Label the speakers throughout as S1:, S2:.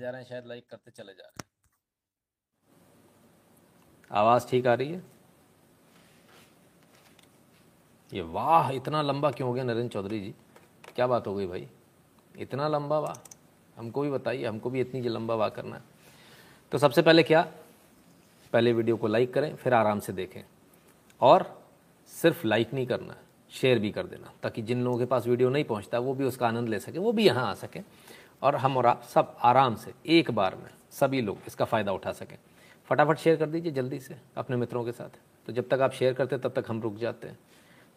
S1: जा रहे हैं, शायद लाइक करते चले जा रहे हैं।
S2: आवाज़ ठीक आ रही है? ये वाह, इतना लंबा क्यों हो गया नरेंद्र चौधरी जी? क्या बात हो गई भाई? इतना लंबा वाह। हमको भी बताइए, हमको भी इतनी लंबा वाह करना है। तो सबसे पहले क्या? पहले वीडियो को लाइक करें, फिर आराम से देखें। और सिर्फ़ लाइक नहीं करना शेयर भी कर देना, ताकि जिन लोगों के पास वीडियो नहीं पहुँचता, वो भी उसका आनंद ले सके, वो भी यहाँ आ सकें। और हम और आप सब आराम से, एक बार में सभी लोग इसका फ़ायदा उठा सकें। फटाफट शेयर कर दीजिए जल्दी से, अपने मित्रों के साथ। तो जब तक आप शेयर करते तब तक हम रुक जाते हैं।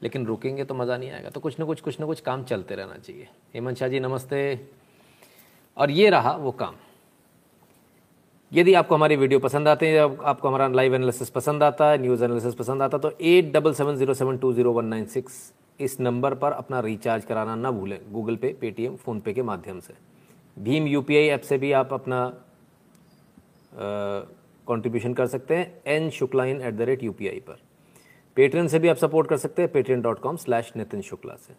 S2: लेकिन रुकेंगे तो मज़ा नहीं आएगा। तो कुछ ना कुछ कुछ ना कुछ काम चलते रहना चाहिए। हेमंत शाह जी, नमस्ते। और ये रहा वो काम। यदि आपको हमारी वीडियो पसंद आते हैं आपको हमारा लाइव एनालिसिस पसंद आता है न्यूज़ एनालिसिस पसंद आता तो eight double seven zero seven two zero one nine six इस नंबर पर अपना रिचार्ज कराना ना भूलें। गूगल पे, पेटीएम, फ़ोनपे के माध्यम से। भीम यूपीआई ऐप से भी आप अपना कंट्रीब्यूशन कर सकते हैं N Shukla in at the rate you पर। पेट्रियन से भी आप सपोर्ट कर सकते हैं Patreon dot com slash Nitin Shukla से।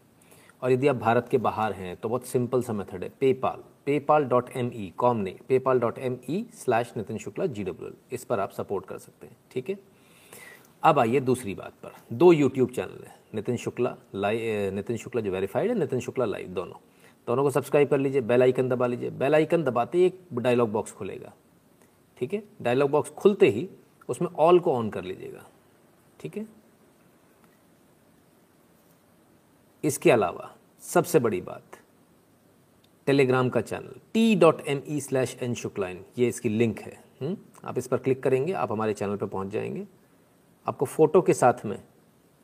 S2: और यदि आप भारत के बाहर हैं तो बहुत सिंपल सा मेथड है PayPal PayPal dot M E com नहीं PayPal dot M E slash Nitin Shukla G W इस पर आप सपोर्ट कर सकते हैं, ठीक है? अब आइए दूसरी बात पर। दो यूट्यूब चैनल है नितिन शुक्ला लाइव नितिन शुक्ला जो वेरीफाइड है नितिन शुक्ला लाइव दोनों। दोनों को सब्सक्राइब कर लीजिए बेल आइकन दबा लीजिए। बेल आइकन दबाते ही एक डायलॉग बॉक्स खुलेगा। ठीक है? डायलॉग बॉक्स खुलते ही उसमें ऑल को ऑन कर लीजिएगा। ठीक है? इसके अलावा सबसे बड़ी बात टेलीग्राम का channel T dot M E slash N Shukla in ये इसकी लिंक है। हुँ? हम्म? आप इस पर क्लिक करेंगे, आप हमारे चैनल पर पहुँच जाएँगे। आपको फ़ोटो के साथ में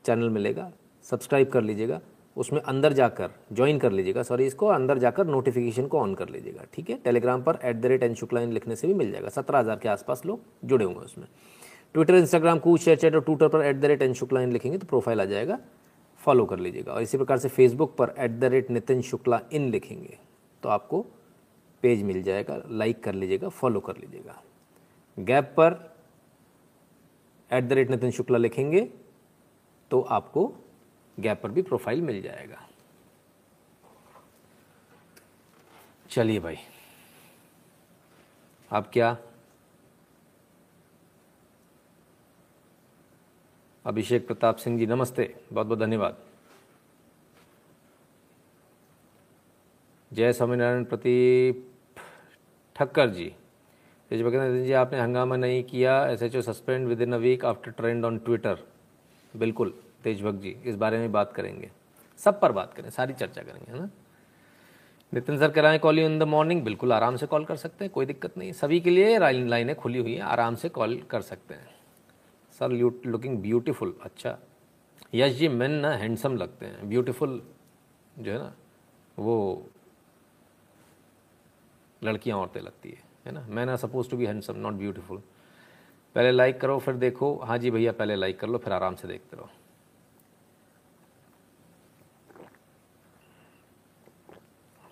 S2: चैनल मिलेगा। सब्सक्राइब कर लीजिएगा। उसमें अंदर जाकर ज्वाइन कर लीजिएगा। सॉरी इसको अंदर जाकर नोटिफिकेशन को ऑन कर लीजिएगा। ठीक है? टेलीग्राम पर at the rate N Shukla in लिखने से भी मिल जाएगा। सत्रह हज़ार के आसपास लोग जुड़े होंगे उसमें। Twitter Instagram Koo share chat और ट्विटर पर at the rate N Shukla in लिखेंगे तो प्रोफ़ाइल आ जाएगा। फॉलो कर लीजिएगा। और इसी प्रकार से फेसबुक पर at the rate Nitin Shukla in लिखेंगे तो आपको पेज मिल जाएगा। लाइक कर लीजिएगा फॉलो कर लीजिएगा। गैप पर at the rate Nitin Shukla लिखेंगे तो आपको गैप पर भी प्रोफ़ाइल मिल जाएगा। चलिए भाई। अब क्या? अभिषेक प्रताप सिंह जी, नमस्ते। बहुत बहुत धन्यवाद। जय स्वामीनारायण प्रतीप ठक्कर जी। जी, आपने हंगामा नहीं किया। S H O suspend within a week after trend on Twitter बिल्कुल। तेजभक्त जी, इस बारे में बात करेंगे। सब पर बात करें, सारी चर्चा करेंगे, है ना? नितिन सर कराएँ कॉल इन द मॉर्निंग बिल्कुल, आराम से कॉल कर सकते हैं, कोई दिक्कत नहीं। सभी के लिए लाइनें खुली हुई हैं, आराम से कॉल कर सकते हैं। सर लुकिंग ब्यूटीफुल अच्छा। यश जी मेन ना हैंडसम लगते हैं ब्यूटीफुल जो है ना, वो लड़कियाँ औरतें लगती है है ना? Man are suppose to be handsome not beautiful पहले लाइक करो, फिर देखो। हाँ जी भैया, पहले लाइक कर लो, फिर आराम से देखते रहो।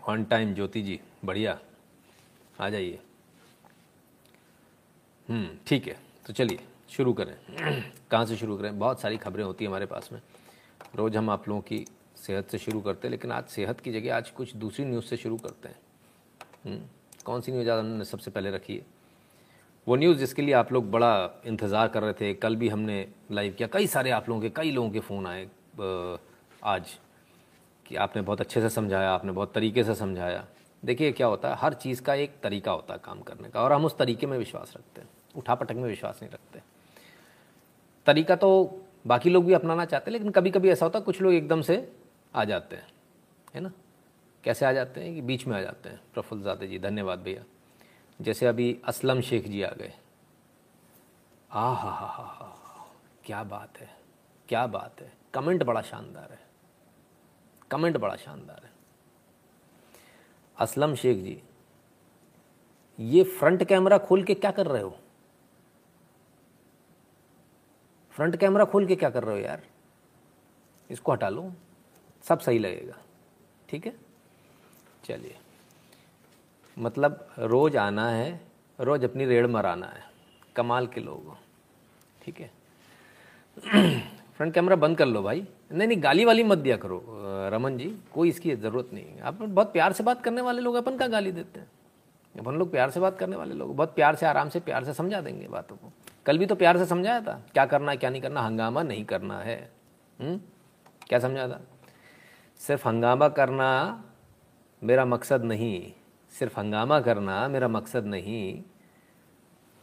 S2: ऑन टाइम ज्योति जी बढ़िया। आ जाइए। हम्म ठीक है तो चलिए शुरू करें। कहाँ से शुरू करें? बहुत सारी खबरें होती हैं हमारे पास में। रोज़ हम आप लोगों की सेहत से शुरू करते हैं लेकिन आज सेहत की जगह आज कुछ दूसरी न्यूज़ से शुरू करते हैं। हम्म, कौन सी न्यूज़ आज हमने सबसे पहले रखी है? वो न्यूज़ जिसके लिए आप लोग बड़ा इंतज़ार कर रहे थे। कल भी हमने लाइव किया। कई सारे आप लोगों के कई लोगों के फ़ोन आए आज। कि आपने बहुत अच्छे से समझाया, आपने बहुत तरीके से समझाया। देखिए, क्या होता है, हर चीज़ का एक तरीका होता है काम करने का, और हम उस तरीके में विश्वास रखते हैं। उठा पटक में विश्वास नहीं रखते। तरीका तो बाकी लोग भी अपनाना चाहते हैं, लेकिन कभी कभी ऐसा होता है, कुछ लोग एकदम से आ जाते हैं, है ना? कैसे आ जाते हैं कि बीच में आ जाते हैं। प्रफुल्ल जादे जी, धन्यवाद भैया। जैसे अभी असलम शेख जी आ गए। आ हा हा हा हा क्या बात है, क्या बात है। कमेंट बड़ा शानदार है। कमेंट बड़ा शानदार है। असलम शेख जी, ये फ्रंट कैमरा खोल के क्या कर रहे हो? फ्रंट कैमरा खोल के क्या कर रहे हो यार? इसको हटा लो, सब सही लगेगा, ठीक है? चलिए मतलब रोज़ आना है, रोज़ अपनी रेड मराना है, कमाल के लोग ठीक है? फ्रंट कैमरा बंद कर लो भाई। नहीं नहीं, गाली वाली मत दिया करो रमन जी। कोई इसकी ज़रूरत नहीं है। आप बहुत प्यार से बात करने वाले लोग अपन का गाली देते हैं। अपन लोग प्यार से बात करने वाले लोग। बहुत प्यार से, आराम से, प्यार से समझा देंगे बातों को। कल भी तो प्यार से समझाया था। क्या करना है, क्या नहीं करना, हंगामा नहीं करना है। हुँ? क्या समझा था? सिर्फ़ हंगामा करना मेरा मकसद नहीं। सिर्फ़ हंगामा करना मेरा मकसद नहीं।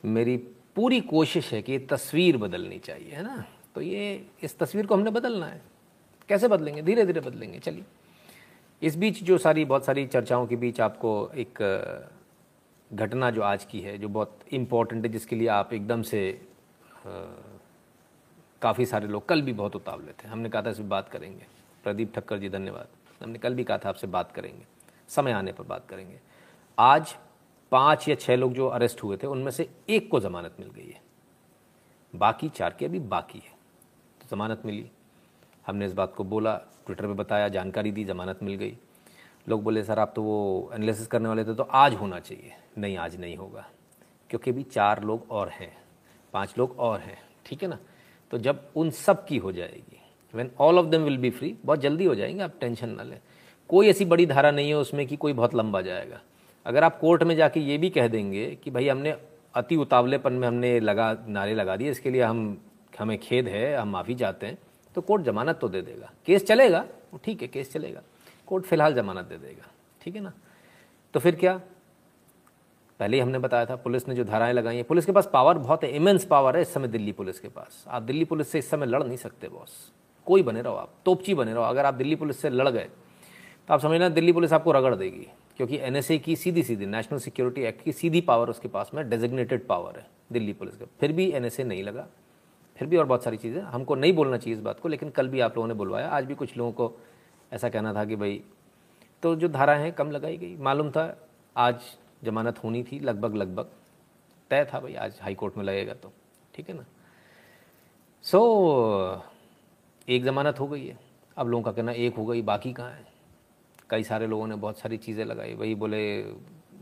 S2: मेरी पूरी कोशिश है कि तस्वीर बदलनी चाहिए, है ना? तो ये, इस तस्वीर को हमने बदलना है। कैसे बदलेंगे? धीरे धीरे बदलेंगे। चलिए। इस बीच जो सारी, बहुत सारी चर्चाओं के बीच आपको एक घटना जो आज की है, जो बहुत इम्पोर्टेंट है, जिसके लिए आप एकदम से काफ़ी सारे लोग, कल भी बहुत उतावले थे। हमने कहा था इस बात करेंगे। प्रदीप ठक्कर जी, धन्यवाद। हमने कल भी कहा था आपसे बात करेंगे। समय आने पर बात करेंगे। आज पाँच या छः लोग जो अरेस्ट हुए थे, उनमें से एक को ज़मानत मिल गई है। बाकी चार के अभी बाकी है। ज़मानत मिली। हमने इस बात को बोला ट्विटर पे बताया, जानकारी दी, ज़मानत मिल गई। लोग बोले, सर, आप तो वो एनालिसिस करने वाले थे तो आज होना चाहिए। नहीं, आज नहीं होगा। क्योंकि अभी चार लोग और हैं, पाँच लोग और हैं, ठीक है ना? तो जब उन सब की हो जाएगी when all of them will be free बहुत जल्दी हो जाएँगे, आप टेंशन ना लें। कोई ऐसी बड़ी धारा नहीं है उसमें कि कोई बहुत लंबा जाएगा। अगर आप कोर्ट में जाके ये भी कह देंगे कि भाई हमने अति उतावलेपन में हमने लगा, नारे लगा दिए, इसके लिए हम हमें खेद है, हम माफ़ी चाहते हैं तो कोर्ट जमानत तो दे देगा। केस चलेगा? ठीक है, केस चलेगा। कोर्ट फ़िलहाल जमानत दे देगा। ठीक है ना? तो फिर क्या? पहले ही हमने बताया था, पुलिस ने जो धाराएँ लगाई हैं, पुलिस के पास पावर बहुत है इमेंस पावर है इस समय दिल्ली पुलिस के पास। आप दिल्ली पुलिस से इस समय लड़ नहीं सकते बॉस कोई बने रहो आप, तोपची बने रहो। अगर आप दिल्ली पुलिस से लड़ गए तो आप समझना दिल्ली पुलिस आपको रगड़ देगी, क्योंकि एनएसए की सीधी सीधी नेशनल सिक्योरिटी एक्ट की सीधी पावर उसके पास में डेजिग्नेटेड पावर है दिल्ली पुलिस का। फिर भी एनएसए नहीं लगा। फिर भी और बहुत सारी चीज़ें। हमको नहीं बोलना चाहिए इस बात को लेकिन कल भी आप लोगों ने बुलवाया। आज भी कुछ लोगों को ऐसा कहना था कि भाई तो जो धाराएँ हैं कम लगाई गई। मालूम था आज जमानत होनी थी लगभग लगभग। तय था भाई आज हाई कोर्ट में लगेगा तो। ठीक है ना? सो so, एक ज़मानत हो गई है। अब लोगों का कहना एक हो गई बाकी कहाँ है? कई सारे लोगों ने बहुत सारी चीज़ें लगाई। वही बोले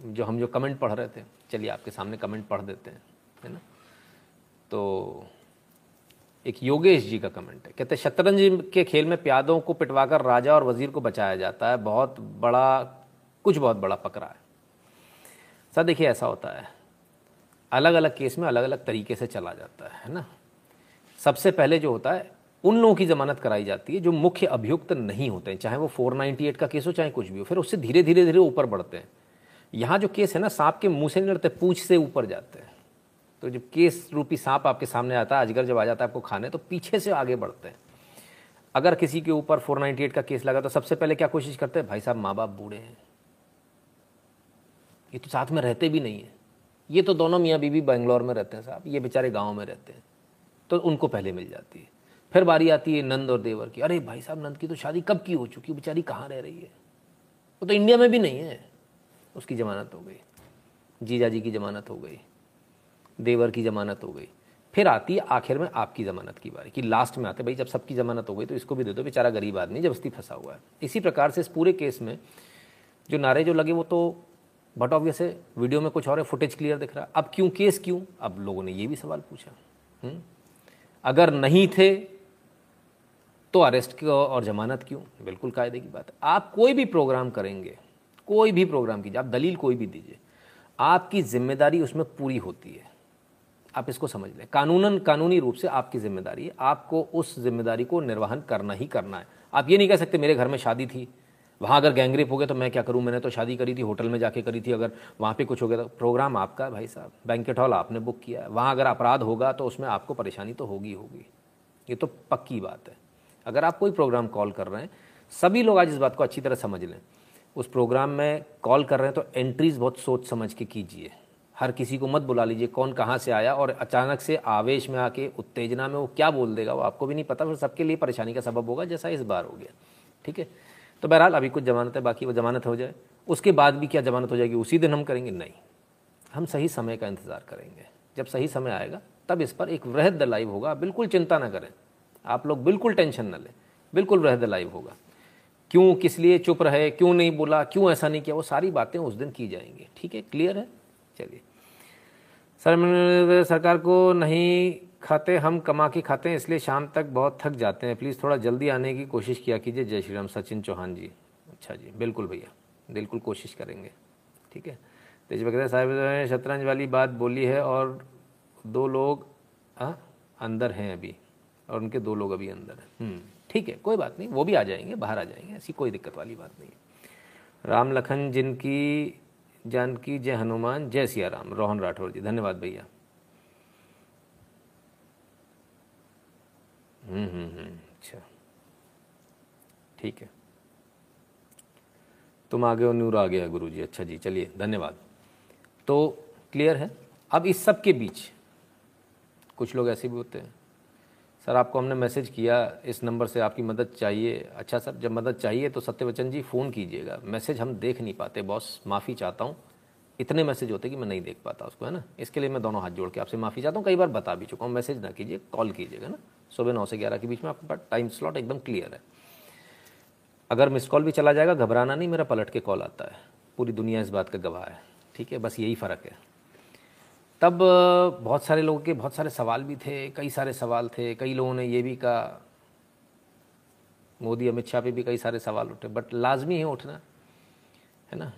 S2: जो हम जो कमेंट पढ़ रहे थे चलिए आपके सामने कमेंट पढ़ देते हैं। है ना? तो एक योगेश जी का कमेंट है। कहते शतरंज के खेल में प्यादों को पिटवाकर राजा और वज़ीर को बचाया जाता है। बहुत बड़ा, कुछ बहुत बड़ा पकड़ा है। सर, देखिए, ऐसा होता है। अलग अलग केस में अलग अलग तरीके से चला जाता है ना? सबसे पहले जो होता है, उन लोगों की जमानत कराई जाती है जो मुख्य अभियुक्त नहीं होते हैं। चाहे वो 498 का केस हो, चाहे कुछ भी हो, फिर उससे धीरे धीरे धीरे ऊपर बढ़ते हैं। यहाँ जो केस है ना, सांप के मुँह से नहीं लड़ते, पूछ से ऊपर जाते हैं। तो जब केस रूपी सांप आपके सामने आता है, अजगर जब आ जाता है आपको खाने तो पीछे से आगे बढ़ते हैं। अगर किसी के ऊपर 498 का केस लगा तो सबसे पहले क्या कोशिश करते हैं? भाई साहब माँ बाप बूढ़े हैं। ये तो साथ में रहते भी नहीं है। ये तो दोनों मियाँ बीबी बेंगलोर में रहते हैं साहब, ये बेचारे गाँव में रहते हैं। तो उनको पहले मिल जाती है। फिर बारी आती है नंद और देवर की। अरे भाई साहब, नंद की तो शादी कब की हो चुकी है? बेचारी कहाँ रह रही है? वो तो इंडिया में भी नहीं है। उसकी ज़मानत हो गई। जीजा जी की ज़मानत हो गई। देवर की ज़मानत हो गई। फिर आती है आखिर में आपकी ज़मानत की बारी, कि लास्ट में आते भाई जब सबकी ज़मानत हो गई तो इसको भी दे दो, बेचारा गरीब आदमी जबरस्ती फंसा हुआ है। इसी प्रकार से इस पूरे केस में जो नारे जो लगे वो तो बट ऑब्वियस है, वीडियो में कुछ और है फुटेज क्लियर दिख रहा है। अब क्यों, केस क्यों? अब लोगों ने ये भी सवाल पूछा? हम्म? अगर नहीं थे तो अरेस्ट और जमानत क्यों? बिल्कुल कायदे की बात है। आप कोई भी प्रोग्राम करेंगे, कोई भी प्रोग्राम कीजिए, आप दलील कोई भी दीजिए, आपकी ज़िम्मेदारी उसमें पूरी होती है। आप इसको समझ लें। कानूनन, कानूनी रूप से आपकी ज़िम्मेदारी है। आपको उस ज़िम्मेदारी को निर्वहन करना ही करना है। आप ये नहीं कह सकते मेरे घर में शादी थी। वहाँ अगर गैंगरेप हो गया तो मैं क्या करूँ? मैंने तो शादी करी थी, होटल में जाके करी थी। अगर वहाँ पे कुछ हो गया तो प्रोग्राम आपका है भाई साहब। बैंकेट हॉल आपने बुक किया है। वहाँ अगर अपराध होगा तो उसमें आपको परेशानी तो होगी होगी। ये तो पक्की बात है। अगर आप कोई प्रोग्राम कॉल कर रहे हैं, सभी लोग आज इस बात को अच्छी तरह समझ लें। उस प्रोग्राम में कॉल कर रहे हैं तो एंट्रीज बहुत सोच समझ के कीजिए। हर किसी को मत बुला लीजिए, कौन कहाँ से आया और अचानक से आवेश में आके, उत्तेजना में वो क्या बोल देगा, वो आपको भी नहीं पता, फिर सबके लिए परेशानी का सबब होगा, जैसा इस बार हो गया। ठीक है? तो बहरहाल, अभी कुछ जमानत है, बाकी वो जमानत हो जाए। उसके बाद भी क्या जमानत हो जाएगी, उसी दिन हम करेंगे? नहीं। हम सही समय का इंतज़ार करेंगे। जब सही समय आएगा, तब इस पर एक वृहद लाइव होगा। बिल्कुल चिंता ना करें। आप लोग बिल्कुल टेंशन न लें। बिल्कुल वृहद लाइव होगा। क्यों, किस लिए चुप रहे, क्यों नहीं बोला, क्यों ऐसा नहीं किया? वो सारी बातें उस दिन की जाएँगी। ठीक है? क्लियर है? चलिए। सर सरकार को नहीं खाते हम कमा के खाते हैं इसलिए शाम तक बहुत थक जाते हैं। प्लीज़ थोड़ा जल्दी आने की कोशिश किया कीजिए। जय श्री राम सचिन चौहान जी। अच्छा जी बिल्कुल भैया बिल्कुल कोशिश करेंगे। ठीक है? तेज बकरे साहब ने शतरंज वाली बात बोली है और दो लोग आ, अंदर हैं अभी और उनके दो लोग अभी अंदर हैं। हम्म, ठीक है कोई बात नहीं वो भी आ जाएँगे बाहर आ जाएँगे ऐसी कोई दिक्कत वाली बात नहीं है। राम लखन जिनकी जानकी, जय हनुमान, जय सिया राम रोहन राठौर जी, धन्यवाद भैया। हम्म हम्म हम्म अच्छा। ठीक है। तुम आगे हो, नूर आ गया गुरु जी अच्छा जी, चलिए, धन्यवाद। तो क्लियर है? अब इस सब के बीच कुछ लोग ऐसे भी होते हैं। सर, आपको हमने मैसेज किया, इस नंबर से आपकी मदद चाहिए। अच्छा सर, जब मदद चाहिए तो सत्यवचन जी, फ़ोन कीजिएगा। मैसेज हम देख नहीं पाते, बॉस, माफ़ी चाहता हूँ। इतने मैसेज होते कि मैं नहीं देख पाता उसको, है ना? इसके लिए मैं दोनों हाथ जोड़ के आपसे माफ़ी चाहता हूँ। कई बार बता भी चुका हूँ, मैसेज ना कीजिए, कॉल कीजिएगा, ना? सुबह नौ से ग्यारह के बीच में आपके पास टाइम स्लॉट एकदम क्लियर है। अगर मिस कॉल भी चला जाएगा, घबराना नहीं, मेरा पलट के कॉल आता है। पूरी दुनिया इस बात का गवाह है। ठीक है? बस यही फ़र्क है। तब, बहुत सारे लोगों के बहुत सारे सवाल भी थे, कई सारे सवाल थे, कई लोगों ने ये भी कहा, मोदी, अमित शाह पे भी कई सारे सवाल उठे बट लाजमी है उठना, है ना?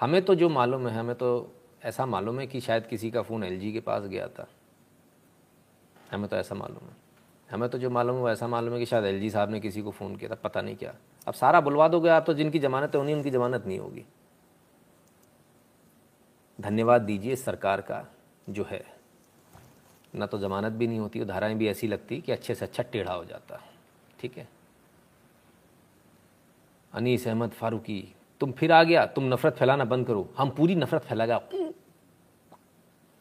S2: हमें तो जो मालूम है, हमें तो ऐसा मालूम है कि शायद किसी का फ़ोन एलजी के पास गया था। हमें तो ऐसा मालूम है। हमें तो जो मालूम है, वो ऐसा मालूम है कि शायद एलजी साहब ने किसी को फ़ोन किया था, पता नहीं क्या। अब सारा बुलवा दोगे आप तो जिनकी ज़मानत है, उन्हीं उनकी ज़मानत नहीं होगी। धन्यवाद दीजिए सरकार का। जो है, ना तो ज़मानत भी नहीं होती और धाराएँ भी ऐसी लगती कि अच्छे से अच्छा टेढ़ा हो जाता ठीक है? अनीस अहमद फारूकी, तुम फिर आ गया, तुम नफरत फैलाना बंद करो। हम पूरी नफरत फैलागा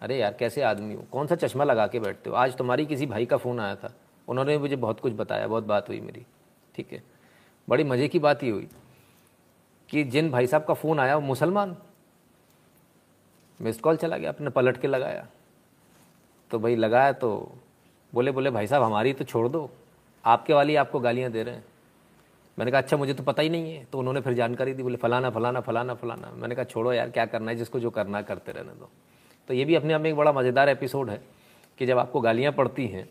S2: अरे यार, कैसे आदमी हो? कौन सा चश्मा लगा के बैठते हो? आज तुम्हारी किसी भाई का फ़ोन आया था। उन्होंने मुझे बहुत कुछ बताया, बहुत बात हुई मेरी। ठीक है? बड़ी मज़े की बात ही हुई कि जिन भाई साहब का फ़ोन आया, वो मुसलमान। मिस्ड कॉल चला गया, अपने पलट के लगाया। तो भाई लगाया तो बोले बोले, भाई साहब, हमारी तो छोड़ दो। आपके वाली आपको गालियाँ दे रहे हैं। मैंने कहा अच्छा मुझे तो पता ही नहीं है। तो उन्होंने फिर जानकारी दी, बोले, फलाना फलाना फलाना फलाना। मैंने कहा, छोड़ो यार, क्या करना है? जिसको जो करना करते रहने दो। तो ये भी अपने आप में एक बड़ा मज़ेदार एपिसोड है कि जब आपको गालियाँ पड़ती हैं,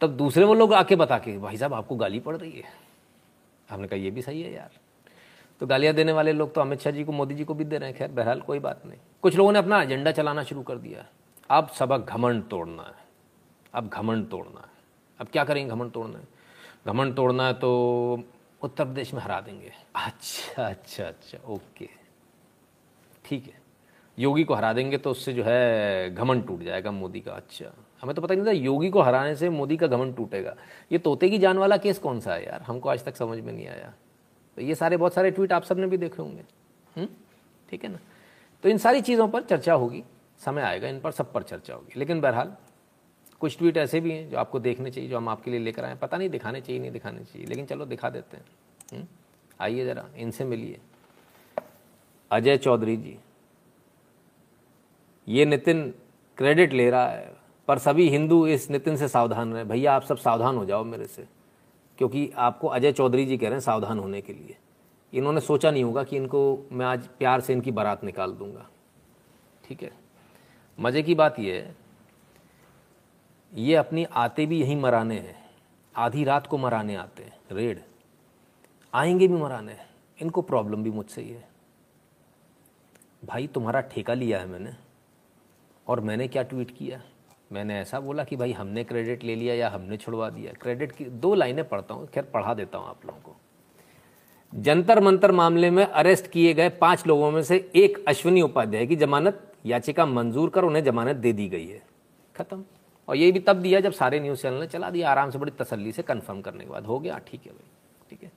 S2: तब दूसरे वो लोग आके बता के, भाई साहब, आपको गाली पड़ रही है। हमने कहा, ये भी सही है यार। तो गालियाँ देने वाले लोग तो अमित शाह जी को, मोदी जी को भी दे रहे हैं। खैर, बहरहाल कोई बात नहीं। कुछ लोगों ने अपना एजेंडा चलाना शुरू कर दिया अब सबक घमंड तोड़ना है। अब घमंड तोड़ना है। अब क्या करेंगे घमंड तोड़ना है? घमंड तोड़ना है तो उत्तर प्रदेश में हरा देंगे। अच्छा अच्छा अच्छा ओके। ठीक है। योगी को हरा देंगे तो उससे जो है घमंड टूट जाएगा मोदी का। अच्छा। हमें तो पता नहीं था योगी को हराने से मोदी का घमंड टूटेगा। ये तोते की जान वाला केस कौन सा है यार? हमको आज तक समझ में नहीं आया। तो ये सारे बहुत सारे ट्वीट आप सबने भी देखे होंगे। हम्म? ठीक है ना? तो इन सारी चीज़ों पर चर्चा होगी। समय आएगा, इन पर सब पर चर्चा होगी। लेकिन बहरहाल, कुछ ट्वीट ऐसे भी हैं जो आपको देखने चाहिए, जो हम आपके लिए लेकर आए पता नहीं दिखाने चाहिए, नहीं दिखाने चाहिए, लेकिन चलो दिखा देते हैं। हम्म? आइए ज़रा, इनसे मिलिए। अजय चौधरी जी, ये नितिन क्रेडिट ले रहा है, पर सभी हिंदू इस नितिन से सावधान रहे। भैया, आप सब सावधान हो जाओ मेरे से। क्योंकि आपको अजय चौधरी जी कह रहे हैं सावधान होने के लिए। इन्होंने सोचा नहीं होगा कि इनको मैं आज प्यार से इनकी बारात निकाल दूँगा। ठीक है? मज़े की बात यह है, ये अपनी आते भी यहीं मराने हैं। आधी रात को मराने आते हैं। रेड। आएँगे भी मराने इनको प्रॉब्लम भी मुझसे ही है। भाई, तुम्हारा ठेका लिया है मैंने, और मैंने क्या ट्वीट किया? मैंने ऐसा बोला कि भाई हमने क्रेडिट ले लिया या हमने छुड़वा दिया। क्रेडिट की दो लाइनें पढ़ता हूँ, खैर पढ़ा देता हूँ आप लोगों को। जंतर मंतर मामले में अरेस्ट किए गए पाँच लोगों में से एक अश्विनी उपाध्याय की जमानत याचिका मंजूर कर उन्हें जमानत दे दी गई है। खत्म। और ये भी तब दिया जब सारे न्यूज़ चैनल ने चला दिया। आराम से बड़ी तसल्ली से कंफर्म करने के बाद हो गया। ठीक है भाई। ठीक है।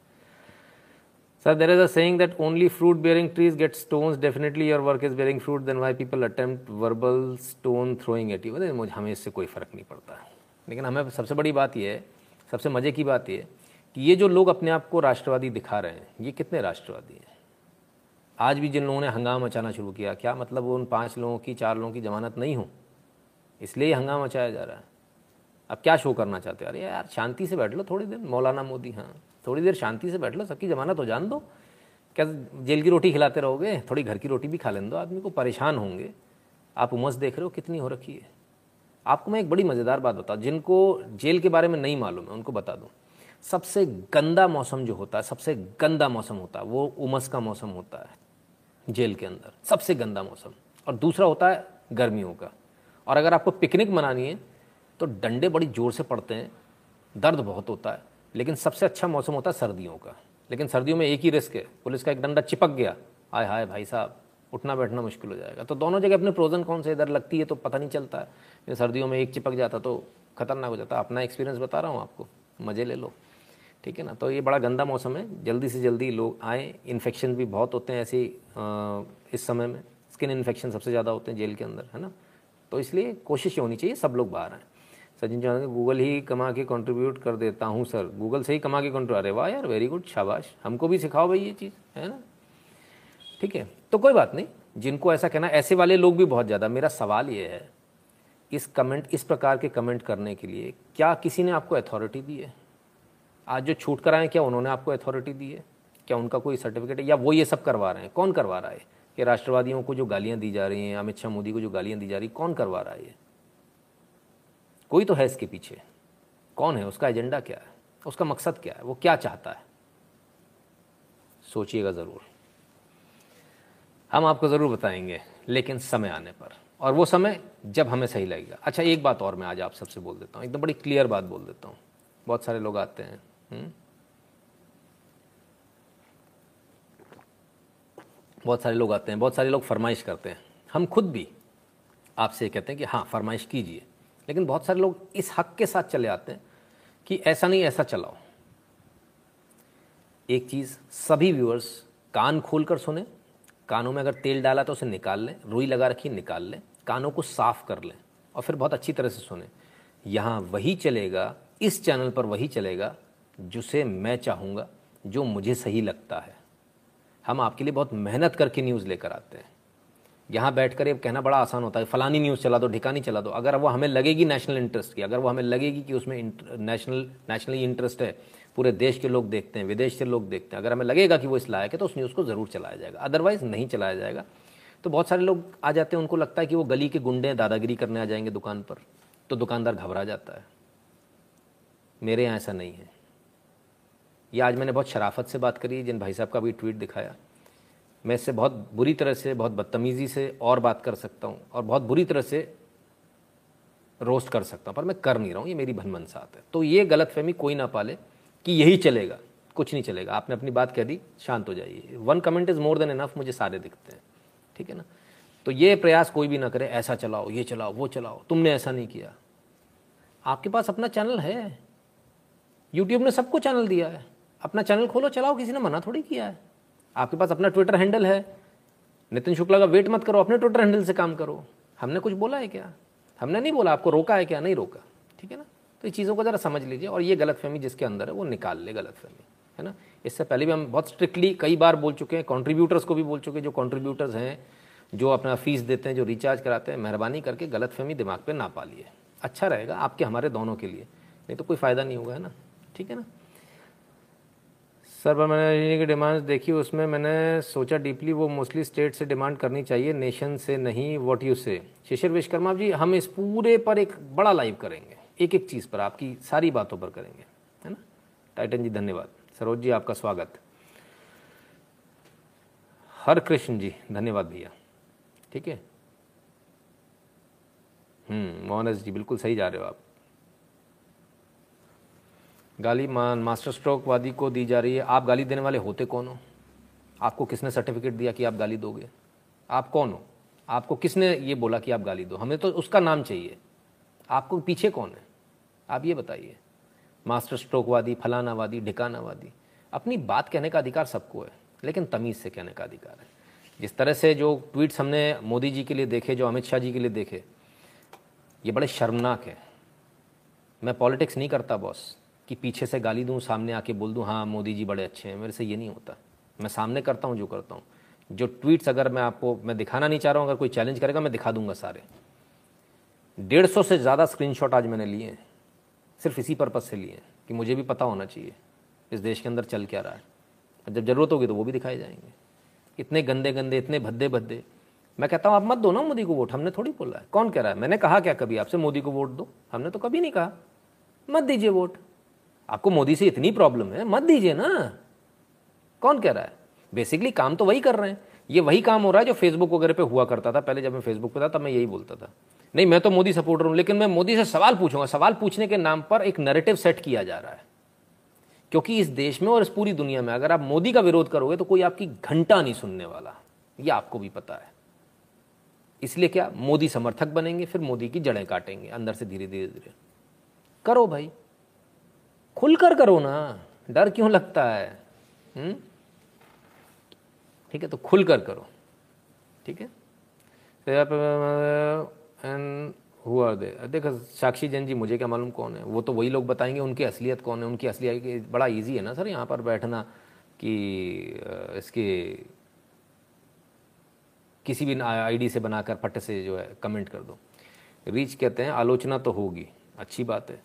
S2: Sir there is saying that only fruit bearing trees get stones definitely your work is bearing fruit then why people attempt verbal stone throwing at you मुझे, हमें इससे कोई फ़र्क नहीं पड़ता। लेकिन हमें सबसे बड़ी बात यह है, सबसे मज़े की बात यह कि ये जो लोग अपने आप को राष्ट्रवादी दिखा रहे हैं, ये कितने राष्ट्रवादी हैं? आज भी जिन लोगों ने हंगामा मचाना शुरू किया, क्या मतलब वो उन पाँच लोगों की, चार लोगों की जमानत नहीं हो? इसलिए हंगामा मचाया जा रहा है। अब क्या शो करना चाहते हो? अरे यार, शांति से बैठ लो थोड़ी देर। मौलाना मोदी हाँ। थोड़ी देर शांति से बैठ लो, सबकी जमानत हो, जान दो। क्या जेल की रोटी खिलाते रहोगे? थोड़ी घर की रोटी भी खा लेने दो। आदमी को परेशान होंगे। आप उमस देख रहे हो कितनी हो रखी है। आपको मैं एक बड़ी मज़ेदार बात बताऊँ, जिनको जेल के बारे में नहीं मालूम है, उनको बता दूँ। सबसे गंदा मौसम जो होता है, सबसे गंदा मौसम होता है, वो उमस का मौसम होता है, जेल के अंदर। सबसे गंदा मौसम। और दूसरा होता है गर्मियों का। और अगर आपको पिकनिक मनानी है तो डंडे बड़ी ज़ोर से पड़ते हैं, दर्द बहुत होता है, लेकिन सबसे अच्छा मौसम होता है सर्दियों का। लेकिन सर्दियों में एक ही रिस्क है, पुलिस का एक डंडा चिपक गया आय हाय भाई साहब, उठना बैठना मुश्किल हो जाएगा। तो दोनों जगह अपने प्रोजन कौन से इधर लगती है तो पता नहीं चलता है। सर्दियों में एक चिपक जाता तो खतरनाक हो जाता अपना एक्सपीरियंस बता रहा हूँ आपको, मज़े ले लो। ठीक है ना? तो ये बड़ा गंदा मौसम है, जल्दी से जल्दी लोग आए। इन्फेक्शन भी बहुत होते हैं ऐसे इस समय में। स्किन इन्फेक्शन सबसे ज़्यादा होते हैं जेल के अंदर, है ना? तो इसलिए कोशिश होनी चाहिए, सब लोग बाहर आए। सचिन चौहान गूगल ही कमा के कंट्रीब्यूट कर देता हूँ सर गूगल से ही कमा के कंट्रीब्यूट अरे वाह यार वेरी गुड शाबाश। हमको भी सिखाओ भाई ये चीज़, है ना? ठीक है तो कोई बात नहीं। जिनको ऐसा कहना ऐसे वाले लोग भी बहुत ज़्यादा। मेरा सवाल ये है, इस कमेंट इस प्रकार के कमेंट करने के लिए क्या किसी ने आपको अथॉरिटी दी है? आज जो छूट कराएँ क्या उन्होंने आपको अथॉरिटी दी है? क्या उनका कोई सर्टिफिकेट है? या वो ये सब करवा रहे हैं? कौन करवा रहा है? कि राष्ट्रवादियों को जो गालियाँ दी जा रही हैं, अमित शाह मोदी को जो गालियाँ दी जा रही कौन करवा रहा है ये? कोई तो है इसके पीछे। कौन है? उसका एजेंडा क्या है? उसका मकसद क्या है? वो क्या चाहता है? सोचिएगा ज़रूर। हम आपको ज़रूर बताएँगे, लेकिन समय आने पर। और वो समय जब हमें सही लगेगा। अच्छा एक बात और मैं आज आप सबसे बोल देता हूँ। एकदम बड़ी क्लियर बात बोल देता हूँ। बहुत सारे लोग आते हैं हुँ? हम्म? बहुत सारे लोग आते हैं, बहुत सारे लोग फरमाइश करते हैं। हम खुद भी आपसे कहते हैं कि हाँ फरमाइश कीजिए। लेकिन बहुत सारे लोग इस हक के साथ चले आते हैं कि ऐसा नहीं, ऐसा चलाओ। एक चीज़ सभी व्यूअर्स कान खोल कर सुने, कानों में अगर तेल डाला तो उसे निकाल लें, रुई लगा रखी निकाल लें, कानों को साफ़ कर लें और फिर बहुत अच्छी तरह से सुने। यहाँ वही चलेगा, इस चैनल पर वही चलेगा, जिसे मैं चाहूँगा, जो मुझे सही लगता है। हम आपके लिए बहुत मेहनत करके न्यूज़ लेकर आते हैं। यहाँ बैठ कर ये कहना बड़ा आसान होता है, फलानी न्यूज़ चला दो, ढिकानी चला दो। अगर वो हमें लगेगी नेशनल इंटरेस्ट की, अगर वो हमें लगेगी कि उसमें नेशनल, नेशनली इंटरेस्ट है, पूरे देश के लोग देखते हैं, विदेश से लोग देखते हैं, अगर हमें लगेगा कि वो इस लायक है तो उस न्यूज़ को ज़रूर चलाया जाएगा। अदरवाइज़ नहीं चलाया जाएगा। तो बहुत सारे लोग आ जाते हैं, उनको लगता है कि वो गली के गुंडे दादागिरी करने आ जाएँगे दुकान पर तो दुकानदार घबरा जाता है। मेरे यहाँ ऐसा नहीं है। ये आज मैंने बहुत शराफत से बात करी, जिन भाई साहब का भी ट्वीट दिखाया। मैं इससे बहुत बुरी तरह से, बहुत बदतमीज़ी से और बात कर सकता हूँ और बहुत बुरी तरह से रोस्ट कर सकता हूँ, पर मैं कर नहीं रहा हूँ, ये मेरी भन मनसात है। तो ये गलत फहमी कोई ना पाले कि यही चलेगा, कुछ नहीं चलेगा। आपने अपनी बात कह दी, शांत हो जाइए। One comment is more than enough मुझे सारे दिखते हैं, ठीक है ना? तो ये प्रयास कोई भी ना करे, ऐसा चलाओ, ये चलाओ, वो चलाओ। तुमने ऐसा नहीं किया। आपके पास अपना चैनल है। यूट्यूब ने सबको चैनल दिया है। अपना चैनल खोलो, चलाओ, किसी ने मना थोड़ी किया है। आपके पास अपना ट्विटर हैंडल है। नितिन शुक्ला का वेट मत करो, अपने ट्विटर हैंडल से काम करो। हमने कुछ बोला है क्या? हमने नहीं बोला, आपको रोका है क्या? नहीं रोका। ठीक है ना? तो ये चीज़ों को ज़रा समझ लीजिए और ये गलत फहमी जिसके अंदर है, वो निकाल ले गलत फहमी है ना? इससे पहले भी हम बहुत स्ट्रिक्टली कई बार बोल चुके हैं कॉन्ट्रीब्यूटर्स को भी बोल चुके हैं, जो कॉन्ट्रीब्यूटर्स हैं, जो अपना फ़ीस देते हैं, जो रिचार्ज कराते हैं, मेहरबानी करके गलत फहमी दिमाग पर ना पालिए। अच्छा रहेगा आपके, हमारे दोनों के लिए। नहीं तो कोई फ़ायदा नहीं होगा, है ना? ठीक है ना? सर, पर मैंने की डिमांड्स देखी, उसमें मैंने सोचा डीपली वो मोस्टली स्टेट से डिमांड करनी चाहिए नेशन से नहीं वॉट यू से शिशिर विश्वकर्मा जी, हम इस पूरे पर एक बड़ा लाइव करेंगे। एक एक चीज़ पर, आपकी सारी बातों पर करेंगे, है ना? टाइटन जी, धन्यवाद। सरोज जी, आपका स्वागत। हर कृष्ण जी, धन्यवाद भैया। ठीक है? हम्म मोहनस जी, बिल्कुल सही जा रहे हो आप। गाली, मान, मास्टर स्ट्रोक वादी को दी जा रही है। आप गाली देने वाले होते कौन हो? आपको किसने सर्टिफिकेट दिया कि आप गाली दोगे? आप कौन हो? आपको किसने ये बोला कि आप गाली दो? हमें तो उसका नाम चाहिए। आपको पीछे कौन है? आप ये बताइए। मास्टर स्ट्रोकवादी फलानावादी ढिकानावादी अपनी बात कहने का अधिकार सबको है, लेकिन तमीज़ से कहने का अधिकार है। जिस तरह से जो ट्वीट्स हमने मोदी जी के लिए देखे, जो अमित शाह जी के लिए देखे, ये बड़े शर्मनाक है। मैं पॉलिटिक्स नहीं करता, बॉस। कि पीछे से गाली दूँ, सामने आके बोल दूँ हाँ मोदी जी बड़े अच्छे हैं। मेरे से ये नहीं होता। मैं सामने करता हूँ, जो करता हूँ। जो ट्वीट्स अगर मैं आपको, मैं दिखाना नहीं चाह रहा हूँ, अगर कोई चैलेंज करेगा, मैं दिखा दूँगा सारे। डेढ़ सौ से ज़्यादा स्क्रीनशॉट आज मैंने लिए हैं। सिर्फ़ इसी पर्पज़ से लिए हैं, कि मुझे भी पता होना चाहिए, इस देश के अंदर चल क्या रहा है। और जब ज़रूरत होगी तो वो भी दिखाए जाएँगे। इतने गंदे गंदे इतने भद्दे भद्दे मैं कहता हूँ, आप मत दो ना मोदी को वोट, हमने थोड़ी बोला है। कौन कह रहा है? मैंने कहा क्या कभी, आपसे मोदी को वोट दो? हमने तो कभी नहीं कहा। मत दीजिए वोट। आपको मोदी से इतनी प्रॉब्लम है, मत दीजिए ना। कौन कह रहा है? बेसिकली काम तो वही कर रहे हैं। ये वही काम हो रहा है जो फेसबुक वगैरह पे हुआ करता था। पहले जब मैं फेसबुक पे था, तब मैं यही बोलता था। नहीं, मैं तो मोदी सपोर्टर हूँ, लेकिन मैं मोदी से सवाल पूछूँगा। सवाल पूछने के नाम पर एक नरेटिव सेट किया जा रहा है। क्योंकि इस देश में और इस पूरी दुनिया में अगर आप मोदी का विरोध करोगे तो कोई आपकी घंटा नहीं सुनने वाला। ये आपको भी पता है। इसलिए क्या? मोदी समर्थक बनेंगे, फिर मोदी की जड़ें काटेंगे अंदर से धीरे धीरे धीरे करो भाई। खुलकर करो ना। डर क्यों लगता है? हम्म? ठीक है तो खुलकर करो। ठीक है? एंड हुआ दे, देखो, साक्षी जैन जी, मुझे क्या मालूम कौन है? वो तो वही लोग बताएँगे, उनकी असलियत कौन है? उनकी असलियत बड़ा इजी है ना सर, यहाँ पर बैठना कि इसके किसी भी आईडी से बनाकर फट से जो है कमेंट कर दो। रीच कहते हैं, आलोचना तो होगी। अच्छी बात है।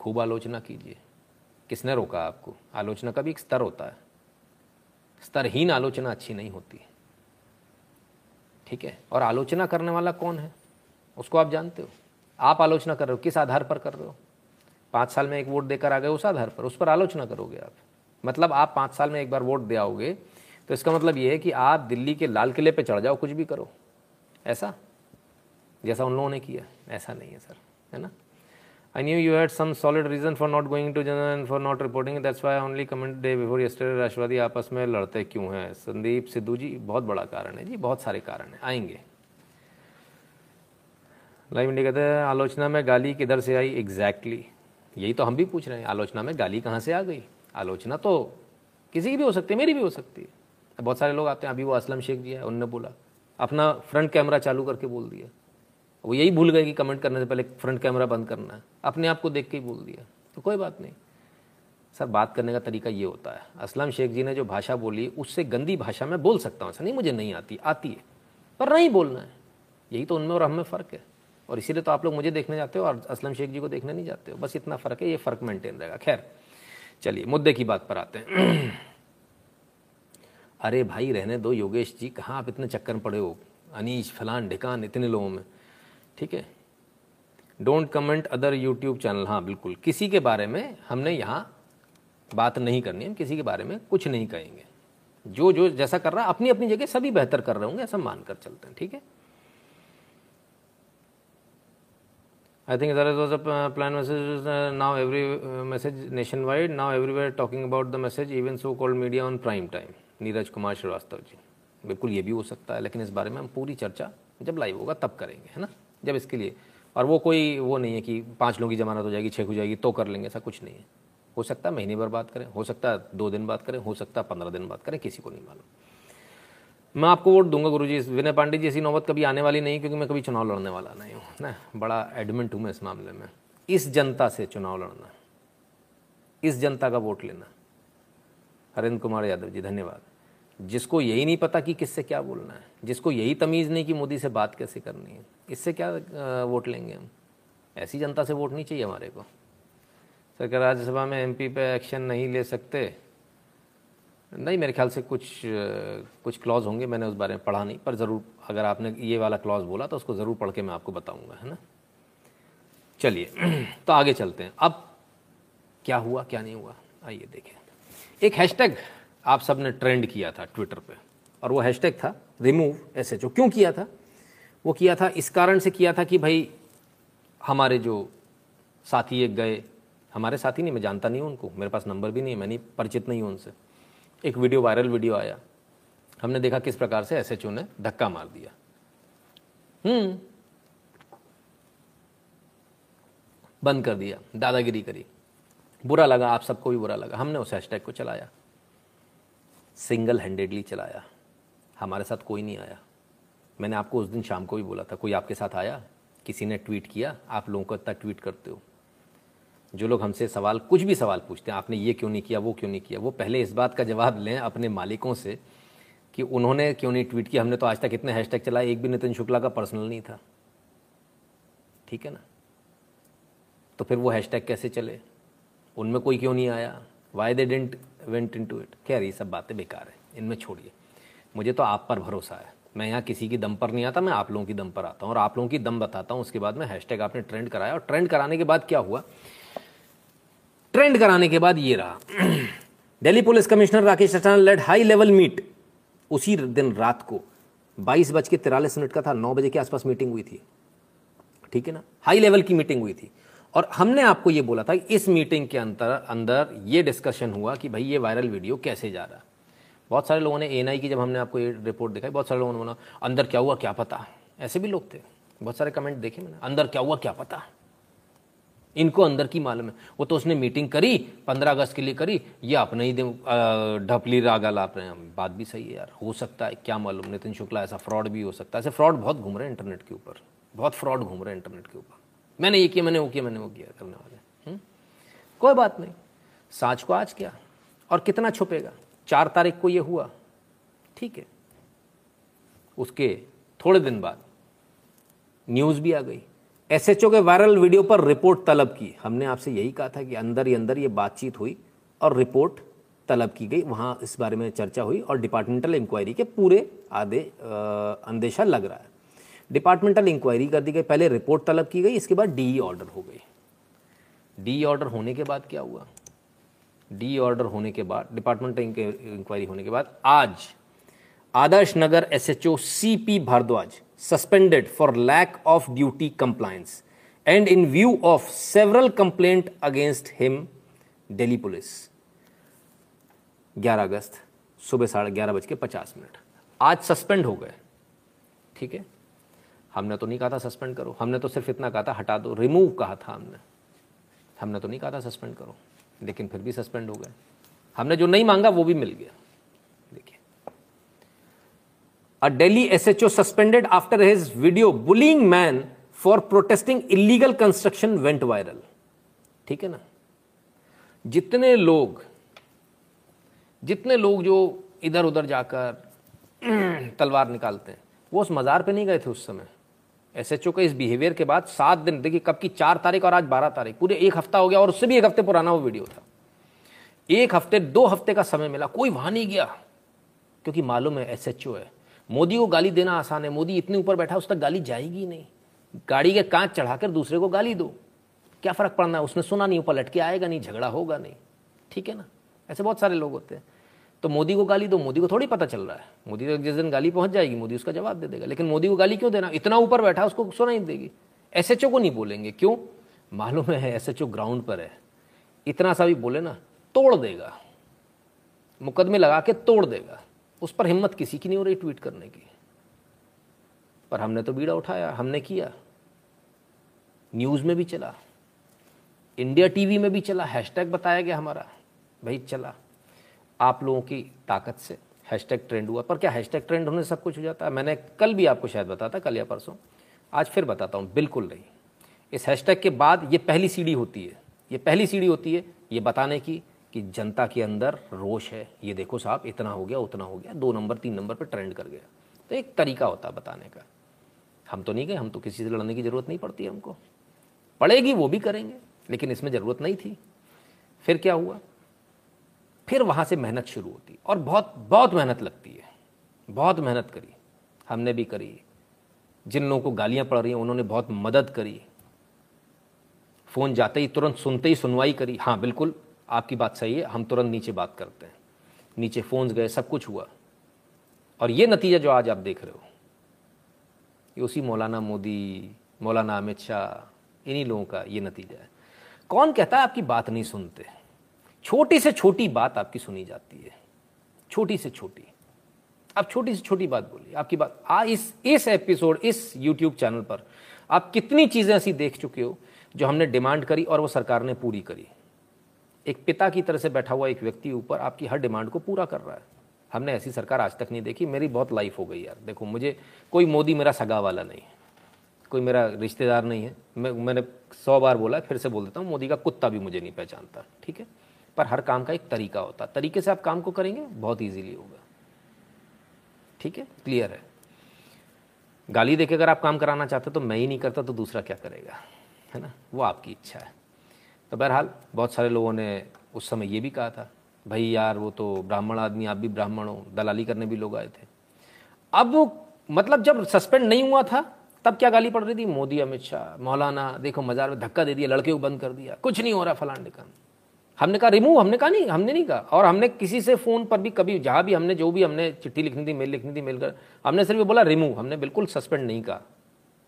S2: खूब आलोचना कीजिए। किसने रोका आपको? आलोचना का भी एक स्तर होता है। स्तरहीन आलोचना अच्छी नहीं होती। ठीक है? और आलोचना करने वाला कौन है? उसको आप जानते हो। आप आलोचना कर रहे हो। किस आधार पर कर रहे हो? पाँच साल में एक वोट देकर आ गए उस आधार पर। उस पर आलोचना करोगे आप। मतलब आप पाँच साल में एक बार वोट दे आओगे तो इसका मतलब ये है कि आप दिल्ली के लाल किले पे चढ़ जाओ, कुछ भी करो। ऐसा? जैसा उन लोगों ने किया। ऐसा नहीं है, सर। है ना? I knew you had some solid reason for not going to general and for not reporting. That's why I only commented day before yesterday. राष्ट्रवादी आपस में लड़ते क्यों हैं? संदीप सिद्धू जी, बहुत बड़ा कारण है जी, बहुत सारे कारण हैं। आएँगे। लाइव इंडिया कहते हैं, आलोचना में गाली किधर से आई? Exactly exactly. यही तो हम भी पूछ रहे हैं, आलोचना में गाली कहाँ से आ गई? आलोचना तो किसी की भी हो सकती है, मेरी भी हो सकती है। बहुत सारे लोग आते हैं, अभी वो असलम शेख जी है, उनने बोला। अपना फ्रंट कैमरा चालू करके बोल दिया। वो यही भूल गए कि कमेंट करने से पहले फ्रंट कैमरा बंद करना है। अपने आप को देख के ही बोल दिया। तो कोई बात नहीं। सर, बात करने का तरीका ये होता है। असलम शेख जी ने जो भाषा बोली, उससे गंदी भाषा में बोल सकता हूँ। ऐसा नहीं, मुझे नहीं आती। आती है। पर नहीं बोलना है। यही तो उनमें और हमें फ़र्क है। और इसीलिए तो आप लोग मुझे देखने जाते हो और असलम शेख जी को देखने नहीं जाते हो। बस इतना फ़र्क है, ये फ़र्क मेंटेन रहेगा। खैर, चलिए, मुद्दे की बात पर आते हैं। अरे भाई, रहने दो योगेश जी। कहाँ आप इतने चक्कर पड़े हो? अनीश, फलान, ढिकान, इतने लोगों में। ठीक है? Don't comment other YouTube channel हाँ बिल्कुल। किसी के बारे में हमने यहाँ बात नहीं करनी है। किसी के बारे में कुछ नहीं कहेंगे। जो जो जैसा कर रहा अपनी अपनी जगह सभी बेहतर कर रहे होंगे, ऐसा मानकर चलते हैं, ठीक है? I think there was a plan message now every message nationwide now everywhere talking about the message even so called media on prime time Neeraj Kumar Shrivastava ji बिल्कुल ये भी हो सकता है, लेकिन इस बारे में हम पूरी चर्चा जब लाइव होगा तब करेंगे, है ना? जब इसके लिए। और वो कोई वो नहीं है कि पाँच लोगों की जमानत हो जाएगी छः हो जाएगी तो कर लेंगे, ऐसा कुछ नहीं है। हो सकता महीने भर बात करें, हो सकता दो दिन बात करें, हो सकता पंद्रह दिन बात करें, किसी को नहीं मालूम। मैं आपको वोट दूँगा गुरु जी विनय पांडे जी, ऐसी नौबत कभी आने वाली नहीं, क्योंकि मैं कभी चुनाव लड़ने वाला नहीं हूँ ना? बड़ा एडमेंट हूँ मैं इस मामले में। इस जनता से चुनाव लड़ना, इस जनता का वोट लेना। हरेंद्र कुमार यादव जी, धन्यवाद। जिसको यही नहीं पता कि किससे क्या बोलना है, जिसको यही तमीज़ नहीं कि मोदी से बात कैसे करनी है। इससे क्या वोट लेंगे हम? ऐसी जनता से वोट नहीं चाहिए हमारे को। सरकार राज्यसभा में एमपी पे एक्शन नहीं ले सकते। नहीं, मेरे ख्याल से कुछ कुछ क्लॉज होंगे, मैंने उस बारे में पढ़ा नहीं, पर ज़रूर अगर आपने ये वाला क्लॉज बोला तो उसको ज़रूर पढ़ के मैं आपको बताऊँगा, है ना? चलिए तो आगे चलते हैं। अब क्या हुआ, क्या नहीं हुआ? आइए देखें। एक हैशटैग आप सबने ट्रेंड किया था ट्विटर पे, और वो हैशटैग था रिमूव एस एच ओ क्यों किया था? वो किया था, इस कारण से किया था कि भाई हमारे जो साथी एक गए, हमारे साथी नहीं, मैं जानता नहीं हूँ उनको, मेरे पास नंबर भी नहीं है, मैं नहीं, परिचित नहीं हूँ उनसे। एक वीडियो, वायरल वीडियो आया। हमने देखा किस प्रकार से एसएचओ ने धक्का मार दिया। हम्म। बंद कर दिया, दादागिरी करी। बुरा लगा, आप सबको भी बुरा लगा। हमने उस हैशटैग को चलाया। सिंगल हैंडेडली चलाया। हमारे साथ कोई नहीं आया। मैंने आपको उस दिन शाम को भी बोला था, कोई आपके साथ आया? किसी ने ट्वीट किया? आप लोगों को इतना ट्वीट करते हो। जो लोग हमसे सवाल, कुछ भी सवाल पूछते हैं, आपने ये क्यों नहीं किया, वो क्यों नहीं किया? वो पहले इस बात का जवाब लें अपने मालिकों से कि उन्होंने क्यों नहीं ट्वीट किया? हमने तो आज तक इतने हैशटैग चलाए, एक भी नितिन शुक्ला का पर्सनल नहीं था। ठीक है ना? तो फिर वो हैशटैग कैसे चले? उनमें कोई क्यों नहीं आया? Why they didn't went into it खैर, ये सब बातें बेकार है। इनमें छोड़िए। मुझे तो आप पर भरोसा है। मैं यहाँ किसी की दम पर नहीं आता, मैं आप लोगों की दम पर आता हूँ और आप लोगों की दम बताता हूँ। उसके बाद में हैशटैग आपने ट्रेंड कराया और ट्रेंड कराने के बाद क्या हुआ? ट्रेंड कराने के बाद ये रहा। Delhi police commissioner Rakesh Asthana led high level meet उसी दिन रात को। बाईस बज के तिरालीस मिनट का था, नौ बजे के आसपास मीटिंग हुई थी। ठीक है ना? हाई लेवल की मीटिंग हुई थी। और हमने आपको ये बोला था कि इस मीटिंग के अंदर अंदर ये डिस्कशन हुआ कि भाई ये वायरल वीडियो कैसे जा रहा बहुत सारे लोगों ने एन की जब हमने आपको ये रिपोर्ट दिखाई, बहुत सारे लोगों ने बोला, अंदर क्या हुआ, क्या पता? ऐसे भी लोग थे। बहुत सारे कमेंट देखे मैंने, अंदर क्या हुआ, क्या पता? इनको अंदर की मालूम है। वो तो उसने मीटिंग करी, पंद्रह अगस्त के लिए करी, ये अपने ही ढपली रागा ला रहे हैं बात भी सही है यार, हो सकता है, क्या मालूम, नितिन शुक्ला ऐसा फ्रॉड भी हो सकता है। ऐसे फ्रॉड बहुत घूम रहे हैं इंटरनेट के ऊपर, बहुत फ्रॉड घूम रहे हैं इंटरनेट के ऊपर। मैंने ये किया, मैंने वो किया, मैंने वो किया करने वाले हम्म? कोई बात नहीं। साँच को आज क्या? और कितना छुपेगा? चार तारीख को ये हुआ। ठीक है। उसके थोड़े दिन बाद न्यूज़ भी आ गई। एसएचओ के वायरल वीडियो पर रिपोर्ट तलब की। हमने आपसे यही कहा था कि अंदर ही अंदर ये बातचीत हुई और रिपोर्ट तलब की गई। वहाँ इस बारे में चर्चा हुई और डिपार्टमेंटल इंक्वायरी के पूरे आधे अंदेशा लग रहा है। डिपार्टमेंटल इंक्वायरी कर दी गई। पहले रिपोर्ट तलब की गई, इसके बाद डी ऑर्डर हो गई। डी ऑर्डर होने के बाद क्या हुआ? डी ऑर्डर होने के बाद डिपार्टमेंटल इंक्वायरी होने के बाद, आज Adarsh Nagar SHO C P Bhardwaj suspended for lack of duty compliance and in view of several complaint against him Delhi police 11 अगस्त, सुबह साढ़े ग्यारह बज के पचास मिनट। आज सस्पेंड हो गए। ठीक है? हमने तो नहीं कहा था सस्पेंड करो। हमने तो सिर्फ़ इतना कहा था, हटा दो। रिमूव कहा था हमने। हमने तो नहीं कहा था सस्पेंड करो। लेकिन फिर भी सस्पेंड हो गए। हमने जो नहीं मांगा, वो भी मिल गया। देखिए। A Delhi S H O suspended after his video bullying man for protesting illegal construction went viral ठीक है ना? जितने लोग जितने लोग जो इधर उधर जाकर तलवार निकालते हैं, वो उस मजार पे नहीं गए थे उस समय। एस एच ओ के इस बिहेवियर के बाद सात दिन, देखिए कब की चार तारीख और आज बारह तारीख, पूरे एक हफ़्ता हो गया और उससे भी एक हफ़्ते पुराना वो वीडियो था। एक हफ़्ते, दो हफ़्ते का समय मिला, कोई वहाँ नहीं गया, क्योंकि मालूम है एस एच ओ है। मोदी को गाली देना आसान है, मोदी इतने ऊपर बैठा उस तक गाली जाएगी नहीं। गाड़ी के कांच चढ़ाकर दूसरे को गाली दो। क्या फ़र्क पड़ना है? उसने सुना नहीं, ऊपर लटके आएगा नहीं, झगड़ा होगा नहीं। ठीक है ना? ऐसे बहुत सारे लोग होते हैं। तो मोदी को गाली दो, मोदी को थोड़ी पता चल रहा है। मोदी तो जिस दिन गाली पहुँच जाएगी, मोदी उसका जवाब दे देगा। लेकिन मोदी को गाली क्यों देना? इतना ऊपर बैठा, उसको सुना ही देगी। एसएचओ को नहीं बोलेंगे। क्यों? मालूम है एसएचओ ग्राउंड पर है। इतना सा भी बोले ना, तोड़ देगा। मुकदमे लगा के तोड़ देगा। उस पर हिम्मत किसी की नहीं हो रही ट्वीट करने की। पर हमने तो बीड़ा उठाया, हमने किया। न्यूज़ में भी चला। इंडिया टीवी में भी चला। हैशटैग बताया गया हमारा। भाई चला। आप लोगों की ताकत से। हैशटैग ट्रेंड हुआ। पर क्या हैशटैग ट्रेंड होने से सब कुछ हो जाता है? मैंने कल भी आपको शायद बताता कल या परसों। आज फिर बताता हूँ, बिल्कुल नहीं। इस हैशटैग के बाद ये पहली सीढ़ी होती है। ये पहली सीढ़ी होती है ये बताने की कि जनता के अंदर रोष है। ये देखो साहब, इतना हो गया, उतना हो गया, दो नंबर, तीन नंबर पर ट्रेंड कर गया। तो एक तरीका होता बताने का। हम तो नहीं गए, हम तो किसी से लड़ने की ज़रूरत नहीं पड़ती हमको। पड़ेगी वो भी करेंगे, लेकिन इसमें ज़रूरत नहीं थी। फिर क्या हुआ? फिर वहाँ से मेहनत शुरू होती और बहुत बहुत मेहनत लगती है। बहुत मेहनत करी। हमने भी करी। जिन लोगों को गालियाँ पड़ रही हैं, उन्होंने बहुत मदद करी। फ़ोन जाते ही, तुरंत सुनते ही सुनवाई करी। हाँ बिल्कुल, आपकी बात सही है। हम तुरंत नीचे बात करते हैं। नीचे फ़ोन्स गए, सब कुछ हुआ। और ये नतीजा जो आज आप देख रहे हो, ये उसी मौलाना मोदी, मौलाना अमित शाह, इन्हीं लोगों का ये नतीजा है। कौन कहता है आपकी बात नहीं सुनते? छोटी से छोटी बात आपकी सुनी जाती है। छोटी से छोटी। आप छोटी से छोटी बात बोलिए। आपकी बात, आ, इस इस एपिसोड, इस यूट्यूब चैनल पर आप कितनी चीज़ें ऐसी देख चुके हो जो हमने डिमांड करी और वो सरकार ने पूरी करी। एक पिता की तरह से बैठा हुआ एक व्यक्ति ऊपर आपकी हर डिमांड को पूरा कर रहा है। हमने ऐसी सरकार आज तक नहीं देखी। मेरी बहुत लाइफ हो गई यार। देखो, मुझे कोई मोदी मेरा सगा वाला नहीं है। कोई मेरा रिश्तेदार नहीं है। मैं, मैंने सौ बार बोला, फिर से बोल देता हूँ, मोदी का कुत्ता भी मुझे नहीं पहचानता। ठीक है? पर हर काम का एक तरीका होता है। तरीके से आप काम को करेंगे, बहुत ईजीली होगा। ठीक है? क्लियर है? गाली देके अगर आप काम कराना चाहते तो मैं ही नहीं करता तो दूसरा क्या करेगा? है ना? वो आपकी इच्छा है। तो बहरहाल, बहुत सारे लोगों ने उस समय ये भी कहा था, भाई यार, वो तो ब्राह्मण आदमी, आप भी ब्राह्मण हो, दलाली करने भी लोग आए थे। अब वो मतलब जब सस्पेंड नहीं हुआ था, तब क्या गाली पड़ रही थी? मोदी, अमित शाह, मौलाना, देखो, मजार में धक्का दे दिया, लड़के को बंद कर दिया, कुछ नहीं हो रहा फलान डिकान हमने कहा, रिमूव, हमने कहा, नहीं, हमने नहीं कहा। और हमने किसी से फ़ोन पर भी, कभी जहाँ भी हमने जो भी हमने चिट्ठी लिखनी थी, मेल लिखनी थी, मेल कर, हमने सिर्फ़ बोला, रिमूव, हमने बिल्कुल सस्पेंड नहीं कहा।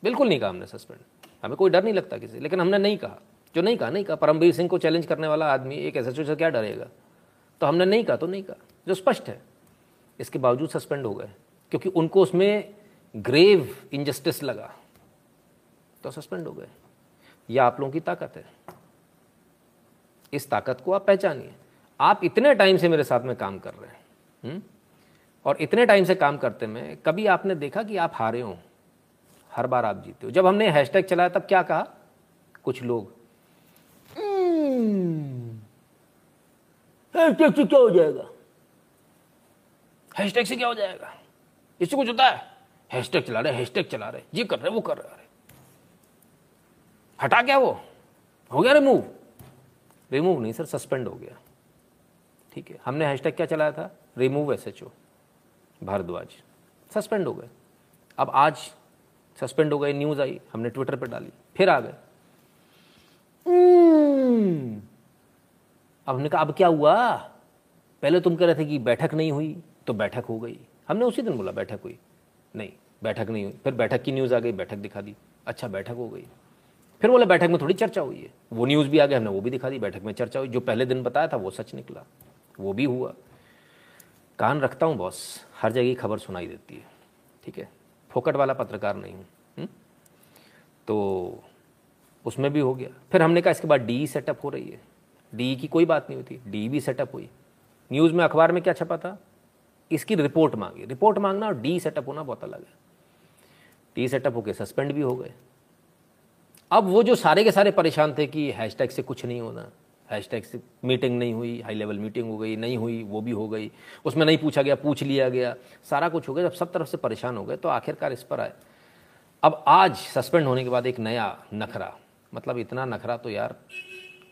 S2: बिल्कुल नहीं कहा हमने सस्पेंड। हमें कोई डर नहीं लगता किसी लेकिन हमने नहीं कहा। जो नहीं कहा नहीं कहा। परमवीर सिंह को चैलेंज करने वाला आदमी, एक एस से क्या डरेगा? तो हमने नहीं कहा तो नहीं कहा, जो स्पष्ट है। इसके बावजूद सस्पेंड हो गए, क्योंकि उनको उसमें ग्रेव इनजस्टिस लगा। तो सस्पेंड हो गए। यह आप लोगों की ताकत है। इस ताकत को आप पहचानिए। आप इतने टाइम से मेरे साथ में काम कर रहे हैं हुँ? हम्म? और इतने टाइम से काम करते में कभी आपने देखा कि आप हारे हो? हर बार आप जीते हो। जब हमने हैशटैग चलाया, तब क्या कहा? कुछ लोग हैशटैग से क्या हो जाएगा? हैशटैग से क्या हो जाएगा? इससे कुछ होता है? हैशटैग चला रहे, हैशटैग चला रहे, ये कर रहे, वो कर रहे हटा क्या वो? हो गया रिमूव रिमूव नहीं सर सस्पेंड हो गया। ठीक है, हमने हैशटैग क्या चलाया था? Remove S H O Bharadwaj. Suspend हो गए। अब आज सस्पेंड हो गए न्यूज़ आई, हमने ट्विटर पर डाली, फिर आ गए। हम्म। अब हमने कहा, अब क्या हुआ? पहले तुम कह रहे थे कि बैठक नहीं हुई तो बैठक हो गई। हमने उसी दिन बोला, बैठक हुई। नहीं, बैठक नहीं हुई, फिर बैठक की न्यूज़ आ गई, बैठक दिखा दी। अच्छा बैठक हो गई। फिर बोले, बैठक में थोड़ी चर्चा हुई है। वो न्यूज़ भी आ गया, हमने वो भी दिखा दी, बैठक में चर्चा हुई। जो पहले दिन बताया था, वो सच निकला। वो भी हुआ। कान रखता हूँ बॉस हर जगह खबर सुनाई देती है। ठीक है? फोकट वाला पत्रकार नहीं हूँ। हम्म? तो उसमें भी हो गया। फिर हमने कहा, इसके बाद डी सेटअप हो रही है। डी की कोई बात नहीं होती डी भी सेटअप हुई। न्यूज़ में अखबार में क्या छपा था? इसकी रिपोर्ट मांगी। रिपोर्ट मांगना और डी सेटअप होना बहुत अलग है। डी सेटअप होकर सस्पेंड भी हो गए। अब वो जो सारे के सारे परेशान थे कि हैशटैग से कुछ नहीं होना हैशटैग से मीटिंग नहीं हुई हाई लेवल मीटिंग हो गई, नहीं हुई, वो भी हो गई। उसमें नहीं पूछा गया, पूछ लिया गया। सारा कुछ हो गया। जब सब तरफ़ से परेशान हो गए तो आखिरकार इस पर आए। अब आज सस्पेंड होने के बाद एक नया नखरा मतलब इतना नखरा तो यार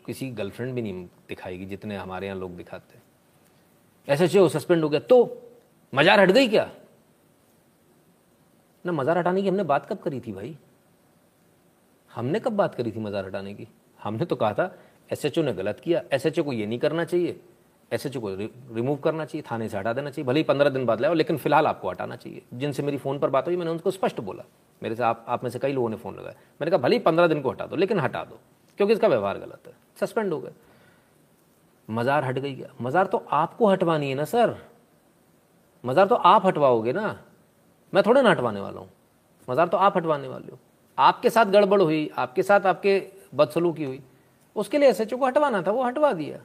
S2: किसी गर्लफ्रेंड भी नहीं दिखाएगी जितने हमारे यहाँ लोग दिखाते ऐसे हो सस्पेंड हो गया तो मजार हट गई क्या? ना, मजार हटाने की हमने बात कब करी थी भाई? हमने कब बात करी थी मजार हटाने की? हमने तो कहा था एसएचओ ने गलत किया एसएचओ को ये नहीं करना चाहिए। एसएचओ को रिमूव करना चाहिए, थाने से हटा देना चाहिए, भले ही पंद्रह दिन बाद लाओ लेकिन फ़िलहाल आपको हटाना चाहिए। जिनसे मेरी फ़ोन पर बात हुई, मैंने उनको स्पष्ट बोला। मेरे से आप आप में से कई लोगों ने फ़ोन लगाया। मैंने कहा, भले ही पंद्रह दिन को हटा दो, लेकिन हटा दो, क्योंकि इसका व्यवहार गलत है। सस्पेंड हो गए। मज़ार हट गई क्या? मज़ार तो आपको हटवानी है ना, सर। मज़ार तो आप हटवाओगे ना। मैं थोड़े ना हटवाने वाला हूँ। मज़ार तो आप हटवाने वाले हो। आपके साथ गड़बड़ हुई आपके साथ आपके बदसलूकी हुई उसके लिए एसएचओ को हटवाना था वो हटवा दिया।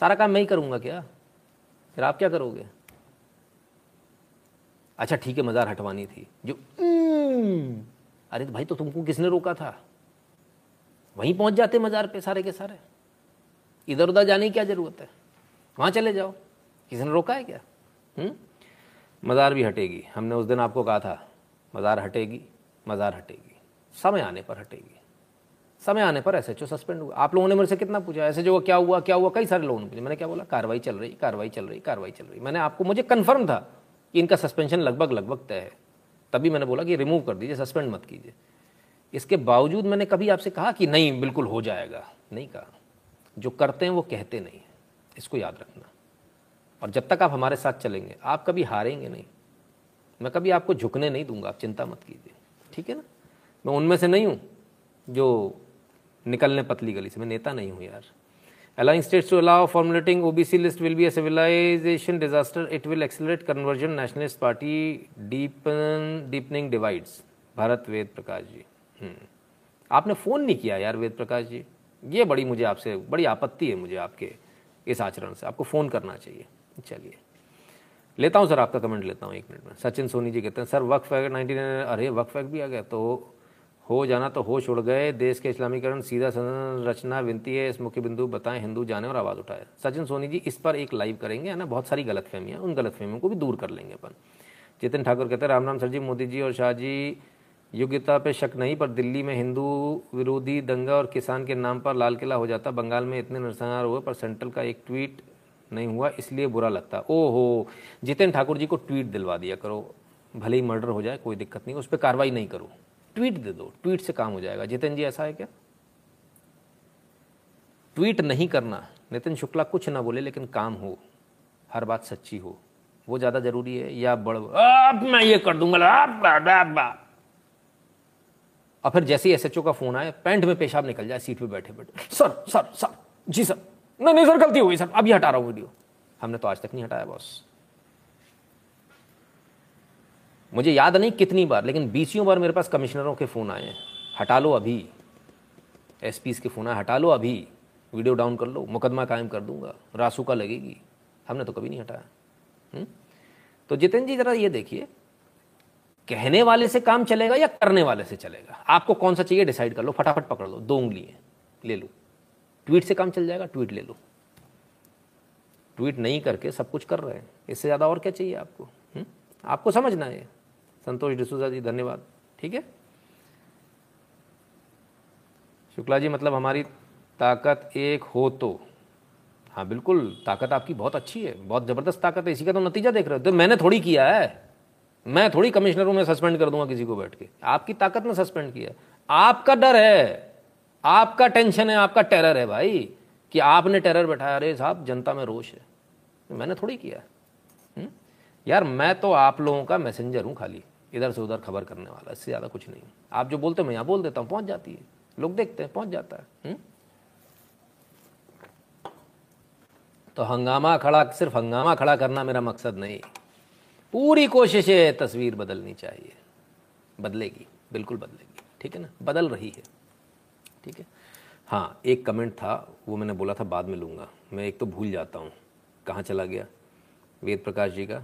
S2: सारा काम मैं ही करूँगा क्या? फिर आप क्या करोगे? अच्छा ठीक है मज़ार हटवानी थी। जो हम्म, अरे तो भाई तो तुमको किसने रोका था? वहीं पहुँच जाते मज़ार पे सारे के सारे। इधर उधर जाने की क्या ज़रूरत है? वहाँ चले जाओ। किसी ने रोका है क्या? हम्म? मज़ार भी हटेगी। हमने उस दिन आपको कहा था मज़ार हटेगी मज़ार हटेगी। समय आने पर हटेगी। समय आने पर एस सस्पेंड हुआ। आप लोगों ने मेरे से कितना पूछा? ऐसे जो क्या हुआ क्या हुआ? कई सारे लोगों ने पूछा। मैंने क्या बोला? कार्रवाई चल रही, कार्रवाई चल रही, कार्रवाई चल रही। मैंने आपको, मुझे कन्फर्म था कि इनका सस्पेंशन लगभग लगभग तय है। तभी मैंने बोला कि रिमूव कर दीजिए सस्पेंड मत कीजिए। इसके बावजूद मैंने कभी आपसे कहा कि नहीं, बिल्कुल हो जाएगा। नहीं कहा। जो करते हैं वो कहते नहीं इसको याद रखना। और जब तक आप हमारे साथ चलेंगे, आप कभी हारेंगे नहीं। मैं कभी आपको झुकने नहीं दूँगा, आप चिंता मत कीजिए। ठीक है ना? मैं उनमें से नहीं हूँ, जो निकलने पतली गली से मैं नेता नहीं हूँ यार allowing states to allow formulating OBC list will be a civilization disaster. It will accelerate conversion. Nationalist Party deepen, deepening divides. Bharat Ved Prakash ji. आपने फ़ोन नहीं किया यार वेद प्रकाश जी ये बड़ी मुझे आपसे, बड़ी आपत्ति है मुझे आपके इस आचरण से आपको फ़ोन करना चाहिए चलिए लेता हूँ सर, आपका कमेंट लेता हूँ एक मिनट में सचिन सोनी जी कहते हैं, सर, वक्फ एक्ट नाइनटीन, अरे, वक्फ एक्ट भी आ गया तो हो जाना तो होश उड़ गए। देश के इस्लामीकरण सीधा संरचना विनती है। इस मुख्य बिंदु बताएँ, हिंदू जाने और आवाज़ उठाए। सचिन सोनी जी, इस पर एक लाइव करेंगे, है ना? बहुत सारी गलत फहमियाँ उन गलत फहमियों को भी दूर कर लेंगे अपन। जितिन ठाकुर कहते हैं राम राम सर जी, मोदी जी और शाह जी, योग्यता पे शक नहीं, पर दिल्ली में हिंदू विरोधी दंगा और किसान के नाम पर लाल किला हो जाता। बंगाल में इतने नरसंहार हुए, पर सेंट्रल का एक ट्वीट नहीं हुआ, इसलिए बुरा लगता। ओहो! जितेन ठाकुर जी को ट्वीट दिलवा दिया करो। भले ही मर्डर हो जाए, कोई दिक्कत नहीं, उस पर कार्रवाई नहीं करो। ट्वीट दे दो, ट्वीट से काम हो जाएगा। जितेन जी, ऐसा है क्या? ट्वीट नहीं करना, नितिन शुक्ला कुछ ना बोले, लेकिन काम हो, हर बात सच्ची हो, वो ज़्यादा ज़रूरी है या बड़ मैं ये कर दूँगा अब। और फिर जैसे ही एसएचओ का फ़ोन आए पैंट में पेशाब निकल जाए, सीट पे बैठे बैठे। सर सर सर, जी सर, नहीं नहीं, सर, गलती हो गई, सर अभी हटा रहा हूँ वीडियो। हमने तो आज तक नहीं हटाया, बॉस। मुझे याद नहीं कितनी बार, लेकिन बीसियों बार मेरे पास कमिश्नरों के फ़ोन आए हैं। हटा लो अभी। एस के फ़ोन आए, हटा लो अभी। वीडियो डाउन कर लो, मुकदमा कायम कर दूँगा। रासू का लगेगी। हमने तो कभी नहीं हटाया। हुँ? तो जितेंद्र जी, ज़रा ये देखिए। कहने वाले से काम चलेगा या करने वाले से चलेगा? आपको कौन सा चाहिए डिसाइड कर लो। फटाफट पकड़ लो। दो उंगली है। ले लो। ट्वीट से काम चल जाएगा, ट्वीट ले लो। ट्वीट नहीं करके सब कुछ कर रहे हैं। इससे ज़्यादा और क्या चाहिए आपको? हुँ? आपको समझना है। संतोष डिसूजा जी धन्यवाद। ठीक है? शुक्ला जी मतलब हमारी ताकत एक हो तो। हाँ बिल्कुल, ताकत आपकी बहुत अच्छी है, बहुत ज़बरदस्त ताकत है। इसी का तो नतीजा देख रहे हो। तो मैंने थोड़ी किया है। मैं थोड़ी कमिश्नरों में सस्पेंड कर दूँगा किसी को बैठ के। आपकी ताकत ने सस्पेंड किया। आपका डर है। आपका टेंशन है, आपका टेरर है भाई, कि आपने टेरर बैठाया। अरे साहब, जनता में रोष है। मैंने थोड़ी किया। हुँ? यार, मैं तो आप लोगों का मैसेंजर हूँ खाली। इधर से उधर खबर करने वाला, इससे ज़्यादा कुछ नहीं। आप जो बोलते हो, मैं यहाँ बोल देता हूँ, पहुँच जाती है। लोग देखते हैं, पहुँच जाता है? तो हंगामा खड़ा, सिर्फ़ हंगामा खड़ा करना मेरा मकसद नहीं। पूरी कोशिश है तस्वीर बदलनी चाहिए। बदलेगी, बिल्कुल बदलेगी। ठीक है ना? बदल रही है। ठीक है? हाँ एक कमेंट था, वो मैंने बोला था, बाद में लूँगा। मैं एक तो भूल जाता हूँ। कहाँ चला गया? वेद प्रकाश जी का?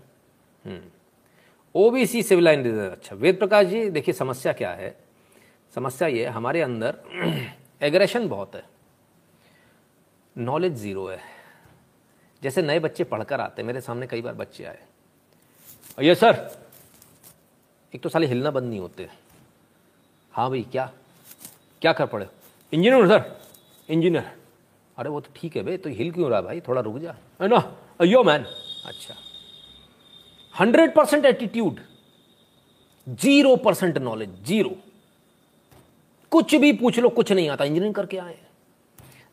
S2: ओबीसी सिविल लाइन अच्छा वेद प्रकाश जी, देखिए समस्या क्या है? समस्या ये हमारे अंदर एग्रेशन बहुत है। नॉलेज ज़ीरो है। जैसे नए बच्चे पढ़कर आते मेरे सामने कई बार बच्चे आए। ये सर, एक तो साले हिलना बंद नहीं होते। हाँ भाई, क्या? क्या कर पड़े? Engineer sir, engineer. अरे वो तो ठीक है भाई तो हिल क्यों रहा भाई? थोड़ा रुक जा। है ना? अयो मैन। अच्छा। Hundred percent attitude zero percent knowledge zero कुछ भी पूछ लो, कुछ नहीं आता। इंजीनियरिंग करके आए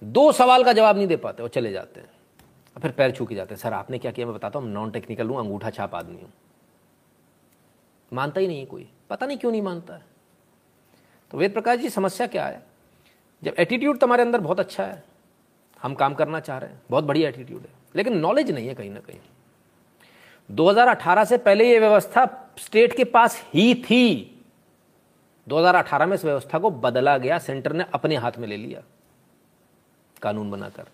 S2: दो सवाल का जवाब नहीं दे पाते और चले जाते हैं। फिर पैर छू के जाते हैं। सर, आपने क्या किया? मैं बताता हूँ नॉन टेक्निकल हूँ, अंगूठा छाप आदमी हूँ। मानता ही नहीं है कोई। पता नहीं क्यों नहीं मानता है। तो वेद प्रकाश जी, समस्या क्या है? जब एटीट्यूड तुम्हारे अंदर बहुत अच्छा है, हम काम करना चाह रहे हैं, बहुत बढ़िया एटीट्यूड है, लेकिन नॉलेज नहीं है कहीं ना कहीं। 2018 से पहले ये व्यवस्था स्टेट के पास ही थी। 2018 में इस व्यवस्था को बदला गया, सेंटर ने अपने हाथ में ले लिया। कानून बनाकर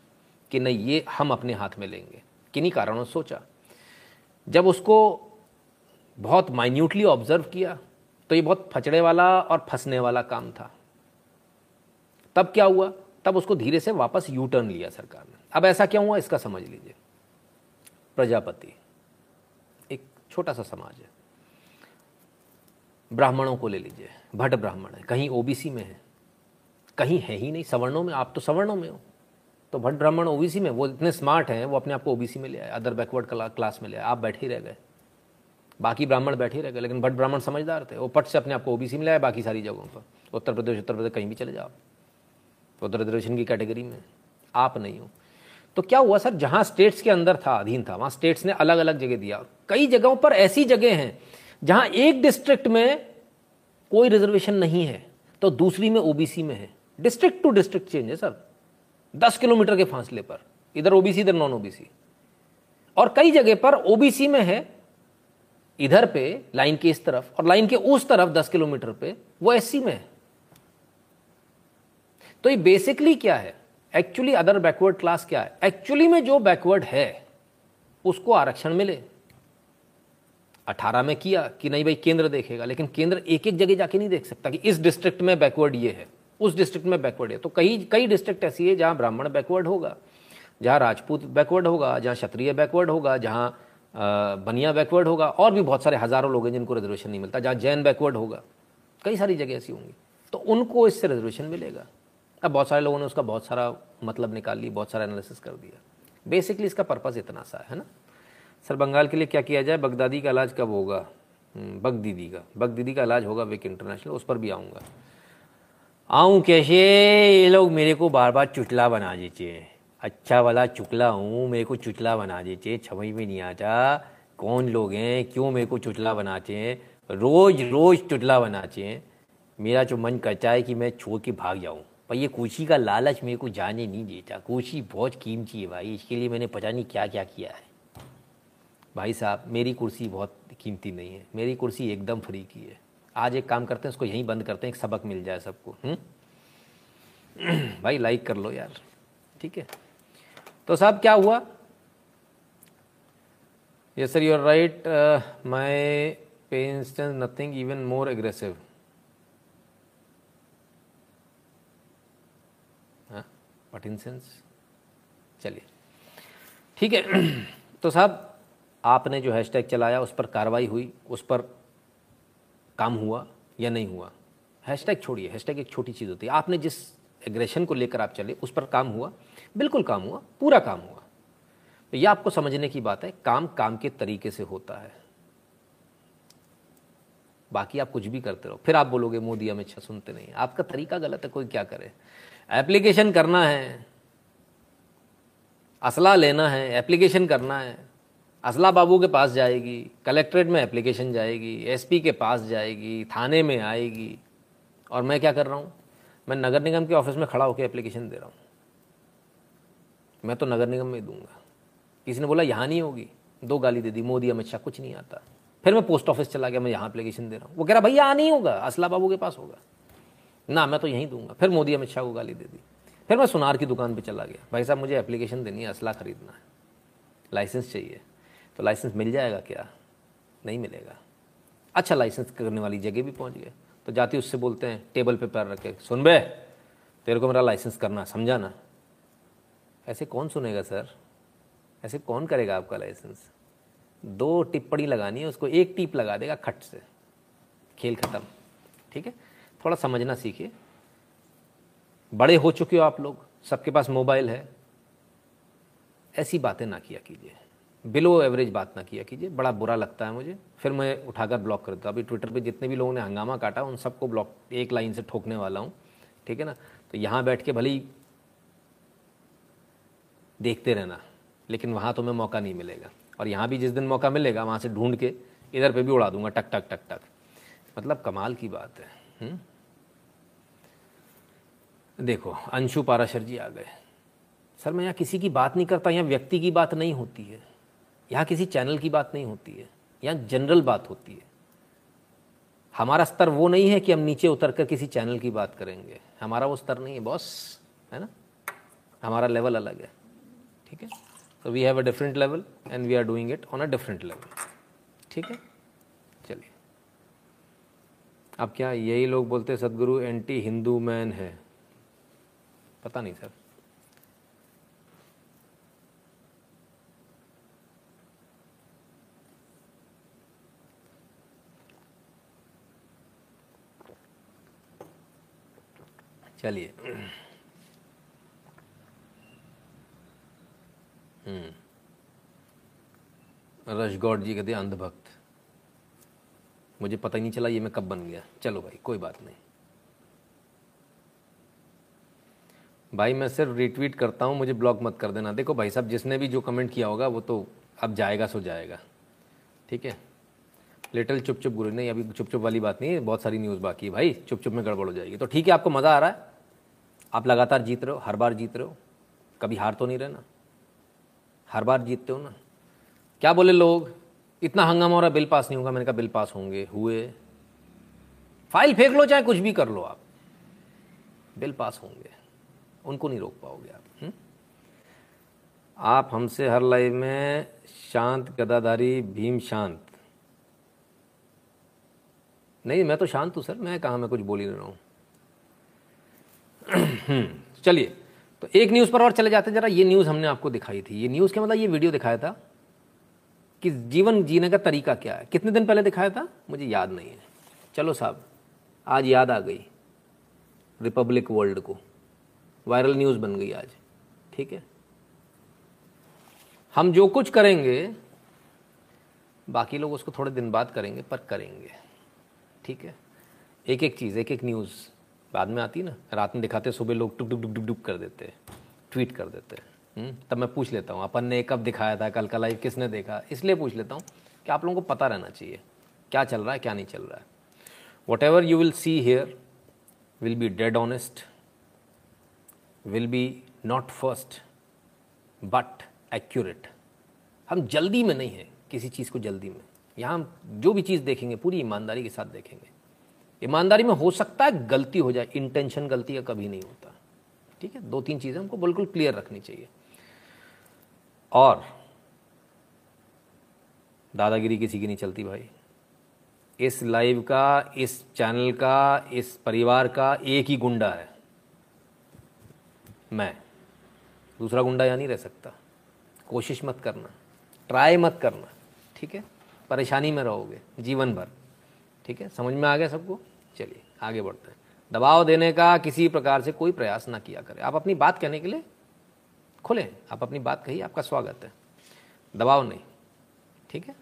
S2: कि नहीं, ये हम अपने हाथ में लेंगे। किन्हीं कारणों सोचा। जब उसको बहुत माइन्यूटली ऑब्ज़र्व किया तो ये बहुत फचड़े वाला और फंसने वाला काम था। तब क्या हुआ? तब उसको धीरे से वापस यू टर्न लिया सरकार ने। अब ऐसा क्या हुआ? इसका समझ लीजिए। प्रजापति। छोटा सा समाज है। ब्राह्मणों को ले लीजिए, भट्ट ब्राह्मण है, कहीं ओबीसी में है, कहीं है ही नहीं, सवर्णों में, आप तो सवर्णों में हो। तो भट्ट ब्राह्मण ओबीसी में, वो इतने स्मार्ट हैं, वो अपने आप को ओबीसी में ले आए अदर बैकवर्ड क्लास में ले आए, आप बैठे ही रह गए। बाकी ब्राह्मण बैठे रह गए, लेकिन भट्ट ब्राह्मण समझदार थे, वो पट से अपने आप को ओबीसी में ले आए, बाकी सारी जगहों पर। उत्तर प्रदेश उत्तर प्रदेश कहीं भी चले जाओ। उत्तर रिजर्वेशन की कैटेगरी में, आप नहीं हो। तो क्या हुआ सर, जहाँ स्टेट्स के अंदर था, अधीन था, वहाँ स्टेट्स ने अलग अलग जगह दिया। कई जगहों पर ऐसी जगह हैं जहाँ एक डिस्ट्रिक्ट में कोई रिजर्वेशन नहीं है तो दूसरी में ओबीसी में है। डिस्ट्रिक्ट टू डिस्ट्रिक्ट चेंज है सर दस किलोमीटर के फासले पर। इधर ओबीसी इधर नॉन ओबीसी और कई जगह पर ओबीसी में है, इधर पे लाइन के इस तरफ़, और लाइन के उस तरफ़ दस किलोमीटर पे, वो एससी में है। तो ये बेसिकली क्या है? एक्चुअली अदर बैकवर्ड क्लास क्या है? एक्चुअली में जो बैकवर्ड है, उसको आरक्षण मिले। अठारह में किया कि नहीं भाई, केंद्र देखेगा। लेकिन केंद्र एक एक जगह जाके नहीं देख सकता कि इस डिस्ट्रिक्ट में बैकवर्ड ये है, उस डिस्ट्रिक्ट में बैकवर्ड है। तो कई कई डिस्ट्रिक्ट ऐसी है जहाँ ब्राह्मण बैकवर्ड होगा, जहाँ राजपूत बैकवर्ड होगा, जहाँ क्षत्रिय बैकवर्ड होगा, जहाँ बनिया बैकवर्ड होगा, और भी बहुत सारे हज़ारों लोग हैं जिनको रिजर्वेशन नहीं मिलता, जहाँ जैन बैकवर्ड होगा। कई सारी जगह ऐसी होंगी। तो उनको इससे रिजर्वेशन मिलेगा। अब बहुत सारे लोगों ने उसका बहुत सारा मतलब निकाल ली बहुत सारा एनालिसिस कर दिया। बेसिकली इसका पर्पज़ इतना सा है ना? सर बंगाल के लिए क्या किया जाए? बगदादी का इलाज कब होगा? हम्म, बग दीदी का। बग दीदी का इलाज होगा विक इंटरनेशनल उस पर भी आऊँगा। आऊँ कैसे? ये लोग मेरे को बार बार चुटला बना देते अच्छा वाला चुटला हूँ मेरे को चुटला बना देते समझ में नहीं आता कौन लोग हैं क्यों मेरे को चुटला बनाते हैं। रोज रोज चुटला बनाते हैं। मेरा जो मन करता है कि मैं छोड़ के भाग जाऊँ। पर ये कुर्सी का लालच मेरे को जाने नहीं देता। कुर्सी बहुत कीमती है भाई इसके लिए मैंने पता नहीं क्या क्या किया है। भाई साहब, मेरी कुर्सी बहुत कीमती नहीं है। मेरी कुर्सी एकदम फ्री की है। आज एक काम करते हैं, उसको यहीं बंद करते हैं, एक सबक मिल जाए सबको भाई लाइक कर लो यार, ठीक है? तो साहब, क्या हुआ? Yes sir you are right my pens nothing even more aggressive what in sense चलिए। ठीक है। तो साहब आपने जो हैशटैग चलाया, उस पर कार्रवाई हुई, उस पर काम हुआ या नहीं हुआ? हैशटैग छोड़िए हैशटैग एक छोटी चीज़ होती है। आपने जिस एग्रेशन को लेकर आप चले, उस पर काम हुआ? बिल्कुल काम हुआ, पूरा काम हुआ। तो यह आपको समझने की बात है, काम काम के तरीके से होता है। बाकी आप कुछ भी करते रहो। फिर आप बोलोगे, मोदी अमित शाह सुनते नहीं आपका तरीका गलत है, कोई क्या करे? एप्लीकेशन करना है। असला लेना है एप्लीकेशन करना है। असला बाबू के पास जाएगी, कलेक्ट्रेट में एप्लीकेशन जाएगी, एसपी के पास जाएगी, थाने में आएगी। और मैं क्या कर रहा हूँ? मैं नगर निगम के ऑफ़िस में खड़ा होकर एप्लीकेशन दे रहा हूँ। मैं तो नगर निगम में ही दूँगा। किसी ने बोला, यहाँ नहीं होगी। दो गाली दे दी, मोदी, अमित शाह, कुछ नहीं आता। फिर मैं पोस्ट ऑफ़िस चला गया, मैं यहाँ एप्लीकेशन दे रहा हूँ। वो कह रहा, भैया, यहाँ नहीं होगा असला बाबू के पास होगा। ना, मैं तो यहीं दूँगा। फिर मोदी, अमित शाह को गाली दे दी। फिर मैं सुनार की दुकान पर चला गया। भाई साहब, मुझे एप्लीकेशन देनी है, असला खरीदना है। लाइसेंस चाहिए। तो लाइसेंस मिल जाएगा क्या? नहीं मिलेगा। अच्छा लाइसेंस करने वाली जगह भी पहुँच गए। तो जाते उससे बोलते हैं टेबल पे पैर रखे, सुन बे, तेरे को मेरा लाइसेंस करना समझा ना? ऐसे कौन सुनेगा, सर? ऐसे कौन करेगा आपका लाइसेंस दो टिप्पणी लगानी है, उसको एक टिप लगा देगा खट से। खेल खत्म। ठीक है? थोड़ा समझना सीखिए। बड़े हो चुके हो आप लोग, सबके पास मोबाइल है। ऐसी बातें ना किया कीजिए। बिलो एवरेज बात ना किया कीजिए, बड़ा बुरा लगता है मुझे। फिर मैं उठाकर ब्लॉक कर देता अभी ट्विटर पे जितने भी लोगों ने हंगामा काटा, उन सबको ब्लॉक, एक लाइन से ठोकने वाला हूँ। ठीक है ना? तो यहाँ बैठ के भली देखते रहना। लेकिन वहाँ तुम्हें मौका नहीं मिलेगा। और यहाँ भी जिस दिन मौका मिलेगा, वहाँ से ढूंढ के इधर पे भी उड़ा दूँगा, टक टक टक टक। मतलब कमाल की बात है हुँ? हम्म? देखो, अंशु पाराशर जी आ गए। सर, मैं यहाँ किसी की बात नहीं करता, यहाँ व्यक्ति की बात नहीं होती है। यहाँ किसी चैनल की बात नहीं होती है, यहाँ जनरल बात होती है। हमारा स्तर वो नहीं है कि हम नीचे उतर कर किसी चैनल की बात करेंगे। हमारा वो स्तर नहीं है, बॉस, है ना? हमारा लेवल अलग है, ठीक है? तो we have a different level and we are doing it on a different level ठीक है? चलिए। अब क्या यही लोग बोलते सदगुरु एंटी हिंदू मैन है? पता नहीं, सर। चलिए। हम्म। रशगौड़ जी कहते अंधभक्त। मुझे पता ही नहीं चला ये मैं कब बन गया। चलो भाई, कोई बात नहीं। भाई, मैं सिर्फ़ रिट्वीट करता हूँ, मुझे ब्लॉक मत कर देना। देखो भाई साहब, जिसने भी जो कमेंट किया होगा, वो तो अब जाएगा सो जाएगा। ठीक है? लिटल चुप चुप गुरु, नहीं, अभी चुप चुप वाली बात नहीं है, बहुत सारी न्यूज़ बाकी है भाई। चुप चुप में गड़बड़ हो जाएगी। तो ठीक है, आपको मज़ा आ रहा है? आप लगातार जीत रहे हो, हर बार जीत रहे हो, कभी हार तो नहीं रहे ना? हर बार जीतते हो ना? क्या बोले लोग? इतना हंगामा हो रहा बिल पास नहीं होगा। मैंने कहा, बिल पास होंगे, हुए। फ़ाइल फेंक लो, चाहे कुछ भी कर लो आप। बिल पास होंगे। उनको नहीं रोक पाओगे आप हुँ? हम्म? आप हमसे हर लाइव में शांत गदाधारी भीम शांत। नहीं, मैं तो शांत हूँ, सर। मैं कहा, मैं कुछ बोल ही रहा हूँ। चलिए तो एक न्यूज़ पर और चले जाते हैं। जरा ये न्यूज़ हमने आपको दिखाई थी। ये न्यूज़ के मतलब? ये वीडियो दिखाया था कि जीवन जीने का तरीका क्या है। कितने दिन पहले दिखाया था? मुझे याद नहीं है। चलो साहब, आज याद आ गई रिपब्लिक वर्ल्ड को। वायरल न्यूज़ बन गई आज। ठीक है? हम जो कुछ करेंगे, बाकी लोग उसको थोड़े दिन बाद करेंगे, पर करेंगे। ठीक है? एक एक चीज़ एक एक न्यूज़ बाद में आती ना रात में दिखाते सुबह लोग टुक टुक टुक टुक टुक कर देते ट्वीट कर देते हम्म, तब मैं पूछ लेता हूँ अपन ने कब दिखाया था कल का लाइव किसने देखा? इसलिए पूछ लेता हूँ कि आप लोगों को पता रहना चाहिए क्या चल रहा है क्या नहीं चल रहा है। Whatever you will see here will be dead honest will be not first but accurate हम जल्दी में नहीं हैं किसी चीज़ को जल्दी में। यहाँ हम जो भी चीज़ देखेंगे पूरी ईमानदारी के साथ देखेंगे। ईमानदारी में हो सकता है गलती हो जाए इंटेंशन गलती का कभी नहीं होता। ठीक है? दो तीन चीज़ें हमको बिल्कुल क्लियर रखनी चाहिए। और दादागिरी किसी की नहीं चलती भाई। इस लाइव का, इस चैनल का, इस परिवार का एक ही गुंडा है। मैं। दूसरा गुंडा यहाँ नहीं रह सकता। कोशिश मत करना। ट्राई मत करना। ठीक है? परेशानी में रहोगे। जीवन भर। ठीक है? समझ में आ गया सबको? चलिए, आगे बढ़ते हैं। दबाव देने का किसी प्रकार से कोई प्रयास ना किया करें। आप अपनी बात कहने के लिए खुले आप अपनी बात कही आपका स्वागत है। दबाव नहीं। ठीक है?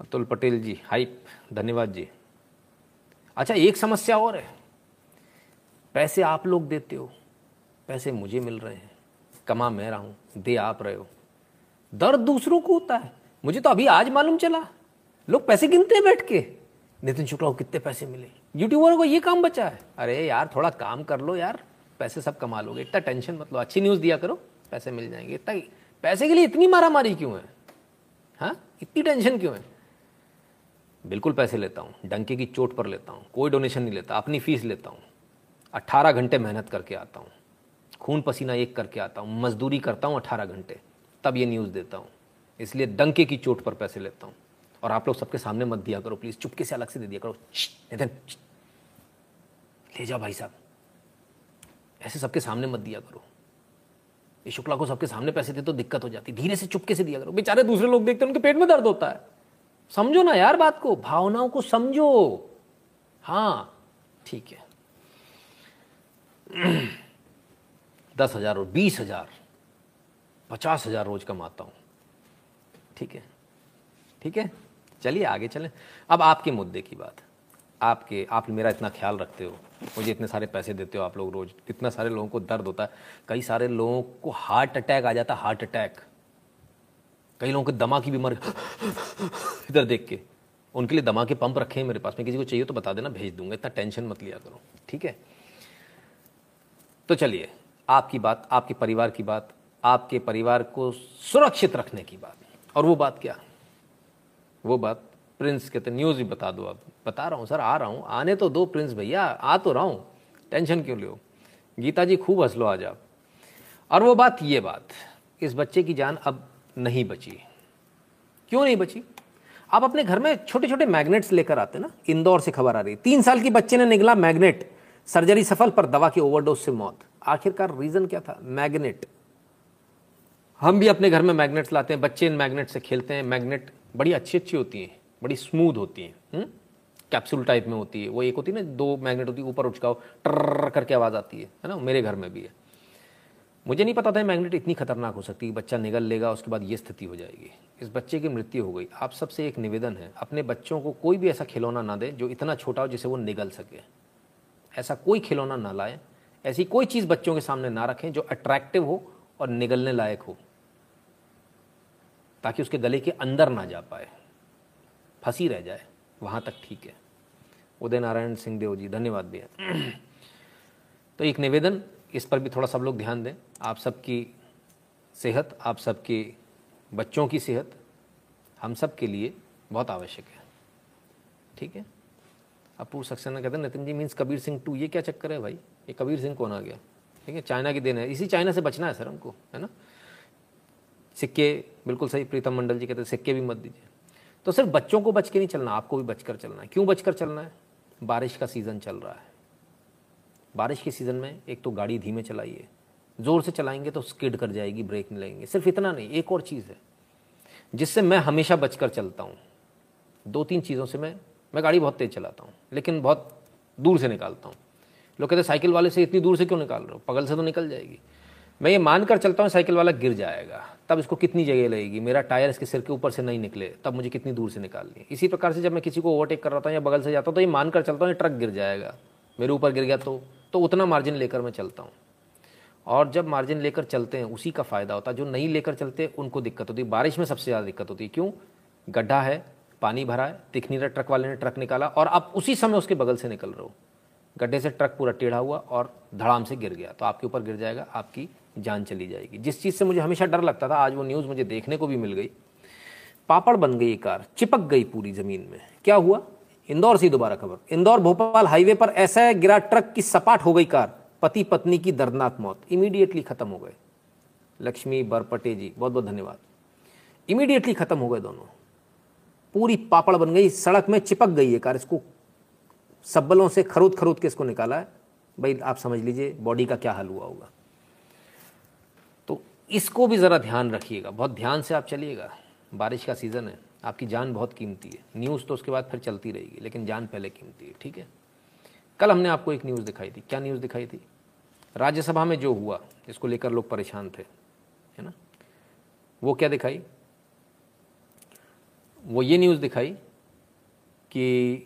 S2: अतुल पटेल जी हाइप धन्यवाद जी। अच्छा एक समस्या और है। पैसे आप लोग देते हो, पैसे मुझे मिल रहे हैं। कमा मैं रहा हूँ, दे आप रहे हो। दर्द दूसरों को होता है। मुझे तो अभी आज मालूम चला। लोग पैसे गिनते हैं बैठ के। नितिन शुक्ला को कितने पैसे मिले? यूट्यूबर को ये काम बचा है। अरे यार थोड़ा काम कर लो यार। पैसे सब कमा लोगे। इतना टेंशन मत लो। अच्छी न्यूज़ दिया करो। पैसे मिल जाएँगे। इतना पैसे के लिए इतनी मारा मारी क्यों है? हाँ? इतनी टेंशन क्यों है? बिल्कुल पैसे लेता हूँ। डंके की चोट पर लेता हूँ। कोई डोनेशन नहीं लेता। अपनी फ़ीस लेता हूँ। अट्ठारह घंटे मेहनत करके आता हूँ। खून पसीना एक करके आता हूँ। मजदूरी करता हूँ अट्ठारह घंटे। तब ये न्यूज़ देता हूँ। इसलिए डंके की चोट पर पैसे लेता हूँ। और आप लोग सबके सामने मत दिया करो प्लीज़ चुपके से अलग से दे दिया करो। नितिन ले जाओ भाई साहब। ऐसे सबके सामने मत दिया करो। ये शुक्ला को सबके सामने पैसे दे तो दिक्कत हो जाती। धीरे से चुपके से दिया करो। बेचारे दूसरे लोग देखते हैं, उनके पेट में दर्द होता है। समझो ना यार बात को, भावनाओं को समझो। हाँ ठीक है। दस हज़ार और बीस हज़ार, पचास हज़ार रोज कमाता हूँ। ठीक है? ठीक है? चलिए आगे चलें। अब आपके मुद्दे की बात। आपके, आप मेरा इतना ख्याल रखते हो, मुझे इतने सारे पैसे देते हो आप लोग रोज़, इतना सारे लोगों को दर्द होता है, कई सारे लोगों को हार्ट अटैक आ जाता है, हार्ट अटैक। कई लोगों को दमा की बीमारी, इधर देख के। उनके लिए दमा के पंप रखे हैं मेरे पास, में किसी को चाहिए तो बता देना, भेज दूँगा, इतना टेंशन मत लिया करो, ठीक है? तो चलिए, आपकी बात, आपके परिवार की बात, आपके परिवार को सुरक्षित रखने की बात। और वो बात क्या? वो बात प्रिंस कहते न्यूज़ भी बता दो अब बता रहा हूँ सर आ रहा हूँ। आने तो दो प्रिंस भैया, आ तो रहा हूँ। टेंशन क्यों लो गीता जी खूब हंस लो आज आप। और वो बात, ये बात, इस बच्चे की जान अब नहीं बची। क्यों नहीं बची? आप अपने घर में छोटे छोटे मैग्नेट्स लेकर आते ना, इंदौर से खबर आ रही तीन साल की बच्चे ने निकला मैग्नेट सर्जरी सफल, पर दवा की ओवरडोज से मौत। आखिरकार रीजन क्या था? मैग्नेट हम भी अपने घर में मैग्नेट्स लाते हैं, बच्चे इन मैग्नेट से खेलते हैं मैग्नेट बड़ी अच्छी अच्छी होती हैं, बड़ी स्मूथ होती हैं कैप्सूल टाइप में होती है, वो एक होती है ना, दो मैग्नेट होती है, ऊपर उचकाओ ट्र करके आवाज़ आती है है ना? मेरे घर में भी है। मुझे नहीं पता था मैग्नेट इतनी खतरनाक हो सकती है बच्चा निगल लेगा, उसके बाद ये स्थिति हो जाएगी। इस बच्चे की मृत्यु हो गई। आप सबसे एक निवेदन है, अपने बच्चों को कोई भी ऐसा खिलौना ना दे, जो इतना छोटा हो जिसे वो निगल सके। ऐसा कोई खिलौना ना लाए, ऐसी कोई चीज़ बच्चों के सामने ना रखें, जो अट्रैक्टिव हो और निगलने लायक हो। ताकि उसके गले के अंदर ना जा पाए। फंसी रह जाए। वहाँ तक ठीक है। उदय नारायण सिंह देव जी, धन्यवाद भैया। तो एक निवेदन, इस पर भी थोड़ा सब लोग ध्यान दें। आप सबकी सेहत, आप सबके बच्चों की सेहत, हम सब के लिए बहुत आवश्यक है। ठीक है? अपूर्व सक्सेना कहते हैं, नितिन जी मीन्स कबीर सिंह टू ये क्या चक्कर है भाई? ये कबीर सिंह कौन आ गया? ठीक है? चाइना की देन है। इसी चाइना से बचना है सर हमको, है ना? सिक्के, बिल्कुल सही, प्रीतम मंडल जी कहते हैं, सिक्के भी मत दीजिए। तो सिर्फ़ बच्चों को बच के नहीं चलना, आपको भी बचकर चलना है। क्यों बचकर चलना है? बारिश का सीज़न चल रहा है। बारिश के सीज़न में एक तो गाड़ी धीमे चलाइए, ज़ोर से चलाएँगे तो स्किड कर जाएगी, ब्रेक नहीं लगेंगे। सिर्फ़ इतना नहीं, एक और चीज़ है, जिससे मैं हमेशा बचकर चलता हूँ। दो तीन चीज़ों से मैं मैं गाड़ी बहुत तेज़ चलाता हूँ, लेकिन बहुत दूर से निकालता हूँ। लोग कहते साइकिल वाले से इतनी दूर से क्यों निकाल रहे हो? पगल से तो निकल जाएगी। मैं ये मानकर चलता हूँ, साइकिल वाला गिर जाएगा। तब इसको कितनी जगह लगेगी? मेरा टायर इसके सिर के ऊपर से नहीं निकले, तब मुझे कितनी दूर से निकालनी इसी प्रकार से जब मैं किसी को ओवरटेक कर रहा था या बगल से जाता हूँ तो ये मानकर चलता हूँ, ये ट्रक गिर जाएगा। मेरे ऊपर गिर गया तो तो उतना मार्जिन लेकर मैं चलता हूँ। और जब मार्जिन लेकर चलते हैं, उसी का फ़ायदा होता है। जो नहीं लेकर चलते, उनको दिक्कत होती बारिश में सबसे ज़्यादा दिक्कत होती है। क्यों? गड्ढा है, पानी भरा है दिख नहीं रहा, ट्रक वाले ने ट्रक निकाला, और आप उसी समय उसके बगल से निकल रहे हो। गड्ढे से ट्रक पूरा टेढ़ा हुआ और धड़ाम से गिर गया तो आपके ऊपर गिर जाएगा, आपकी जान चली जाएगी। जिस चीज़ से मुझे हमेशा डर लगता था, आज वो न्यूज़ मुझे देखने को भी मिल गई। पापड़ बन गई कार, चिपक गई पूरी ज़मीन में। क्या हुआ? इंदौर से दोबारा खबर। इंदौर भोपाल हाईवे पर ऐसा गिरा ट्रक की सपाट हो गई कार। पति पत्नी की दर्दनाक मौत इमीडिएटली खत्म हो गए। लक्ष्मी बरपटे जी बहुत बहुत धन्यवाद। इमीडिएटली खत्म हो गए दोनों। पूरी पापड़ बन गई, सड़क में चिपक गई है कार। इसको सब्बलों से खरोद खरोद के इसको निकाला है। भाई, आप समझ लीजिए, बॉडी का क्या हाल हुआ होगा। इसको भी ज़रा ध्यान रखिएगा। बहुत ध्यान से आप चलिएगा। बारिश का सीज़न है। आपकी जान बहुत कीमती है। न्यूज़ तो उसके बाद फिर चलती रहेगी, लेकिन जान पहले कीमती है, ठीक है? कल हमने आपको एक न्यूज़ दिखाई थी। क्या न्यूज़ दिखाई थी? राज्यसभा में जो हुआ, जिसको लेकर लोग परेशान थे, है ना? वो क्या दिखाई? वो ये न्यूज़ दिखाई कि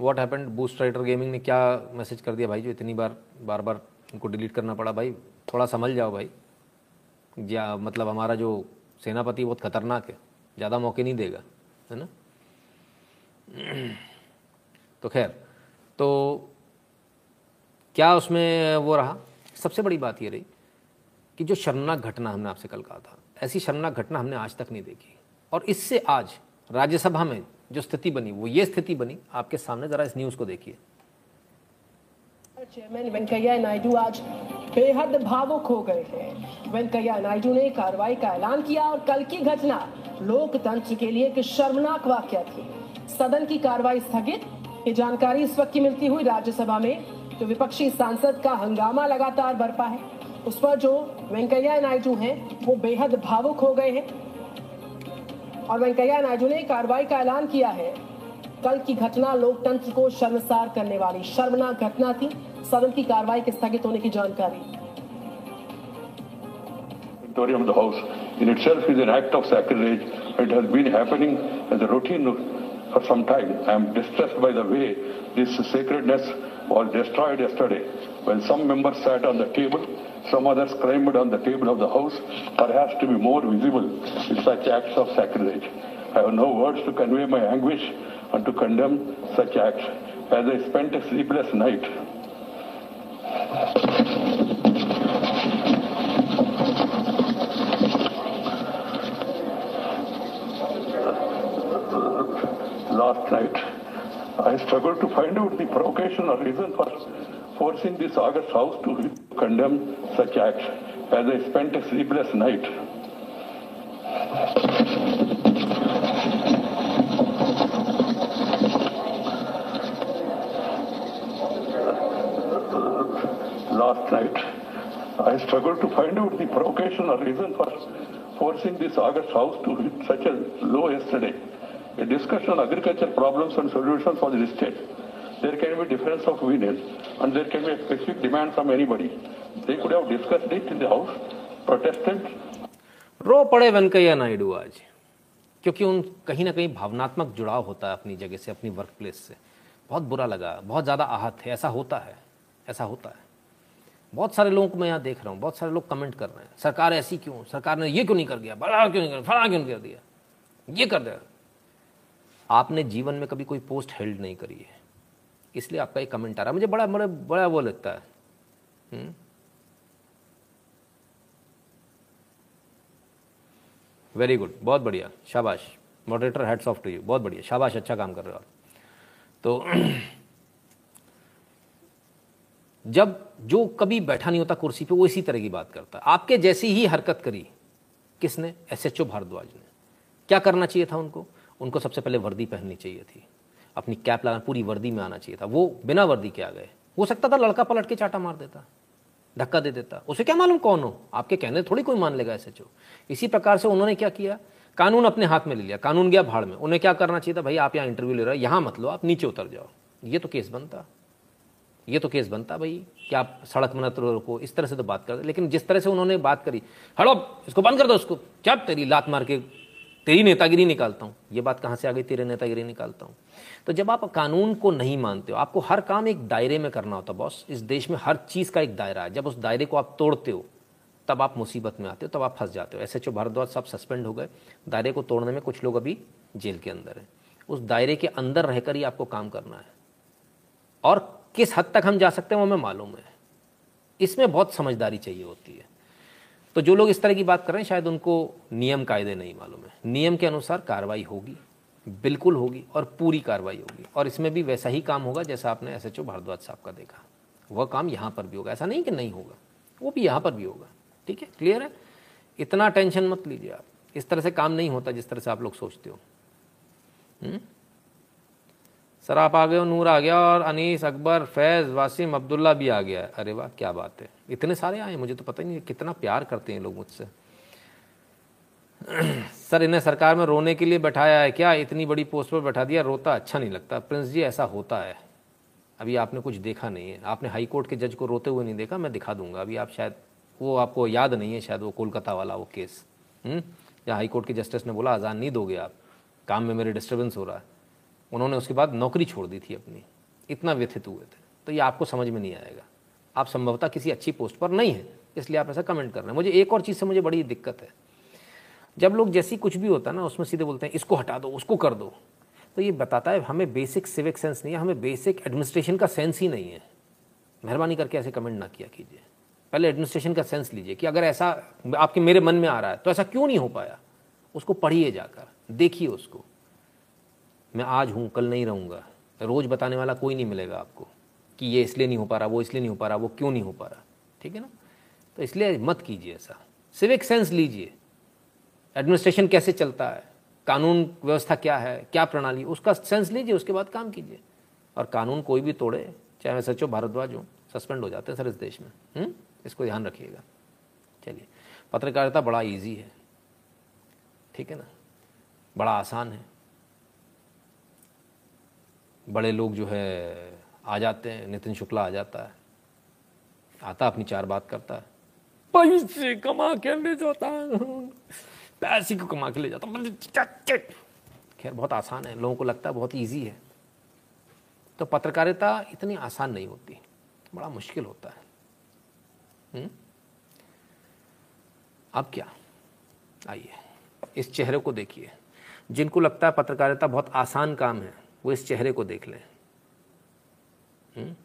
S2: what happened boost writer gaming ने क्या मैसेज कर दिया? भाई जो इतनी बार बार बार उनको डिलीट करना पड़ा, भाई, थोड़ा समझ जाओ, भाई। या मतलब हमारा जो सेनापति बहुत खतरनाक है, ज़्यादा मौके नहीं देगा, है ना? तो खैर तो क्या उसमें वो रहा? सबसे बड़ी बात ये रही कि जो शर्मनाक घटना हमने आपसे कल कहा था, ऐसी शर्मनाक घटना हमने आज तक नहीं देखी। और इससे आज राज्यसभा में जो स्थिति बनी, वो ये स्थिति बनी, आपके सामने जरा इस न्यूज़ को देखिए।
S3: चेयरमैन वेंकैया नायडू आज बेहद भावुक हो गए हैं। वेंकैया नायडू ने कार्रवाई का ऐलान किया और कल की घटना लोकतंत्र के लिए एक शर्मनाक वाक्य थी। सदन की कार्रवाई स्थगित, ये जानकारी इस वक्त की मिलती हुई राज्यसभा में जो विपक्षी सांसद का हंगामा लगातार बरपा है। उस पर जो वेंकैया नायडू हैं, वो बेहद भावुक हो गए हैं। और वेंकैया नायडू ने कार्रवाई का ऐलान किया है। कल की घटना लोकतंत्र को शर्मसार करने वाली शर्मनाक घटना थी। सदन की कार्रवाई के स्थगित होने की जानकारी
S4: auditorium of the House in itself is an act of sacrilege. It has been happening as a routine for some time. I am distressed by the way this sacredness was destroyed yesterday when some members sat on the table, some others climbed on the table of the House, perhaps to be more visible in such acts of sacrilege. I have no words to convey my anguish and to condemn such acts. As I spent a sleepless night last night. I struggled to find out the provocation or reason for forcing this August House to condemn such acts as I spent a sleepless night. Last night, I struggled to find out the provocation or reason for forcing this August House to hit such a low yesterday a discussion on agriculture problems and solutions for the state. There can be difference of opinion and there can be a specific demand from anybody. They could have discussed it in the House, protested.
S2: रो पड़े वेंकैया नायडू आज क्योंकि उन कहीं ना कहीं भावनात्मक जुड़ाव होता है अपनी जगह से अपनी वर्क प्लेस से बहुत बुरा लगा बहुत ज़्यादा आहत है ऐसा होता है ऐसा होता है बहुत सारे लोगों को मैं यहाँ देख रहा हूँ, बहुत सारे लोग कमेंट कर रहे हैं। सरकार ऐसी क्यों? सरकार ने ये क्यों नहीं कर दिया? बड़ा क्यों नहीं कर, फला क्यों नहीं कर दिया? ये कर दिया। आपने जीवन में कभी कोई पोस्ट हेल्ड नहीं करी है। इसलिए आपका एक कमेंट आ रहा है। मुझे बड़ा बड़ा बड़ा वो लगता है। वेरी गुड बहुत बढ़िया। शाबाश। Moderator heads off to you बहुत बढ़िया। शाबाश। अच्छा काम कर रहे हो आप। तो जब जो कभी बैठा नहीं होता कुर्सी पे, वो इसी तरह की बात करता है। आपके जैसी ही हरकत करी, किसने? एस एच ओ भारद्वाज ने। क्या करना चाहिए था उनको? उनको सबसे पहले वर्दी पहननी चाहिए थी। अपनी कैप लगाना, पूरी वर्दी में आना चाहिए था। वो बिना वर्दी के आ गए। हो सकता था लड़का पलट के चाटा मार देता, धक्का दे देता। उसे क्या मालूम कौन हो? आपके कहने थोड़ी कोई मान लेगा एसएचओ। इसी प्रकार से उन्होंने क्या किया? कानून अपने हाथ में ले लिया। कानून गया भाड़ में। उन्हें क्या करना चाहिए था? भाई, आप यहाँ इंटरव्यू ले रहे हो। यहाँ मत लो। आप नीचे उतर जाओ। ये तो केस बनता। ये तो केस बनता भाई, कि आप सड़क में रोको इस तरह से तो बात करते लेकिन जिस तरह से उन्होंने बात करी, हड़ो, इसको बंद कर दो उसको क्या तेरी लात मार के तेरी नेतागिरी निकालता हूँ। ये बात कहाँ से आ गई? तेरे नेतागिरी निकालता हूँ। तो जब आप कानून को नहीं मानते हो, आपको हर काम एक दायरे में करना होता बॉस। इस देश में हर चीज़ का एक दायरा है। जब उस दायरे को आप तोड़ते हो, तब आप मुसीबत में आते हो, तब आप फंस जाते हो। एस एच ओ भारद्वाज सब सस्पेंड हो गए। दायरे को तोड़ने में कुछ लोग अभी जेल के अंदर हैं। उस दायरे के अंदर रहकर ही आपको काम करना है। और किस हद तक हम जा सकते हैं वो हमें मालूम है। इसमें बहुत समझदारी चाहिए होती है। तो जो लोग इस तरह की बात कर रहे हैं, शायद उनको नियम कायदे नहीं मालूम है। नियम के अनुसार कार्रवाई होगी, बिल्कुल होगी और पूरी कार्रवाई होगी। और इसमें भी वैसा ही काम होगा जैसा आपने एस एच ओ भारद्वाज साहब का देखा। वह काम यहाँ पर भी होगा। ऐसा नहीं कि नहीं होगा, वो भी यहाँ पर भी होगा। ठीक है? क्लियर है? इतना टेंशन मत लीजिए आप। इस तरह से काम नहीं होता जिस तरह से आप लोग सोचते हो। हुँ? हम्म? सर आप आ गए हो, नूर आ गया और अनीस, अकबर, फैज़, वासिम, अब्दुल्ला भी आ गया। अरे वाह, क्या बात है। इतने सारे आए, मुझे तो पता ही नहीं कितना प्यार करते हैं लोग मुझसे। सर, इन्हें सरकार में रोने के लिए बैठाया है क्या? इतनी बड़ी पोस्ट पर बैठा दिया, रोता अच्छा नहीं लगता। प्रिंस जी, ऐसा होता है। अभी आपने कुछ देखा नहीं है। आपने हाई कोर्ट के जज को रोते हुए नहीं देखा? मैं दिखा दूँगा। अभी आप शायद, वो आपको याद नहीं है शायद वो कोलकाता वाला वो केस। हम्म? जहाँ हाई कोर्ट के जस्टिस ने बोला आज़ान नहीं दोगे आप। काम में मेरे डिस्टर्बेंस हो रहा है। उन्होंने उसके बाद नौकरी छोड़ दी थी अपनी। इतना व्यथित हुए थे। तो ये आपको समझ में नहीं आएगा। आप संभवतः किसी अच्छी पोस्ट पर नहीं है, इसलिए आप ऐसा कमेंट कर रहे हैं। मुझे एक और चीज़ से मुझे बड़ी दिक्कत है। जब लोग जैसी कुछ भी होता है ना, उसमें सीधे बोलते हैं, इसको हटा दो, उसको कर दो। तो ये बताता है, हमें बेसिक सिविक सेंस नहीं है, हमें बेसिक एडमिनिस्ट्रेशन का सेंस ही नहीं है। मेहरबानी करके ऐसे कमेंट ना किया कीजिए। पहले एडमिनिस्ट्रेशन का सेंस लीजिए कि अगर ऐसा आपके मेरे मन में आ रहा है तो ऐसा क्यों नहीं हो पाया? उसको पढ़िए जाकर, देखिए उसको। मैं आज हूँ, कल नहीं रहूँगा। रोज़ बताने वाला कोई नहीं मिलेगा आपको कि ये इसलिए नहीं हो पा रहा, वो इसलिए नहीं हो पा रहा, वो क्यों नहीं हो पा रहा, ठीक है ना? तो इसलिए मत कीजिए ऐसा। सिविक सेंस लीजिए। एडमिनिस्ट्रेशन कैसे चलता है? कानून व्यवस्था क्या है? क्या प्रणाली? उसका सेंस लीजिए, उसके बाद काम कीजिए। और कानून कोई भी तोड़े, चाहे मैं सचो भारद्वाज हूँ, सस्पेंड हो जाते हैं सर इस देश में हुँ? हम्म? इसको ध्यान रखिएगा। चलिए, पत्रकारिता बड़ा इजी है, ठीक है ना? बड़ा आसान है। बड़े लोग जो है आ जाते हैं, नितिन शुक्ला आ जाता है। आता अपनी चार बात करता है। पैसे कमा के ले जाता पैसे को कमा के ले जाता खैर, बहुत आसान है। लोगों को लगता है बहुत ईजी है। तो पत्रकारिता इतनी आसान नहीं होती। बड़ा मुश्किल होता है हुँ? हम्म? अब क्या? आइए। इस चेहरे को देखिए। जिनको लगता है पत्रकारिता बहुत आसान काम है वो इस चेहरे को देख लें। हम्म?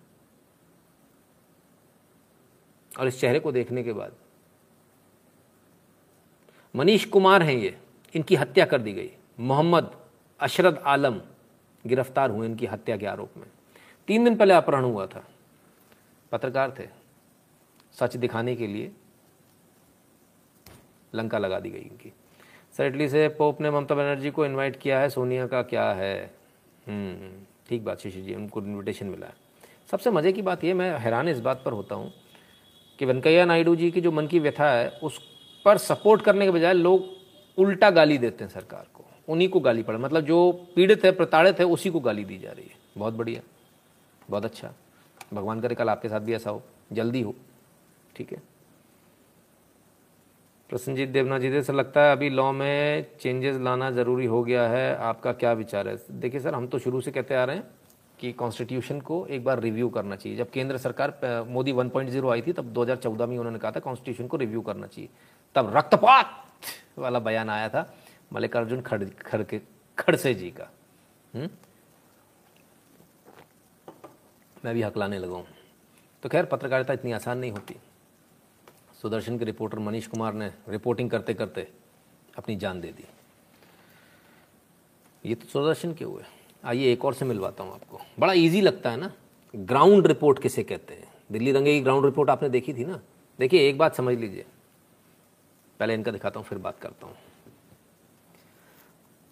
S2: और इस चेहरे को देखने के बाद, मनीष कुमार हैं ये, इनकी हत्या कर दी गई। मोहम्मद अशरद आलम गिरफ़्तार हुए इनकी हत्या के आरोप में। तीन दिन पहले अपहरण हुआ था। पत्रकार थे। सच दिखाने के लिए लंका लगा दी गई इनकी। सर, इटली से पोप ने ममता बनर्जी को इनवाइट किया है। सोनिया का क्या है? ठीक बात, शिशु जी उनको इन्विटेशन मिला है। सबसे मज़े की बात यह मैं हैरान इस बात पर होता हूँ कि वेंकैया नायडू जी की जो मन की व्यथा है, उस पर सपोर्ट करने के बजाय लोग उल्टा गाली देते हैं सरकार को। उन्हीं को गाली पड़े मतलब जो पीड़ित है, प्रताड़ित है, उसी को गाली दी जा रही है। बहुत बढ़िया, बहुत अच्छा। भगवान करे कल आपके साथ भी ऐसा हो, जल्दी हो, ठीक है? प्रसन्नजीत देवनाथ जी से लगता है अभी लॉ में चेंजेस लाना ज़रूरी हो गया है। आपका क्या विचार है? देखिए, सर, हम तो शुरू से कहते आ रहे हैं कि कॉन्स्टिट्यूशन को एक बार रिव्यू करना चाहिए। जब केंद्र सरकार मोदी 1.0 आई थी, तब 2014 में उन्होंने कहा था कॉन्स्टिट्यूशन को रिव्यू करना चाहिए। तब रक्तपात वाला बयान आया था मल्लिकार्जुन खड़ खड़ के, खड़से जी का। हुँ? हम्म? मैं भी हकलाने लगा। हूँ तो खैर, पत्रकारिता इतनी आसान नहीं होती। सुदर्शन के रिपोर्टर मनीष कुमार ने रिपोर्टिंग करते करते अपनी जान दे दी। ये तो सुदर्शन के हुए। आइए एक और से मिलवाता हूँ आपको। बड़ा इजी लगता है ना? ग्राउंड रिपोर्ट किसे कहते हैं? दिल्ली दंगे की ग्राउंड रिपोर्ट आपने देखी थी ना? देखिए, एक बात समझ लीजिए। पहले इनका दिखाता हूँ, फिर बात करता हूँ।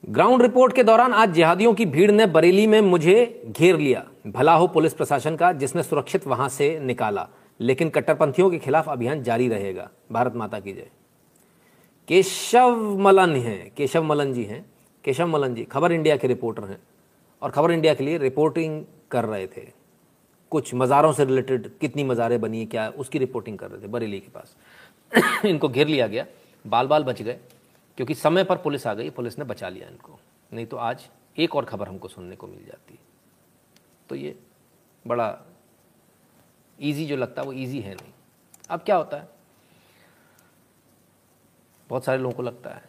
S2: ग्राउंड रिपोर्ट के दौरान आज जिहादियों की भीड़ ने बरेली में मुझे घेर लिया। भला हो पुलिस प्रशासन का, जिसने सुरक्षित वहाँ से निकाला। लेकिन कट्टरपंथियों के खिलाफ अभियान जारी रहेगा। भारत माता की जय। केशव मलन हैं, केशव मलन जी हैं, केशव मलन जी, खबर इंडिया के रिपोर्टर हैं और खबर इंडिया के लिए रिपोर्टिंग कर रहे थे। कुछ मज़ारों से रिलेटेड कितनी मज़ारें बनी है, क्या उसकी रिपोर्टिंग कर रहे थे, बरेली के पास। इनको घेर लिया गया। बाल बाल बच गए, क्योंकि समय पर पुलिस आ गई, पुलिस ने बचा लिया इनको। नहीं तो आज एक और खबर हमको सुनने को मिल जाती। तो ये बड़ा इजी जो लगता है, वो ईजी है नहीं। अब क्या होता है? बहुत सारे लोगों को लगता है,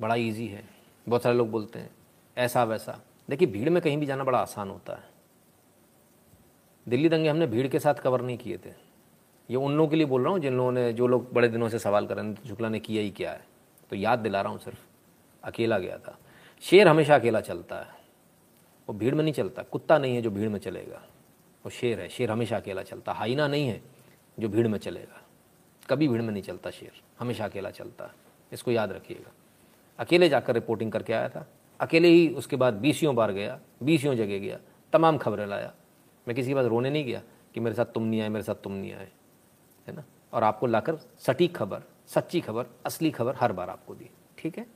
S2: बड़ा ईजी है। बहुत सारे लोग बोलते हैं, ऐसा वैसा। देखिए, भीड़ में कहीं भी जाना बड़ा आसान होता है। दिल्ली दंगे हमने भीड़ के साथ कवर नहीं किए थे। ये उन लोगों के लिए बोल रहा हूँ, जिन लोगों ने, जो लोग बड़े दिनों से सवाल कर रहे हैं शुक्ला ने किया ही क्या है। तो याद दिला रहा हूँ सिर्फ़, अकेला गया था। शेर हमेशा अकेला चलता है। वो भीड़ में नहीं चलता, कुत्ता नहीं है जो भीड़ में चलेगा। वो शेर है, शेर हमेशा अकेला चलता, हाइना नहीं है जो भीड़ में चलेगा। कभी भीड़ में नहीं चलता शेर, हमेशा अकेला चलता है। इसको याद रखिएगा। अकेले जाकर रिपोर्टिंग करके आया था। अकेले ही उसके बाद बीसियों बार गया, बीसियों जगह गया, तमाम खबरें लाया। मैं किसी के पास रोने नहीं गया कि मेरे साथ तुम नहीं आए, मेरे साथ तुम नहीं आए, है ना? और आपको लाकर सटीक खबर, सच्ची खबर, असली खबर हर बार आपको दी। ठीक है?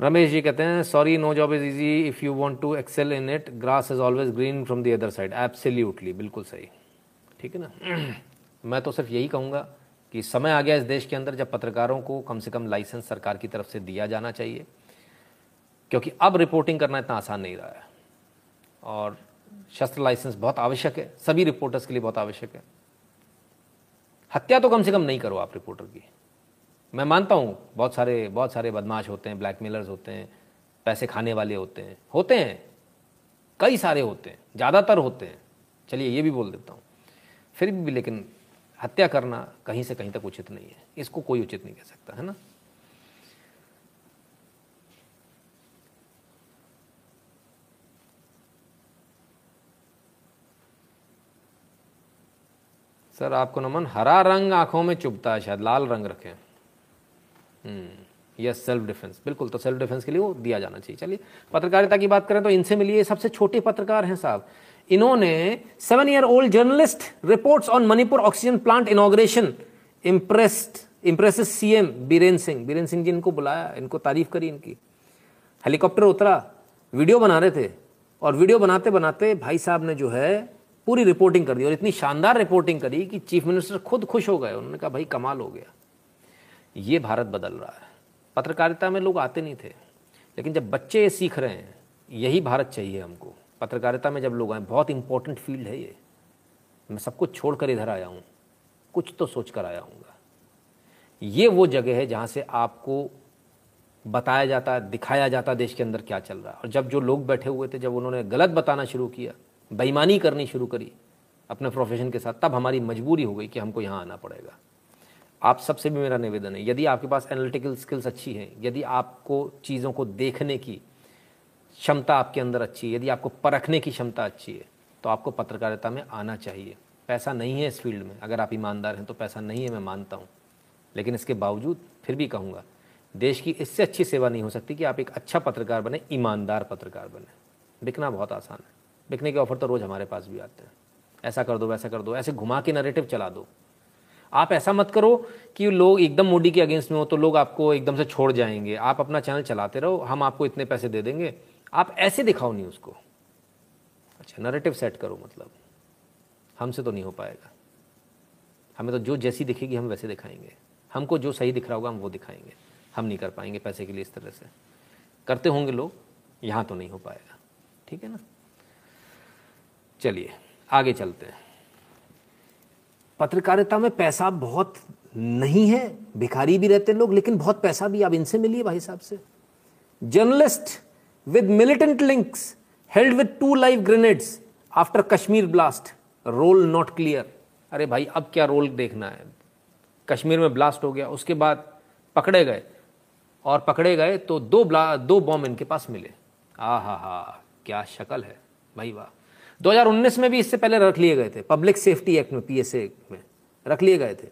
S2: रमेश जी कहते हैं sorry no job is easy if you want to excel in it grass is always green from the other side absolutely बिल्कुल सही। ठीक है ना? मैं तो सिर्फ़ यही कहूँगा कि समय आ गया इस देश के अंदर जब पत्रकारों को कम से कम लाइसेंस सरकार की तरफ़ से दिया जाना चाहिए, क्योंकि अब रिपोर्टिंग करना इतना आसान नहीं रहा है। और शस्त्र लाइसेंस बहुत आवश्यक है, सभी रिपोर्टर्स के लिए बहुत आवश्यक है। हत्या तो कम से कम नहीं करो आप रिपोर्टर की। मैं मानता हूँ, बहुत सारे बहुत सारे बदमाश होते हैं ब्लैकमेलर्स होते हैं, पैसे खाने वाले होते हैं। होते हैं, कई सारे होते हैं, ज़्यादातर होते हैं। चलिए ये भी बोल देता हूँ। फिर भी लेकिन हत्या करना कहीं से कहीं तक उचित नहीं है। इसको कोई उचित नहीं कह सकता, है ना? सर, आपको नमन, हरा रंग आँखों में चुभता है, शायद लाल रंग रखें। यस सेल्फ डिफेंस बिल्कुल तो सेल्फ डिफेंस के लिए वो दिया जाना चाहिए। चलिए, पत्रकारिता की बात करें तो इनसे मिलिए सबसे छोटे पत्रकार हैं साहब। इन्होंने seven year old journalist reports on Manipur oxygen plant inauguration impressed impress CM Biren Singh Biren Singh ji इनको बुलाया, इनको तारीफ़ करी इनकी। हेलीकॉप्टर उतरा, वीडियो बना रहे थे और वीडियो बनाते बनाते भाई साहब ने जो है पूरी रिपोर्टिंग कर दी और इतनी शानदार रिपोर्टिंग करी कि चीफ मिनिस्टर खुद खुश हो गए। उन्होंने कहा, भाई, कमाल हो गया। ये भारत बदल रहा है। पत्रकारिता में लोग आते नहीं थे, लेकिन जब बच्चे ये सीख रहे हैं, यही भारत चाहिए हमको। पत्रकारिता में जब लोग आए, बहुत इंपॉर्टेंट फ़ील्ड है ये। मैं सब कुछ छोड़ कर इधर आया हूँ, कुछ तो सोच कर आया हूँगा। ये वो जगह है जहाँ से आपको बताया जाता है दिखाया जाता है देश के अंदर क्या चल रहा है। और जब जो लोग बैठे हुए थे, जब उन्होंने गलत बताना शुरू किया, बेईमानी करनी शुरू करी अपने प्रोफेशन के साथ, तब हमारी मजबूरी हो गई कि हमको यहाँ आना पड़ेगा। आप सबसे भी मेरा निवेदन है, यदि आपके पास एनालिटिकल स्किल्स अच्छी हैं, यदि आपको चीज़ों को देखने की क्षमता आपके अंदर अच्छी है, यदि आपको परखने की क्षमता अच्छी है तो आपको पत्रकारिता में आना चाहिए। पैसा नहीं है इस फ़ील्ड में। अगर आप ईमानदार हैं तो पैसा नहीं है, मैं मानता हूँ। लेकिन इसके बावजूद फिर भी कहूँगा, देश की इससे अच्छी सेवा नहीं हो सकती कि आप एक अच्छा पत्रकार बने, ईमानदार पत्रकार बने। बिकना बहुत आसान है। बिकने के ऑफ़र तो रोज़ हमारे पास भी आते हैं। ऐसा कर दो, वैसा कर दो, ऐसे घुमा के नरेटिव चला दो। आप ऐसा मत करो कि लोग एकदम मोदी के अगेंस्ट में हो तो लोग आपको एकदम से छोड़ जाएँगे। आप अपना चैनल चलाते रहो, हम आपको इतने पैसे दे देंगे। आप ऐसे दिखाओ न्यूज़ को। अच्छा नरेटिव सेट करो मतलब। हमसे तो नहीं हो पाएगा। हमें तो जो जैसी दिखेगी हम वैसे दिखाएँगे। हमको जो सही दिख रहा होगा हम वो दिखाएँगे। हम नहीं कर पाएँगे पैसे के लिए इस तरह से। करते होंगे लोग, यहाँ तो नहीं हो पाएगा। ठीक है ना? चलिए, आगे चलते हैं। पत्रकारिता में पैसा बहुत नहीं है, भिखारी भी रहते लोग, लेकिन बहुत पैसा भी आप इनसे मिलिए भाई साहब से। Journalist with militant links held with two live grenades after Kashmir blast role not clear अरे भाई, अब क्या रोल देखना है? कश्मीर में ब्लास्ट हो गया, उसके बाद पकड़े गए, और पकड़े गए तो दो ब्ला दो बॉम्ब इनके पास मिले। आ हा हा क्या शक्ल है? भाई वाह। 2019 में भी इससे पहले रख लिए गए थे। पब्लिक सेफ्टी एक्ट में पीएसए में रख लिए गए थे।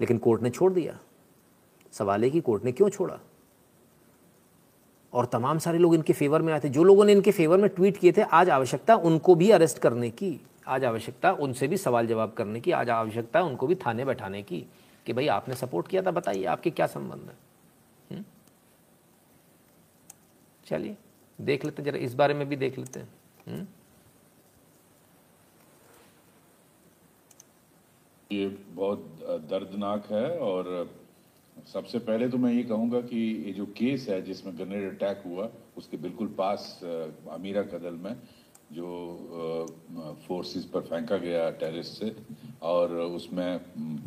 S2: लेकिन कोर्ट ने छोड़ दिया। सवाल है कि कोर्ट ने क्यों छोड़ा? और तमाम सारे लोग इनके फेवर में आए थे। जो लोगों ने इनके फेवर में ट्वीट किए थे, आज आवश्यकता उनको भी अरेस्ट करने की, आज आवश्यकता उनसे भी सवाल जवाब करने की, आज आवश्यकता उनको भी थाने बैठाने की कि भाई आपने सपोर्ट किया था, बताइए आपके क्या संबंध है? हम्म? चलिए, देख लेते जरा इस बारे में भी देख लेते हैं। हम्म?
S5: ये बहुत दर्दनाक है और सबसे पहले तो मैं ये कहूँगा कि ये जो केस है जिसमें ग्रेनेड अटैक हुआ, उसके बिल्कुल पास अमीरा कदल में, जो फोर्सेस पर फेंका गया टेररिस्ट से और उसमें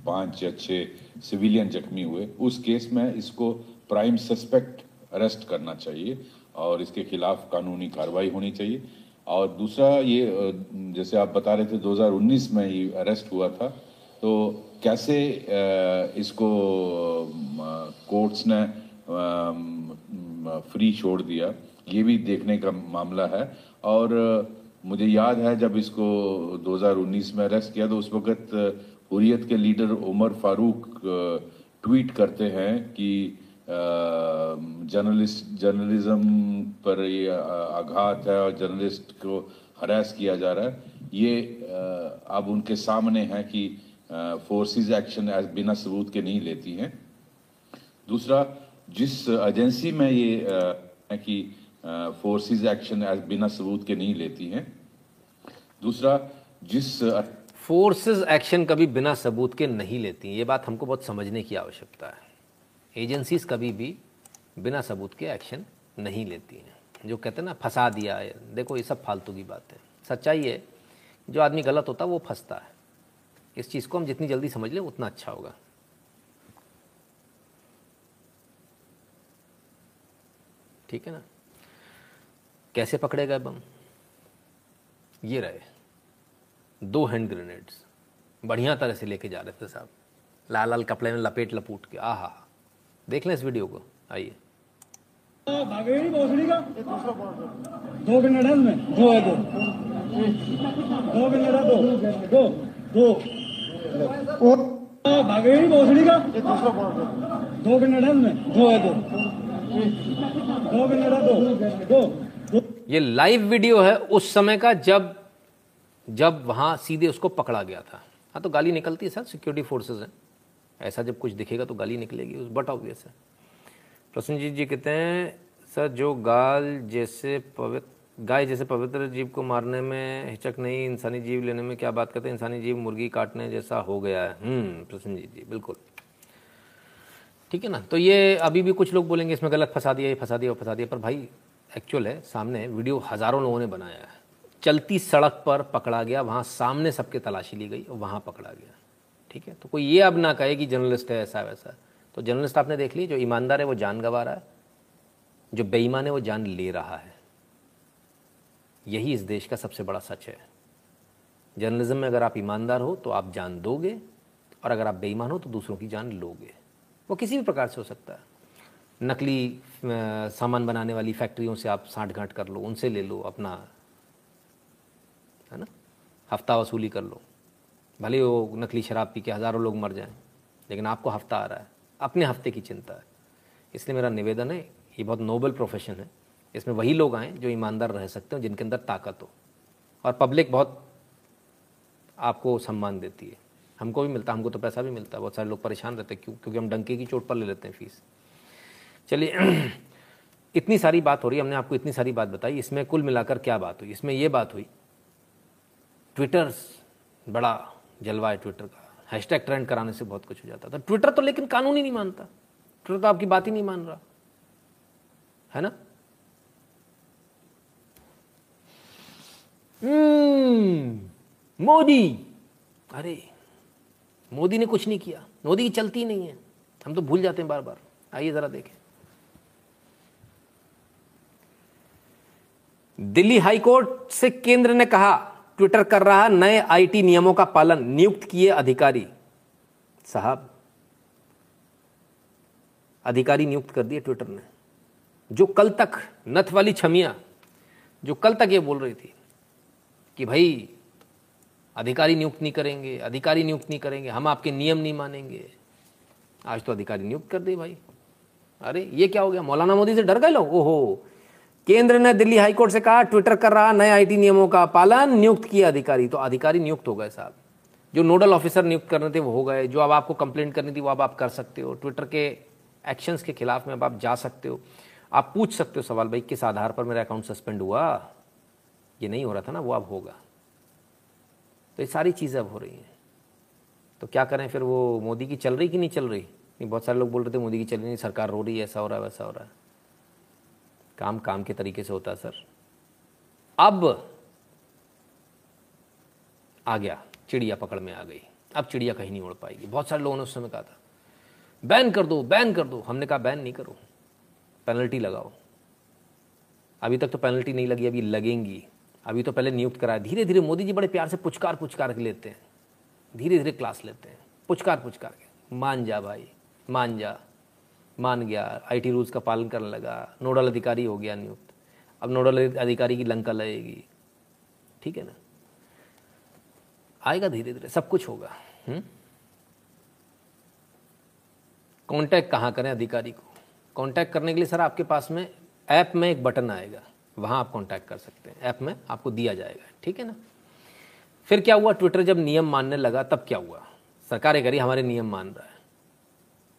S5: पाँच या छः सिविलियन जख्मी हुए, उस केस में इसको प्राइम सस्पेक्ट अरेस्ट करना चाहिए और इसके खिलाफ कानूनी कार्रवाई होनी चाहिए। और दूसरा ये जैसे आप बता रहे थे 2019 में ये अरेस्ट हुआ था तो कैसे इसको कोर्ट्स ने फ्री छोड़ दिया, ये भी देखने का मामला है। और, मुझे याद है जब इसको 2019 में अरेस्ट किया तो उस वक्त, हुरियत के लीडर उमर फारूक ट्वीट करते हैं कि जर्नलिस्ट, जर्नलिज्म पर ये आघात है और जर्नलिस्ट को हरास किया जा रहा है। ये अब उनके सामने है कि फोर्सेस एक्शन बिना सबूत के नहीं लेती हैं। दूसरा, जिस एजेंसी में ये है कि फोर्सेस एक्शन बिना सबूत के नहीं लेती हैं। दूसरा, जिस
S2: फोर्सेस एक्शन कभी बिना सबूत के नहीं लेती ये बात हमको बहुत समझने की आवश्यकता है। एजेंसीज कभी भी बिना सबूत के एक्शन नहीं लेती हैं। जो कहते हैं ना, फंसा दिया है। देखो, ये सब फालतू की बात। है सच्चाई है जो आदमी गलत होता है, वो फंसता है। इस चीज़ को हम जितनी जल्दी समझ लें, उतना अच्छा होगा। ठीक है ना? कैसे पकड़े गए बम? ये रहे। दो हैंड ग्रेनेड्स। बढ़िया तरह से लेके जा रहे थे साहब। लाल लाल कपड़े में लपेट लपूट के। आ हा देख लें इस वीडियो को। आइए।
S6: दो ग्रेनेड उसमें दो है दो। दो ग्रेनेड दो। दो। दो। भोसड़ी का? दो ग्रेनेड है उसमें। दो है दो। दो दो। दो। दो।
S2: ये लाइव वीडियो है उस समय का जब जब वहाँ सीधे उसको पकड़ा गया था। हाँ तो गाली निकलती है सर सिक्योरिटी फोर्सेस हैं। ऐसा जब कुछ दिखेगा तो गाली निकलेगी उस बट ऑब्वियस है। प्रसन्नजीत जी कहते हैं सर जो गाल जैसे पवित्र गाय, जैसे पवित्र जीव को मारने में हिचक नहीं, इंसानी जीव लेने में क्या बात करते हैं? इंसानी जीव मुर्गी काटने जैसा हो गया है। हम्म प्रसन्नजीत जी बिल्कुल। ठीक है ना? तो ये अभी भी कुछ लोग बोलेंगे, इसमें गलत फंसा दिया, ये फंसा दिया, वो फंसा दिया, पर भाई एक्चुअल है, सामने वीडियो हज़ारों लोगों ने बनाया है। चलती सड़क पर पकड़ा गया, वहाँ सामने सबके तलाशी ली गई और वहाँ पकड़ा गया। ठीक है? तो कोई ये अब ना कहे कि जर्नलिस्ट है, ऐसा वैसा। तो जर्नलिस्ट आपने देख ली, जो ईमानदार है, वो जान गंवा रहा है। जो बेईमान है, वो जान ले रहा है। यही इस देश का सबसे बड़ा सच है। जर्नलिज्म में अगर आप ईमानदार हो तो आप जान दोगे, और अगर आप बेईमान हो तो दूसरों की जान लोगे। वो किसी भी प्रकार से हो सकता है। नकली सामान बनाने वाली फैक्ट्रियों से आप साठ गांठ कर लो, उनसे ले लो अपना, है ना? हफ़्ता वसूली कर लो। भले वो नकली शराब पी के हज़ारों लोग मर जाएँ, लेकिन आपको हफ़्ता आ रहा है। अपने हफ़्ते की चिंता है। इसलिए मेरा निवेदन है, ये बहुत नोबल प्रोफेशन है। इसमें वही लोग आएँ जो ईमानदार रह सकते हो, जिनके अंदर ताकत हो। और पब्लिक बहुत आपको सम्मान देती है। हमको भी मिलता, हमको तो पैसा भी मिलता है बहुत सारे लोग परेशान रहते हैं क्यों? क्योंकि हम डंके की चोट पर ले लेते हैं फ़ीस। चलिए, इतनी सारी बात हो रही है, हमने आपको इतनी सारी बात बताई। इसमें कुल मिलाकर क्या बात हुई? इसमें ये बात हुई ट्विटर बड़ा जलवा है ट्विटर का। हैशटैग ट्रेंड कराने से बहुत कुछ हो जाता था। ट्विटर तो लेकिन कानून ही नहीं मानता। ट्विटर तो आपकी बात ही नहीं मान रहा। है ना? मोदी। अरे, मोदी ने कुछ नहीं किया। मोदी की चलती नहीं है। हम तो भूल जाते हैं बार बार आइए जरा देखें। दिल्ली हाईकोर्ट से केंद्र ने कहा, ट्विटर कर रहा नए आईटी नियमों का पालन। नियुक्त किए अधिकारी। साहब, अधिकारी नियुक्त कर दिए ट्विटर ने। जो कल तक नथ वाली छमिया, जो कल तक ये बोल रही थी कि भाई, अधिकारी नियुक्त नहीं करेंगे, अधिकारी नियुक्त नहीं करेंगे, हम आपके नियम नहीं मानेंगे। आज तो अधिकारी नियुक्त कर दिए भाई। अरे, ये क्या हो गया? मौलाना मोदी से डर गए लोग? ओहो। केंद्र ने दिल्ली हाईकोर्ट से कहा, ट्विटर कर रहा, नए आईटी नियमों का पालन, नियुक्त किया अधिकारी। तो अधिकारी नियुक्त हो गए साहब। जो नोडल ऑफिसर नियुक्त करने थे, वो हो गए। जो अब आपको कंप्लेंट करनी थी, वो अब आप कर सकते हो। ट्विटर के एक्शंस के खिलाफ में अब आप जा सकते हो। आप पूछ सकते हो सवाल, भाई, किस आधार पर मेरा अकाउंट सस्पेंड हुआ? ये नहीं हो रहा था ना, वो अब होगा। तो ये सारी चीज़ें अब हो रही हैं। तो क्या करें फिर वो मोदी की चल रही कि नहीं चल रही? नहीं, बहुत सारे लोग बोल रहे थे मोदी की चली नहीं, सरकार रो रही है, ऐसा हो रहा है, वैसा हो रहा है। काम काम के तरीके से होता है, सर। अब आ गया, चिड़िया पकड़ में आ गई। अब चिड़िया कहीं नहीं उड़ पाएगी। बहुत सारे लोगों ने उस समय कहा था, बैन कर दो, बैन कर दो। हमने कहा, बैन नहीं करो। पेनल्टी लगाओ। अभी तक तो पेनल्टी नहीं लगी, अभी लगेंगी। अभी तो पहले नियुक्त कराया। धीरे धीरे मोदी जी बड़े प्यार से पुचकार पुचकार के लेते हैं। धीरे धीरे क्लास लेते हैं। पुचकार पुचकार के। मान जा भाई, मान जा। मान गया आईटी रूल्स का पालन करने लगा। नोडल अधिकारी हो गया नियुक्त। अब नोडल अधिकारी की लंका लगेगी। ठीक है ना? आएगा धीरे धीरे सब कुछ होगा। कांटेक्ट कहाँ करें अधिकारी को? कांटेक्ट करने के लिए सर आपके पास में ऐप में एक बटन आएगा। वहाँ आप कांटेक्ट कर सकते हैं। ऐप में आपको दिया जाएगा, ठीक है ना? फिर क्या हुआ? ट्विटर जब नियम मानने लगा, तब क्या हुआ? सरकार करी हमारे नियम मान रहा है।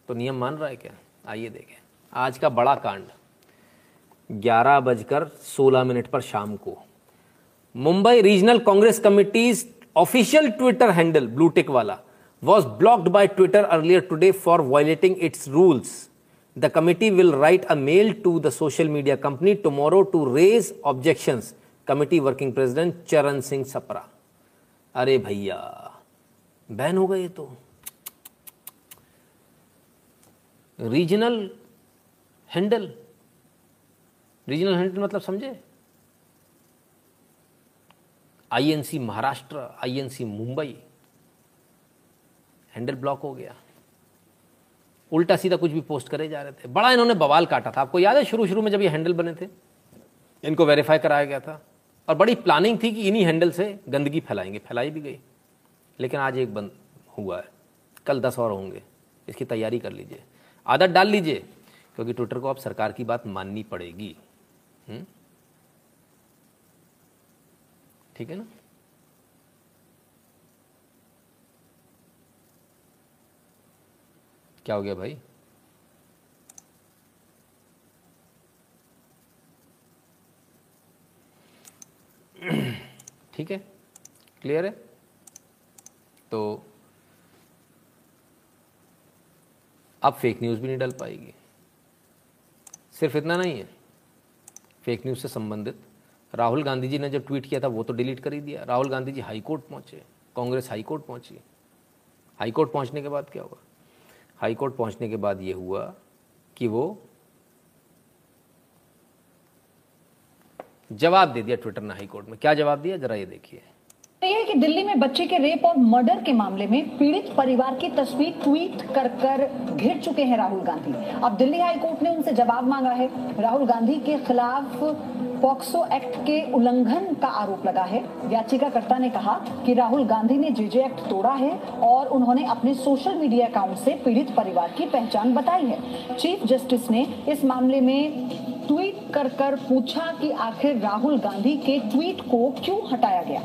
S2: तो नियम मान रहा है क्या? आइए देखें। आज का बड़ा कांड। ग्यारह बजकर सोलह मिनट पर शाम को। Mumbai regional Congress committees official Twitter handle blue tick वाला was blocked by Twitter earlier today for violating its rules the committee will write a mail to the social media company tomorrow to raise objection committee working president Charan Singh Sapra अरे भैया ban हो गए तो। Regional handle regional handle मतलब समझे? INC Maharashtra INC Mumbai handle block हो गया। उल्टा सीधा कुछ भी पोस्ट करे जा रहे थे। बड़ा इन्होंने बवाल काटा था। आपको याद है शुरू शुरू में जब ये हैंडल बने थे? इनको वेरीफाई कराया गया था। और बड़ी प्लानिंग थी कि इन्हीं हैंडल से गंदगी फैलाएँगे। फैलाई भी गई। लेकिन आज एक बंद हुआ है। कल दस और होंगे। इसकी तैयारी कर लीजिए। आदत डाल लीजिए। क्योंकि ट्विटर को अब सरकार की बात माननी पड़ेगी। हम्म? ठीक है ना? क्या हो गया भाई? ठीक है क्लियर है? तो अब फेक न्यूज़ भी नहीं डल पाएगी। सिर्फ़ इतना नहीं है फेक न्यूज़ से संबंधित। राहुल गांधी जी ने जब ट्वीट किया था, वो तो डिलीट कर ही दिया। राहुल गांधी जी हाई कोर्ट पहुँचे, कांग्रेस हाई कोर्ट पहुँची। हाई कोर्ट पहुँचने के बाद क्या हुआ? हाई कोर्ट पहुँचने के बाद ये हुआ कि वो जवाब दे दिया ट्विटर ने हाई कोर्ट में। क्या जवाब दिया? जरा ये देखिए।
S7: यह है कि दिल्ली में बच्चे के रेप और मर्डर के मामले में पीड़ित परिवार की तस्वीर ट्वीट कर कर घिर चुके हैं राहुल गांधी। अब दिल्ली हाई कोर्ट ने उनसे जवाब मांगा है। राहुल गांधी के खिलाफ पॉक्सो एक्ट के उल्लंघन का आरोप लगा है। याचिकाकर्ता ने कहा कि राहुल गांधी ने जेजे एक्ट तोड़ा है और उन्होंने अपने सोशल मीडिया अकाउंट से पीड़ित परिवार की पहचान बताई है। चीफ जस्टिस ने इस मामले में ट्वीट कर कर पूछा कि आखिर राहुल गांधी के ट्वीट को क्यों हटाया गया।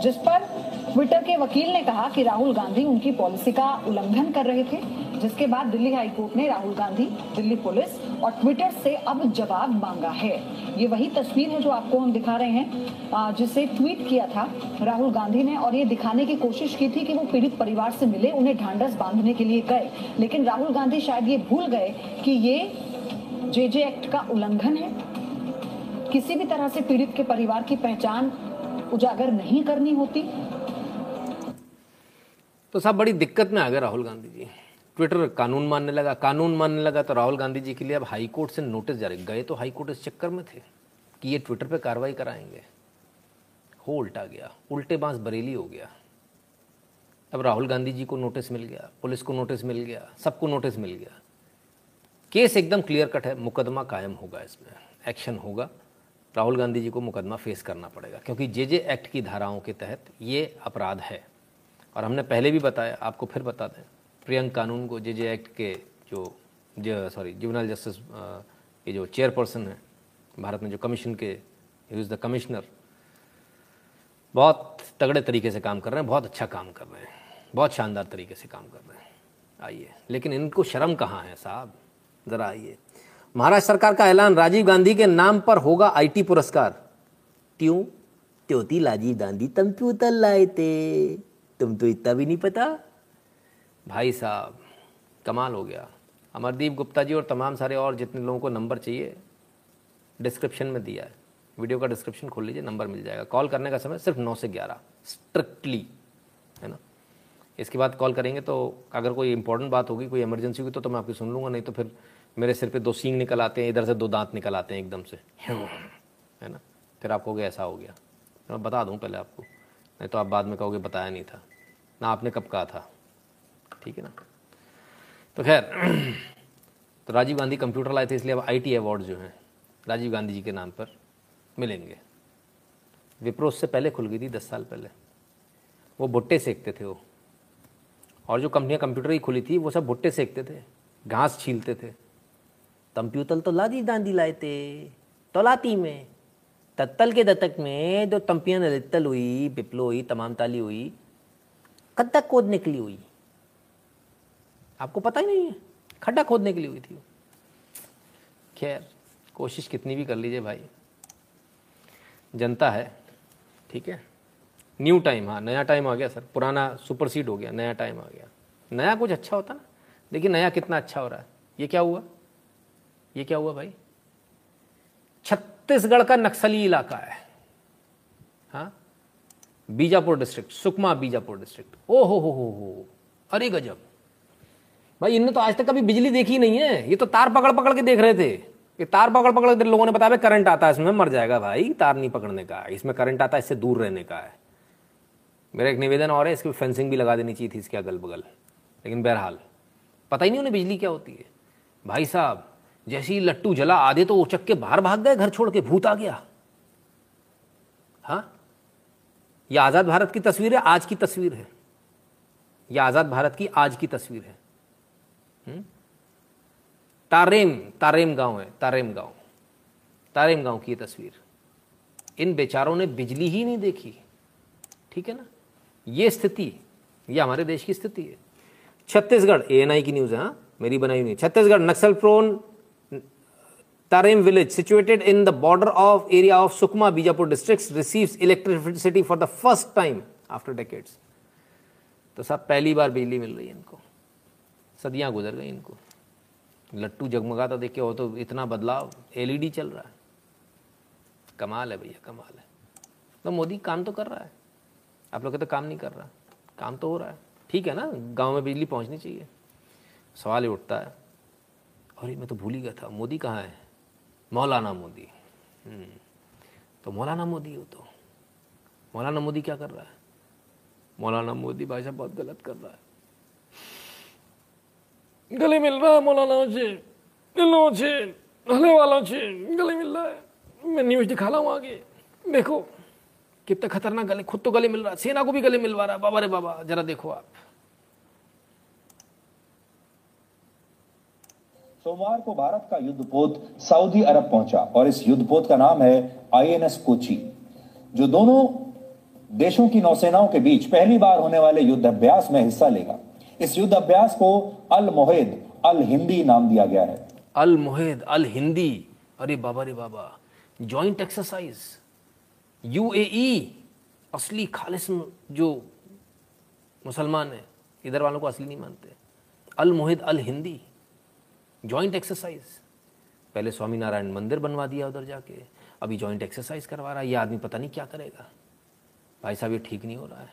S7: जिस पर ट्विटर के वकील ने कहा कि राहुल गांधी उनकी पॉलिसी का उल्लंघन कर रहे थे। जिसके बाद दिल्ली हाईकोर्ट ने राहुल गांधी, दिल्ली पुलिस और ट्विटर से अब जवाब मांगा है। ये वही तस्वीर है जो आपको हम दिखा रहे हैं जिसे ट्वीट किया था राहुल गांधी ने और ये दिखाने की कोशिश की थी कि वो पीड़ित परिवार से मिले, उन्हें ढांढस बांधने के लिए गए। लेकिन राहुल गांधी शायद ये भूल गए कि ये जे जे एक्ट का उल्लंघन है। किसी भी तरह से पीड़ित के परिवार की पहचान उजागर नहीं करनी होती।
S2: तो साहब, बड़ी दिक्कत में आ गए राहुल गांधी जी। ट्विटर कानून मानने लगा, कानून मानने लगा तो राहुल गांधी जी के लिए अब हाई कोर्ट से नोटिस जारी, गए तो हाई कोर्ट इस चक्कर में थे कि ये ट्विटर पे कार्रवाई कराएँगे। हो उल्टा गया, उल्टे बाँस बरेली हो गया। अब राहुल गांधी जी को नोटिस मिल गया, पुलिस को नोटिस मिल गया, सबको नोटिस मिल गया। केस एकदम क्लियर कट है, मुकदमा कायम होगा इसमें, एक्शन होगा। राहुल गांधी जी को मुकदमा फेस करना पड़ेगा, क्योंकि जे जे एक्ट की धाराओं के तहत ये अपराध है। और हमने पहले भी बताया, आपको फिर बता दें। प्रियंक कानून को जे जे एक्ट के जो सॉरी जुवनल जस्टिस ये जो चेयरपर्सन है, भारत में जो कमीशन के इज़ द कमिश्नर बहुत तगड़े तरीके से काम कर रहे हैं, बहुत अच्छा काम कर रहे हैं, बहुत शानदार तरीके से काम कर रहे हैं। आइए, लेकिन इनको शर्म कहाँ है साहब? ज़रा आइए। महाराष्ट्र सरकार का ऐलान राजीव गांधी के नाम पर होगा आईटी पुरस्कार। क्यों? त्योती राजीव गांधी कंप्यूटर लाए थे। तुम तो इतना भी नहीं पता। भाई साहब कमाल हो गया। अमरदीप गुप्ता जी और तमाम सारे और जितने लोगों को नंबर चाहिए डिस्क्रिप्शन में दिया है। वीडियो का डिस्क्रिप्शन खोल लीजिए नंबर मिल जाएगा। कॉल करने का समय सिर्फ़ नौ से ग्यारह स्ट्रिक्टली है ना? इसके बाद कॉल करेंगे तो अगर कोई इंपॉर्टेंट बात होगी कोई इमरजेंसी होगी तो, तो मैं आपकी सुन लूँगा नहीं तो फिर मेरे सिर पे दो सींग निकल आते हैं इधर से दो दांत निकल आते हैं एकदम से। है ना? फिर आप कहोगे ऐसा हो गया। मैं बता दूँ पहले आपको नहीं तो आप बाद में कहोगे बताया नहीं था। ना आपने कब कहा था? ठीक है ना? तो खैर तो राजीव गांधी कंप्यूटर लाए थे, इसलिए अब आईटी अवार्ड जो हैं, राजीव गांधी जी के नाम पर मिलेंगे। विप्रो उससे पहले खुल गई थी, दस साल पहले। वो भुट्टे सेकते थे वो। और जो कंपनियाँ कंप्यूटर ही खुली थी, वो सब भुट्टे सेकते थे, घास छीलते थे। कंप्यूटर तो लादी दांदी लाए थे, तौलाती में। तत्तल के दत्तक में जो तंपियाँ लित्तल हुई पिपलो हुई, तमाम ताली हुई कद तक कोद निकली हुई। आपको पता ही नहीं है। खड्डा खोदने के लिए हुई थी खैर, कोशिश कितनी भी कर लीजिए भाई। जनता है, ठीक है? न्यू टाइम हाँ नया टाइम आ गया, सर। पुराना सुपरसीड हो गया, नया टाइम आ गया। नया कुछ अच्छा होता ना? देखिए, नया कितना अच्छा हो रहा है। ये क्या हुआ? ये क्या हुआ भाई? छत्तीसगढ़ का नक्सली इलाका है। हाँ? बीजापुर डिस्ट्रिक्ट सुकमा बीजापुर डिस्ट्रिक्ट ओ हो हो हो हो। अरे गजब। भाई, इनने तो आज तक कभी बिजली देखी नहीं है। ये तो तार पकड़ पकड़ के देख रहे थे। ये तार पकड़ पकड़ के लोगों ने बताया करंट आता है, इसमें मर जाएगा भाई, तार नहीं पकड़ने का इसमें करंट आता है, इससे दूर रहने का है। मेरा एक निवेदन और है, इसकी फेंसिंग भी लगा देनी चाहिए थी इसके अगल बगल लेकिन बहरहाल, पता ही नहीं उन्हें बिजली क्या होती है। भाई साहब, जैसे ही लट्टू जला, आधे तो उचक के बाहर भाग गए, घर छोड़ के भूत आ गया। हाँ? यह आज़ाद भारत की तस्वीर है, आज की तस्वीर है। यह आज़ाद भारत की आज की तस्वीर है? तारेम तारेम गाँव है, तारेम गाँव। तारेम गाँव की तस्वीर। इन बेचारों ने बिजली ही नहीं देखी। ठीक है ना? ये स्थिति, ये हमारे देश की स्थिति है। छत्तीसगढ़ एएनआई की न्यूज़ है हाँ? मेरी बनाई हुई Chhattisgarh Naxal prone Tarem village situated in the border of area of Sukma, Bijapur district receives electricity for the first time after decades तो सब पहली बार बिजली मिल रही है इनको। सदियाँ गुजर गई इनको। लट्टू जगमगाता देख हो तो इतना बदलाव एलईडी चल रहा है। कमाल है भैया कमाल है। तो मोदी काम तो कर रहा है। आप लोग तो काम नहीं कर रहा। काम तो हो रहा है। ठीक है ना? गाँव में बिजली पहुंचनी चाहिए। सवाल ही उठता है। अरे मैं तो भूल ही गया था। मोदी कहाँ है? मौलाना मोदी। हम्म, तो मौलाना मोदी हो तो। मौलाना मोदी क्या कर रहा है? मौलाना मोदी भाई साहब बहुत गलत कर रहा है। गले मिल रहा है मौलाना से दिलों रहने वालों से गले मिल रहा है। मैं न्यूज़ दिखा रहा हूँ आगे। देखो, कितना खतरनाक गले खुद तो गले मिल रहा सेना को भी गले मिलवा रहा बाबा रे बाबा, जरा देखो आप।
S8: सोमवार को भारत का युद्धपोत सऊदी अरब पहुँचा और इस युद्धपोत का नाम है आईएनएस कोची, जो दोनों देशों की नौसेनाओं के बीच पहली बार होने वाले युद्ध अभ्यास में हिस्सा लेगा। इस युद्ध अभ्यास को अल मोहेद, अल हिंदी नाम दिया गया है।
S2: अल मोहेद, अल हिंदी। अरे बाबा रे बाबा। ज्वाइंट एक्सरसाइज यूएई असली खालिस जो मुसलमान है, इधर वालों को असली नहीं मानते। Al Mohed, Al Hindi. Joint exercise पहले स्वामीनारायण मंदिर बनवा दिया उधर जाके। अभी ज्वाइंट एक्सरसाइज करवा रहा है। ये आदमी पता नहीं क्या करेगा। भाई साहब, ये ठीक नहीं हो रहा है।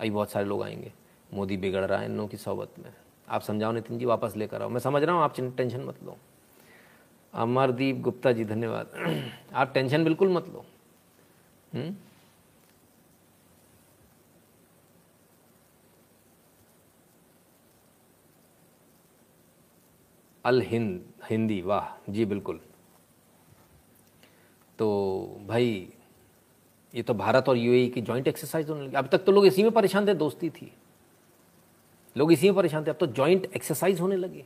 S2: अभी बहुत सारे लोग आएँगे। मोदी बिगड़ रहा है इन लोगों की सोबत में। आप समझाओ नितिन जी, वापस लेकर आओ। मैं समझ रहा हूँ, आप टेंशन मत लो। अमरदीप गुप्ता जी, धन्यवाद। आप टेंशन बिल्कुल मत लो। हम्म? अल हिंद, हिंदी, वाह, जी बिल्कुल। तो भाई, ये तो भारत और यूएई की जॉइंट एक्सरसाइज होने लगी। अब तक तो लोग इसी में परेशान थे, दोस्ती थी। लोग इसी में परेशान थे। अब तो जॉइंट एक्सरसाइज होने लगी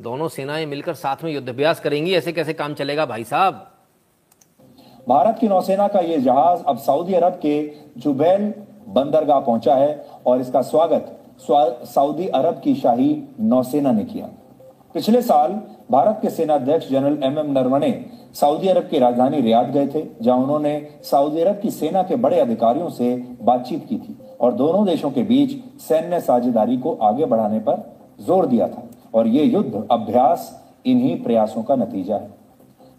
S2: दोनों सेनाएँ मिलकर साथ में युद्धाभ्यास करेंगी, ऐसे कैसे काम चलेगा भाई साहब?
S8: भारत की नौसेना का यह जहाज़ अब सऊदी अरब के जुबैल बंदरगाह पहुँचा है और इसका स्वागत सऊदी अरब की शाही नौसेना ने किया। पिछले साल भारत के सेनाध्यक्ष general M M Naravane Saudi Arab की राजधानी रियाद गए थे, जहाँ उन्होंने सऊदी अरब की सेना के बड़े अधिकारियों से बातचीत की थी। और दोनों देशों के बीच सैन्य साझेदारी को आगे बढ़ाने पर ज़ोर दिया था। और ये युद्ध, अभ्यास, इन्हीं प्रयासों का नतीजा है।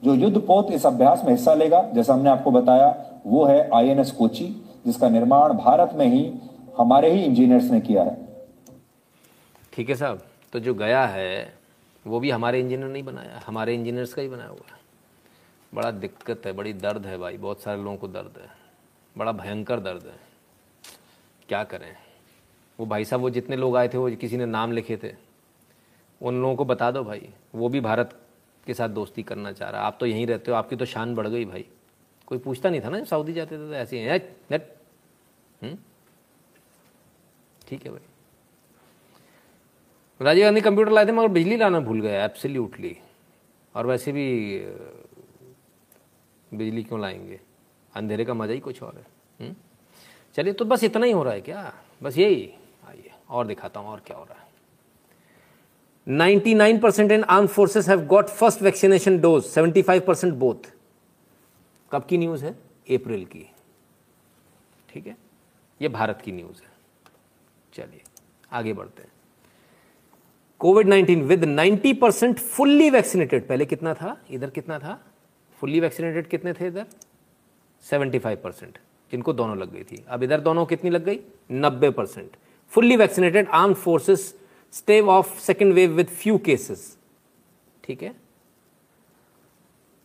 S8: जो युद्ध पोत इस अभ्यास में हिस्सा लेगा, जैसा हमने आपको बताया, वो है आईएनएस कोची, जिसका निर्माण भारत में ही, हमारे ही इंजीनियर्स ने किया है।
S2: ठीक है साहब तो जो गया है, वो भी हमारे इंजीनियर नहीं बनाया, हमारे इंजीनियर्स का ही बनाया हुआ है। बड़ा दिक्कत है, बड़ी दर्द है भाई, बहुत सारे लोगों को दर्द है, बड़ा भयंकर दर्द है। क्या करें? वो भाई साहब, वो जितने लोग आए थे, वो किसी ने नाम लिखे थे। उन लोगों को बता दो भाई, वो भी भारत के साथ दोस्ती करना चाह रहा आप तो यहीं रहते हो, आपकी तो शान बढ़ गई भाई। कोई पूछता नहीं था ना सऊदी जाते थे तो ऐसे ही नेट हम्म? ठीक है भाई। राजीव गांधी कंप्यूटर लाए थे, मगर बिजली लाना भूल गए एब्सोल्युटली और वैसे भी बिजली क्यों लाएँगे? अंधेरे का मज़ा ही कुछ और है। हम्म? चलिए तो बस इतना ही हो रहा है क्या? बस यही। आइए, और दिखाता हूँ और क्या हो रहा है। 99 percent in armed forces have got first vaccination dose 75 percent both कब की न्यूज़ है? अप्रैल की। ठीक है? ये भारत की न्यूज़ है। चलिए, आगे बढ़ते हैं। COVID 19 with 90 percent fully vaccinated. पहले कितना था? इधर कितना था? फुल्ली वैक्सीनेटेड कितने थे इधर? 75 परसेंट। जिनको दोनों लग गई थी। अब इधर दोनों कितनी लग गई? 90 percent. Fully vaccinated arm forces stave off second wave with few cases ठीक है?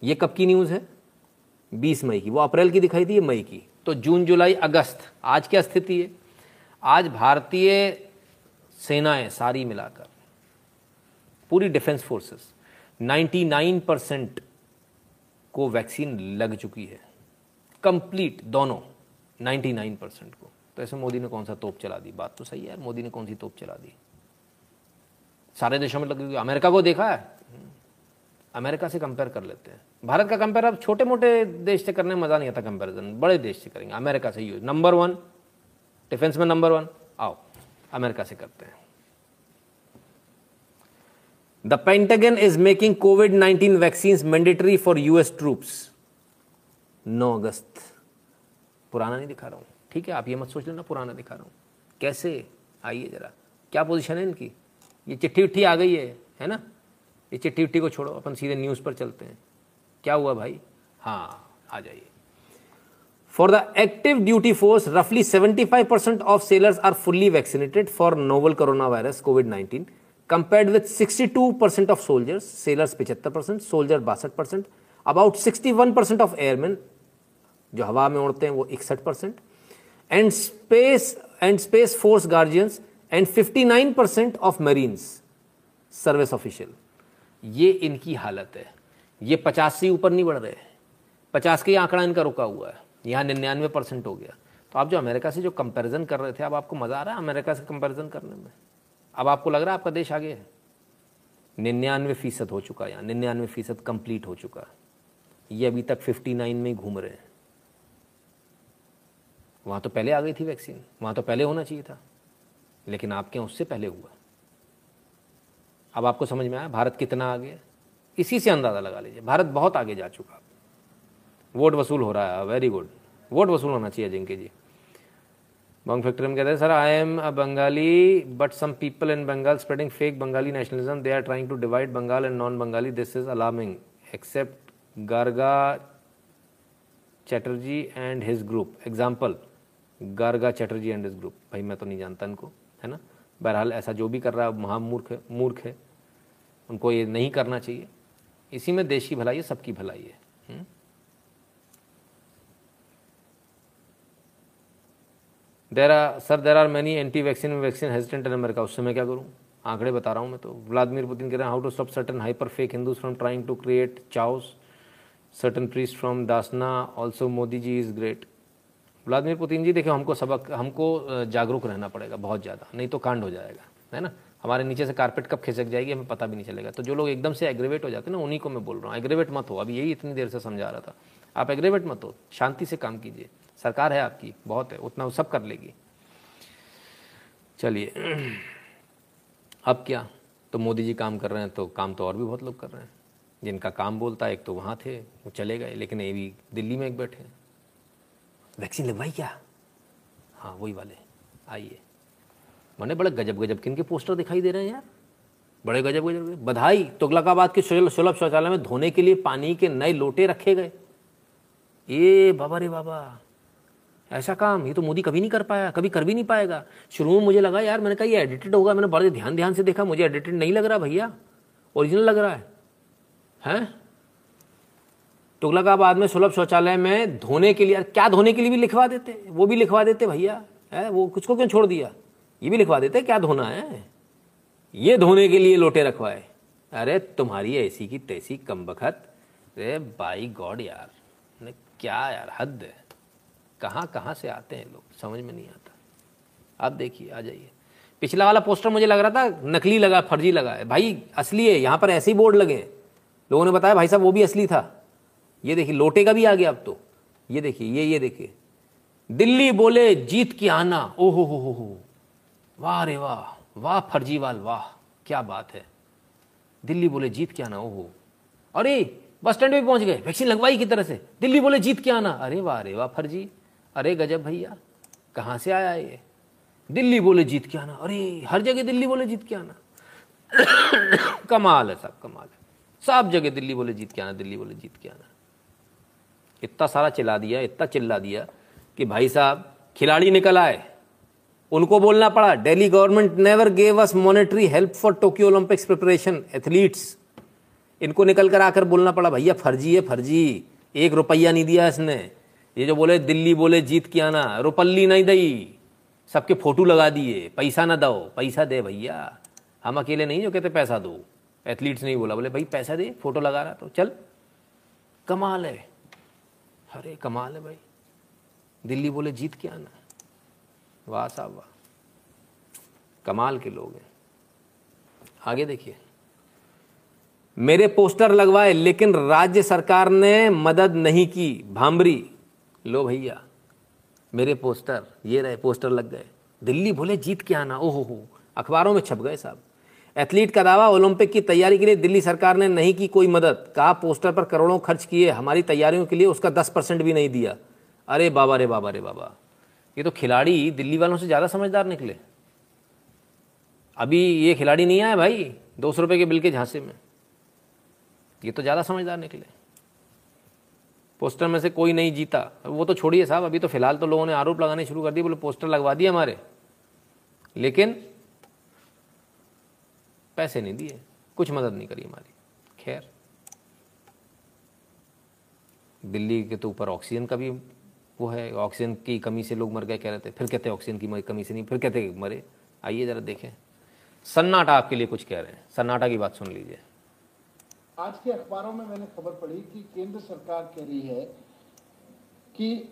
S2: ये कब की न्यूज़ है? 20 मई की। वो अप्रैल की दिखाई थी मई की। तो जून, जुलाई, अगस्त। आज क्या स्थिति है? आज भारतीय सेनाएँ सारी मिलाकर, पूरी डिफेंस फोर्सेस 99 परसेंट को वैक्सीन लग चुकी है। कंप्लीट दोनों। 99 परसेंट को। तो ऐसे मोदी ने कौन सा तोप चला दी? बात तो सही है मोदी ने कौन सी तोप चला दी? सारे देशों में लगी अमेरिका को देखा है? अमेरिका से कंपेयर कर लेते हैं। भारत का कंपेयर अब छोटे मोटे देश से करने में मज़ा नहीं आता कंपेरिजन बड़े देश से करेंगे। अमेरिका से यूज़ नंबर वन डिफेंस में नंबर वन आओ, अमेरिका से करते हैं। The Pentagon is making COVID 19 vaccine mandatory for US troops नौ अगस्त। पुराना नहीं दिखा रहा हूँ। ठीक है, आप ये मत सोच लेना, पुराना दिखा रहा हूँ। कैसे? आइए जरा। क्या पोजीशन है इनकी? ये चिट्ठी उट्ठी आ गई है है ना? ये चिट्ठी उट्ठी को छोड़ो, अपन सीधे न्यूज़ पर चलते हैं। क्या हुआ भाई? हाँ आ जाइए। For the active duty force रफली 75 percent of sailors are fully vaccinated for novel corona virus COVID 19 compared with 62 percent of soldiers sailors पिछहत्तर परसेंट सोल्जर बासठ percent about 61 percent of airmen जो हवा में उड़ते हैं, वो इकसठ percent. And space and space force guardians and 59 percent of marines service official ये इनकी हालत है। ये पचास से ऊपर नहीं बढ़ रहे पचास का आंकड़ा इनका रुका हुआ है। यहाँ निन्यानवे परसेंट हो गया। तो आप जो अमेरिका से जो कंपैरिजन कर रहे थे, अब आपको मज़ा आ रहा है अमेरिका से कंपैरिजन करने में? अब आपको लग रहा है आपका देश आगे है? निन्यानवे फ़ीसद हो चुका है यहाँ। निन्यानवे फ़ीसद कंप्लीट हो चुका है। ये अभी तक फिफ्टी नाइन में ही घूम रहे हैं। वहाँ तो पहले आ गई थी वैक्सीन। वहाँ तो पहले होना चाहिए था। लेकिन आपके यहाँ उससे पहले हुआ? अब आपको समझ में आया, भारत कितना आगे इसी से अंदाज़ा लगा लीजिए। भारत बहुत आगे जा चुका। वोट वसूल हो रहा है। वेरी गुड वोट वसूल होना चाहिए जिनके जी। बंग फैक्ट्री में कहते हैं, sir I am a Bengali but some people in Bengal spreading fake Bengali nationalism they are trying to divide Bengal and non Bengali this is alarming except Garga Chatterjee and his group example Garga Chatterjee and his group भाई, मैं तो नहीं जानता इनको, है ना? बहरहाल, ऐसा जो भी कर रहा है महामूर्ख है, मूर्ख है। उनको ये नहीं करना चाहिए। इसी में देश की भलाई है, सबकी भलाई है? There are sir there are many anti vaccine vaccine hesitant in America उससे मैं क्या करूँ? आंकड़े बता रहा हूँ मैं तो। व्लादिमिर पुतिन कह रहे हैं how to stop certain hyper fake Hindus from trying to create chaos certain priest from Dasna also Modi ji is great Vladimir Putin ji, देखिए, हमको सबक, हमको जागरूक रहना पड़ेगा बहुत ज़्यादा, नहीं तो कांड हो जाएगा, है ना? हमारे नीचे से कारपेट कब खिसक जाएगी, हमें पता भी नहीं चलेगा। तो जो लोग एकदम से एग्रेवेट हो जाते हैं ना, उन्हीं को मैं बोल रहा हूँ, एग्रेवेट मत हो। अभी यही इतनी देर से समझा रहा था। आप एग्रेवेट मत हो, शांति से काम कीजिए। सरकार है आपकी, बहुत है, उतना सब कर लेगी। चलिए, अब क्या? तो मोदी जी काम कर रहे हैं तो काम तो और भी बहुत लोग कर रहे हैं। जिनका काम बोलता है, एक तो वहाँ थे, वो चले गए, लेकिन ये भी दिल्ली में एक बैठे हैं। वैक्सीन लगवाई क्या? हाँ वही वाले। आइए। मैंने बड़े गजब गजब किन के पोस्टर दिखाई दे रहे हैं यार? बड़े गजब गजब बधाई, तुगलकाबाद के सुल- सुलभ शौचालय में धोने के लिए पानी के नए लोटे रखे गए। ये बाबा रे बाबा। ऐसा काम, ये तो मोदी कभी नहीं कर पाया, कभी कर भी नहीं पाएगा। शुरू में मुझे लगा, यार, मैंने कहा ये एडिटेड होगा, मैंने बड़े ध्यान ध्यान से देखा, मुझे एडिटेड नहीं लग रहा भैया। ओरिजिनल लग रहा है। हैं? तुगलकाबाद में सुलभ शौचालय में धोने के लिए, क्या धोने के लिए भी लिखवा देते? वो भी लिखवा देते भैया, है? वो कुछ को क्यों छोड़ दिया? ये भी लिखवा देते, क्या धोना है? ये धोने के लिए लोटे रखवाए। अरे तुम्हारी ऐसी की तैसी कम बखत। अरे बाई गॉड यार क्या यार, हद है। कहाँ कहाँ से आते हैं लोग? समझ में नहीं आता। अब देखिए, आ जाइए। पिछला वाला पोस्टर मुझे लग रहा था, नकली लगा, फर्जी लगा है। भाई, असली है, यहाँ पर ऐसे ही बोर्ड लगे हैं। लोगों ने बताया, भाई साहब, वो भी असली था। ये देखिए लोटे का भी आ गया अब तो। ये देखिए, ये ये देखिए। दिल्ली बोले, जीत के आना। ओहो, हो हो हो। वाह रे वाह वाह फर्जीवाल, वाह, क्या बात है। दिल्ली बोले, जीत के आना, ओहो। अरे, बस स्टैंड पे पहुँच गए, वैक्सीन लगवाई की तरह से। दिल्ली बोले, जीत के आना। अरे वाह अरे वाह फर्जी। अरे गजब भैया, कहाँ से आया ये? दिल्ली बोले, जीत के आना। अरे, हर जगह दिल्ली बोले, जीत के आना। कमाल है सब, कमाल है। सब जगह दिल्ली बोले, जीत के आना, दिल्ली बोले, जीत के आना। इतना सारा चिल्ला दिया, इतना चिल्ला दिया कि भाई साहब, खिलाड़ी निकल आए। उनको बोलना पड़ा Delhi government never gave us monetary help for Tokyo Olympics preparation athletes. इनको निकल कर आकर बोलना पड़ा, भैया, फर्जी है, फर्जी। एक रुपया नहीं दिया इसने। ये जो बोले, दिल्ली बोले, जीत के आना। रुपल्ली नहीं दई। सबके फ़ोटो लगा दिए। पैसा ना दो पैसा दे भैया। हम अकेले नहीं जो कहते, पैसा दो। एथलीट्स नहीं बोला। बोले, भाई, पैसा दे, फ़ोटो लगा रहा तो चल। कमाल है। अरे, कमाल है भाई। दिल्ली बोले, जीत के आना वाह साहब, वाह। कमाल के लोग हैं। आगे देखिए। मेरे पोस्टर लगवाए, लेकिन राज्य सरकार ने मदद नहीं की। भामरी लो भैया, मेरे पोस्टर, ये रहे, पोस्टर लग गए। दिल्ली बोले, जीत के आना ओहो हो, अखबारों में छप गए साहब। एथलीट का दावा ओलंपिक की तैयारी के लिए दिल्ली सरकार ने नहीं की कोई मदद। कहा, पोस्टर पर करोड़ों खर्च किए, हमारी तैयारियों के लिए उसका दस परसेंट भी नहीं दिया। अरे बाबा, रे बाबा रे बाबा। ये तो खिलाड़ी दिल्ली वालों से ज़्यादा समझदार निकले। अभी ये खिलाड़ी नहीं आया भाई, दो सौ रुपये के बिल के झांसे में। ये तो ज़्यादा समझदार निकले। पोस्टर में से कोई नहीं जीता। वो तो छोड़िए साहब, अभी तो फ़िलहाल तो लोगों ने आरोप लगाने शुरू कर दिए, बोले पोस्टर लगवा दिए हमारे। लेकिन पैसे नहीं दिए, कुछ मदद नहीं करी हमारी। खैर, दिल्ली के तो ऊपर ऑक्सीजन का भी वो है, ऑक्सीजन की कमी से लोग मर गए, कह रहे थे, फिर कहते ऑक्सीजन की कमी से नहीं, फिर कहते मरे। आइए ज़रा देखें। सन्नाटा आपके लिए कुछ कह रहे हैं। सन्नाटा की बात सुन लीजिए।
S9: आज के अखबारों में मैंने खबर पढ़ी कि केंद्र सरकार कह रही है कि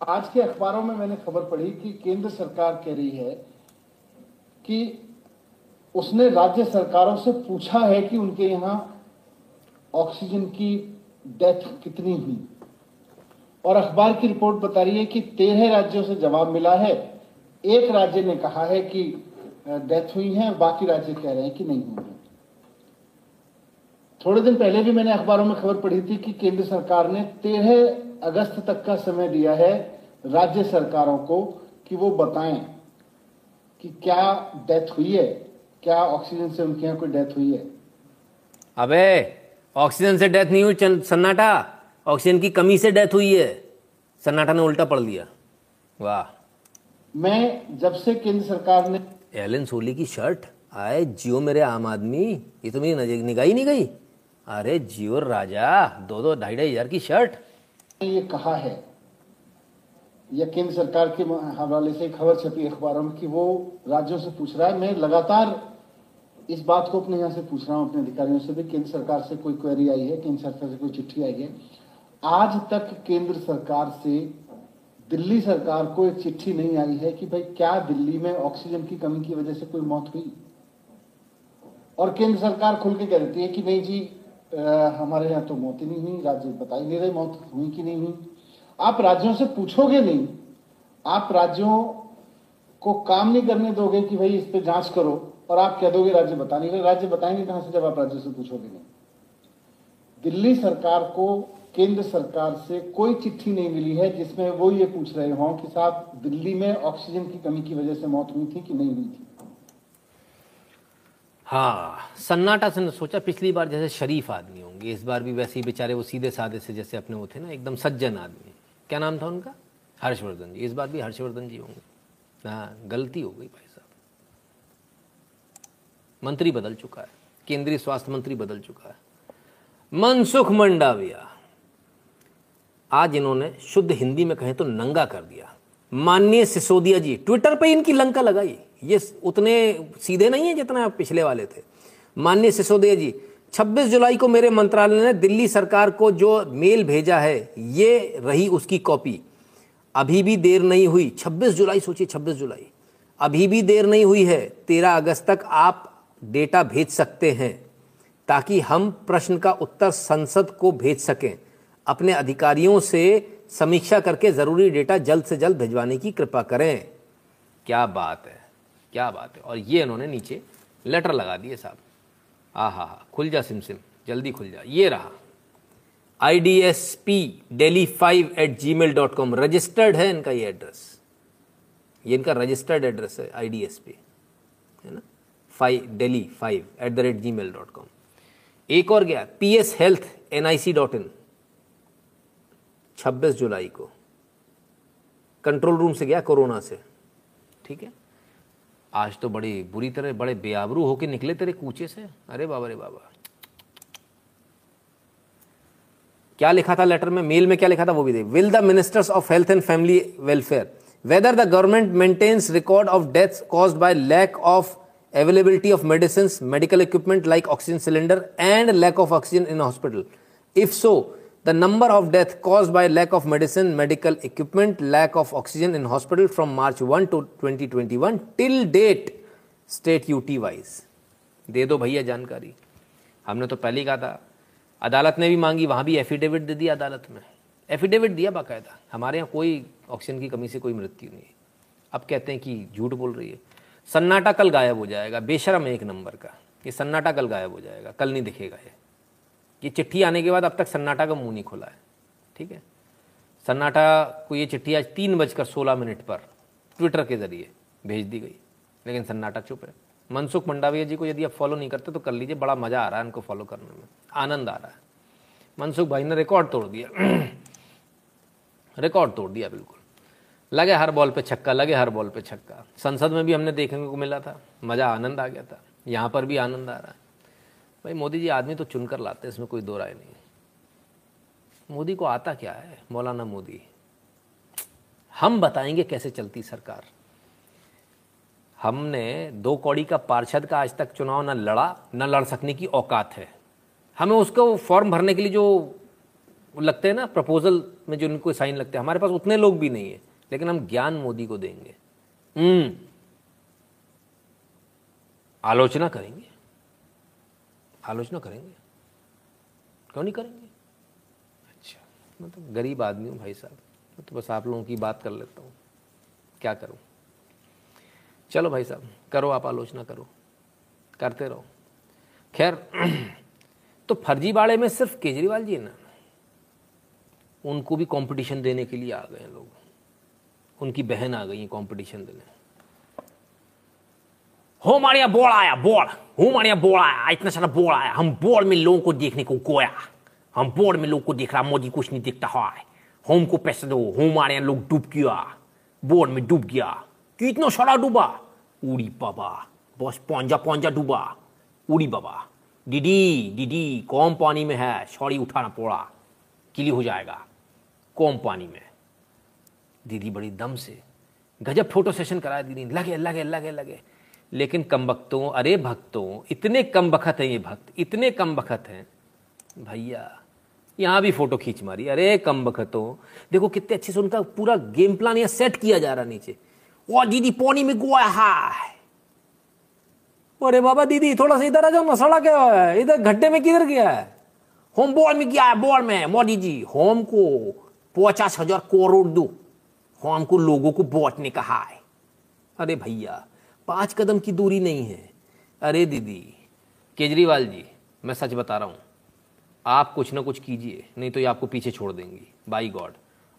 S9: आज के अखबारों में मैंने खबर पढ़ी कि केंद्र सरकार कह रही है कि उसने राज्य सरकारों से पूछा है कि उनके यहाँ ऑक्सीजन की डेथ कितनी हुई? और अखबार की रिपोर्ट बता रही है कि तेरह राज्यों से जवाब मिला है। एक राज्य ने कहा है कि डेथ हुई है, बाकी राज्य कह रहे हैं कि नहीं हुई थोड़े दिन पहले भी मैंने अखबारों में खबर पढ़ी थी कि केंद्र सरकार ने 13 अगस्त तक का समय दिया है राज्य सरकारों को कि वो बताएँ कि क्या डेथ हुई है। क्या ऑक्सीजन से उनके यहाँ कोई डेथ हुई है?
S2: अबे ऑक्सीजन से डेथ नहीं हुई सन्नाटा। ऑक्सीजन की कमी से डेथ हुई है। सन्नाटा ने उल्टा पढ़ लिया। वाह।
S9: मैं जब से केंद्र सरकार ने
S2: एलन सोली की शर्ट? आए जियो मेरे आम आदमी। ये तो मेरी नज़र निगाह ही नहीं गई। अरे जियो राजा दो दो ढाई ढाई हज़ार की शर्ट।
S9: ये कहा है या केंद्र सरकार के हवाले से खबर छपी अखबारों में कि वो राज्यों से पूछ रहा है। मैं लगातार इस बात को अपने यहाँ से पूछ रहा हूँ अपने अधिकारियों से भी। केंद्र सरकार से कोई क्वेरी आई है? केंद्र सरकार से कोई चिट्ठी आई है? आज तक केंद्र सरकार से दिल्ली सरकार को एक चिट्ठी नहीं आई है कि भाई क्या दिल्ली में ऑक्सीजन की कमी की वजह से कोई मौत हुई? और केंद्र सरकार खुल के कह देती है कि नहीं जी अ, हमारे यहाँ तो मौत ही नहीं हुई। राज्य बता ही नहीं रहे मौत हुई कि नहीं हुई? आप राज्यों से पूछोगे नहीं। आप राज्यों को काम नहीं करने दोगे कि भाई इस पे जाँच करो और आप कह दोगे राज्य बता नहीं राज्य बताएँगे कहाँ से जब आप राज्य से पूछोगे नहीं। दिल्ली सरकार को केंद्र सरकार से कोई चिट्ठी नहीं मिली है जिसमें वो ये पूछ रहे हों कि साहब दिल्ली में ऑक्सीजन की कमी की वजह से मौत हुई थी कि नहीं हुई थी?
S2: हाँ सन्नाटा से सोचा, पिछली बार जैसे शरीफ आदमी होंगे, इस बार भी वैसे ही बेचारे वो सीधे साधे से जैसे अपने वो थे ना, एकदम सज्जन आदमी। क्या नाम था उनका? हर्षवर्धन जी। इस बार भी हर्षवर्धन जी होंगे। हाँ गलती हो गई भाई साहब। मंत्री बदल चुका है। केंद्रीय स्वास्थ्य मंत्री बदल चुका है। मनसुख मंडाविया, आज इन्होंने शुद्ध हिंदी में कहें तो नंगा कर दिया। माननीय सिसोदिया जी, ट्विटर पे इनकी लंका लगाई। ये उतने सीधे नहीं है जितना पिछले वाले थे। माननीय सिसोदिया जी 26 जुलाई को मेरे मंत्रालय ने दिल्ली सरकार को जो मेल भेजा है, ये रही उसकी कॉपी। अभी भी देर नहीं हुई। 26 जुलाई, सोचिए 26 जुलाई। अभी भी देर नहीं हुई है। 13 अगस्त तक आप डेटा भेज सकते हैं, ताकि हम प्रश्न का उत्तर संसद को भेज सकें। अपने अधिकारियों से समीक्षा करके ज़रूरी डेटा जल्द से जल्द भिजवाने की कृपा करें। क्या बात है, क्या बात है। और ये इन्होंने नीचे लेटर लगा दिए साहब। आ हा हा खुल जा सिम सिम जल्दी खुल जा। ये रहा। I D S P Delhi five at Gmail dot com registered है इनका ये एड्रेस ये इनका रजिस्टर्ड एड्रेस है आई डी एस पी है ना? Five Delhi five at the rate Gmail dot com एक और गया P S health N I C dot in छब्बीस जुलाई को। कंट्रोल रूम से गया, कोरोना से। ठीक है? आज तो बड़ी बुरी तरह, बड़े बेआबरू होके निकले तेरे कूचे से। अरे बाबा रे बाबा। क्या लिखा था लेटर में? मेल में क्या लिखा था वो भी they will the ministers of health and family welfare whether the government maintains record of deaths caused by lack of availability of medicines, medical equipment like oxygen cylinder and lack of oxygen in hospital? If so the number of death caused by lack of medicine, medical equipment, lack of oxygen in hospital from march 1 to 2021 till date, state ut wise दे दो भैया जानकारी। हमने तो पहले ही कहा था। अदालत ने भी मांगी, वहाँ भी एफिडेविट दे दिया अदालत में। एफिडेविट दिया बाकायदा। हमारे यहाँ कोई ऑक्सीजन की कमी से कोई मृत्यु नहीं अब कहते हैं कि झूठ बोल रही है। सन्नाटा कल गायब हो जाएगा। बेशरम एक नंबर का। ये सन्नाटा कल गायब हो जाएगा। कल नहीं दिखेगा ये। ये चिट्ठी आने के बाद अब तक सन्नाटा का मुँह नहीं खुला है, ठीक है? सन्नाटा को ये चिट्ठी आज तीन बजकर सोलह मिनट पर ट्विटर के ज़रिए भेज दी गई, लेकिन सन्नाटा चुप है। मनसुख मंडाविया जी को यदि आप फॉलो नहीं करते तो कर लीजिए, बड़ा मज़ा आ रहा है इनको फॉलो करने में, आनंद आ रहा है। मनसुख भाई ने रिकॉर्ड तोड़ दिया। रिकॉर्ड तोड़ दिया, बिल्कुल। लगे हर बॉल पे छक्का, लगे हर बॉल पे छक्का। संसद में भी हमने देखने को मिला था, मज़ा आनंद आ गया था। यहाँ पर भी आनंद आ रहा है। भाई, मोदी जी आदमी तो चुनकर लाते हैं, इसमें कोई दो राय नहीं। मोदी को आता क्या है? मौलाना मोदी। हम बताएँगे कैसे चलती सरकार। हमने दो कौड़ी का पार्षद का आज तक चुनाव न लड़ा, न लड़ सकने की औकात है। हमें उसको फॉर्म भरने के लिए जो लगते हैं ना, प्रपोजल में जो उनको साइन लगते हैं, हमारे पास उतने लोग भी नहीं है, लेकिन हम ज्ञान मोदी को देंगे। हम्म। आलोचना करेंगे। आलोचना करेंगे। क्यों नहीं करेंगे? अच्छा। मैं तो गरीब आदमी हूँ भाई साहब। मैं तो बस आप लोगों की बात कर लेता हूँ। क्या करूँ? चलो भाई साहब करो आप आलोचना करो। करते रहो। खैर तो फर्जीवाड़े में सिर्फ़ केजरीवाल जी है ना उनको भी कंपटीशन देने के लिए आ गए लोग। उनकी बहन आ गई कंपटीशन देने। हो मारिया बोल आया, बोल। हो मारिया बोल आया, इतना सारा बोल आया। हम बोर्ड में लोगों को देखने को गोया हम बोर्ड में लोग को देख रहा, मोदी कुछ नहीं दिखता है। हमको पैसे दो। हो मारिया लोग डूब गया। बोर्ड में डूब गया। कितना सारा डूबा? उड़ी बाबा। बस पौंजा पौंजा डूबा। उड़ी बाबा। दीदी दीदी कौन पानी में है। सॉरी उठाना पड़ा। किली हो जाएगा। कौन पानी में। दीदी बड़ी दम से। गजब फ़ोटो सेशन कराया दीदी। लगे लगे लगे लगे। लेकिन कम भक्तों अरे भक्तों, इतने कम बखत हैं ये भक्त, इतने कम बखत हैं। भैया, यहाँ भी फ़ोटो खींच मारी, अरे कम बखतों देखो कितने अच्छे से उनका पूरा गेम प्लान यहाँ सेट किया जा रहा नीचे। वो दीदी, पानी में गोया है अरे बाबा, दीदी, थोड़ा सा इधर आ जाओ ना सड़ा क्या है? इधर गड्ढे में किधर गया है? होम बॉल में गया है? बॉल में। मोदी जी होम को पचास हज़ार करोड़ दो। होम को लोगों को बांटने कहा है। अरे भैया पाँच कदम की दूरी नहीं है। अरे दीदी, केजरीवाल जी, मैं सच बता रहा हूँ, आप कुछ ना कुछ कीजिए, नहीं तो ये आपको पीछे छोड़ देंगी। बाई गॉड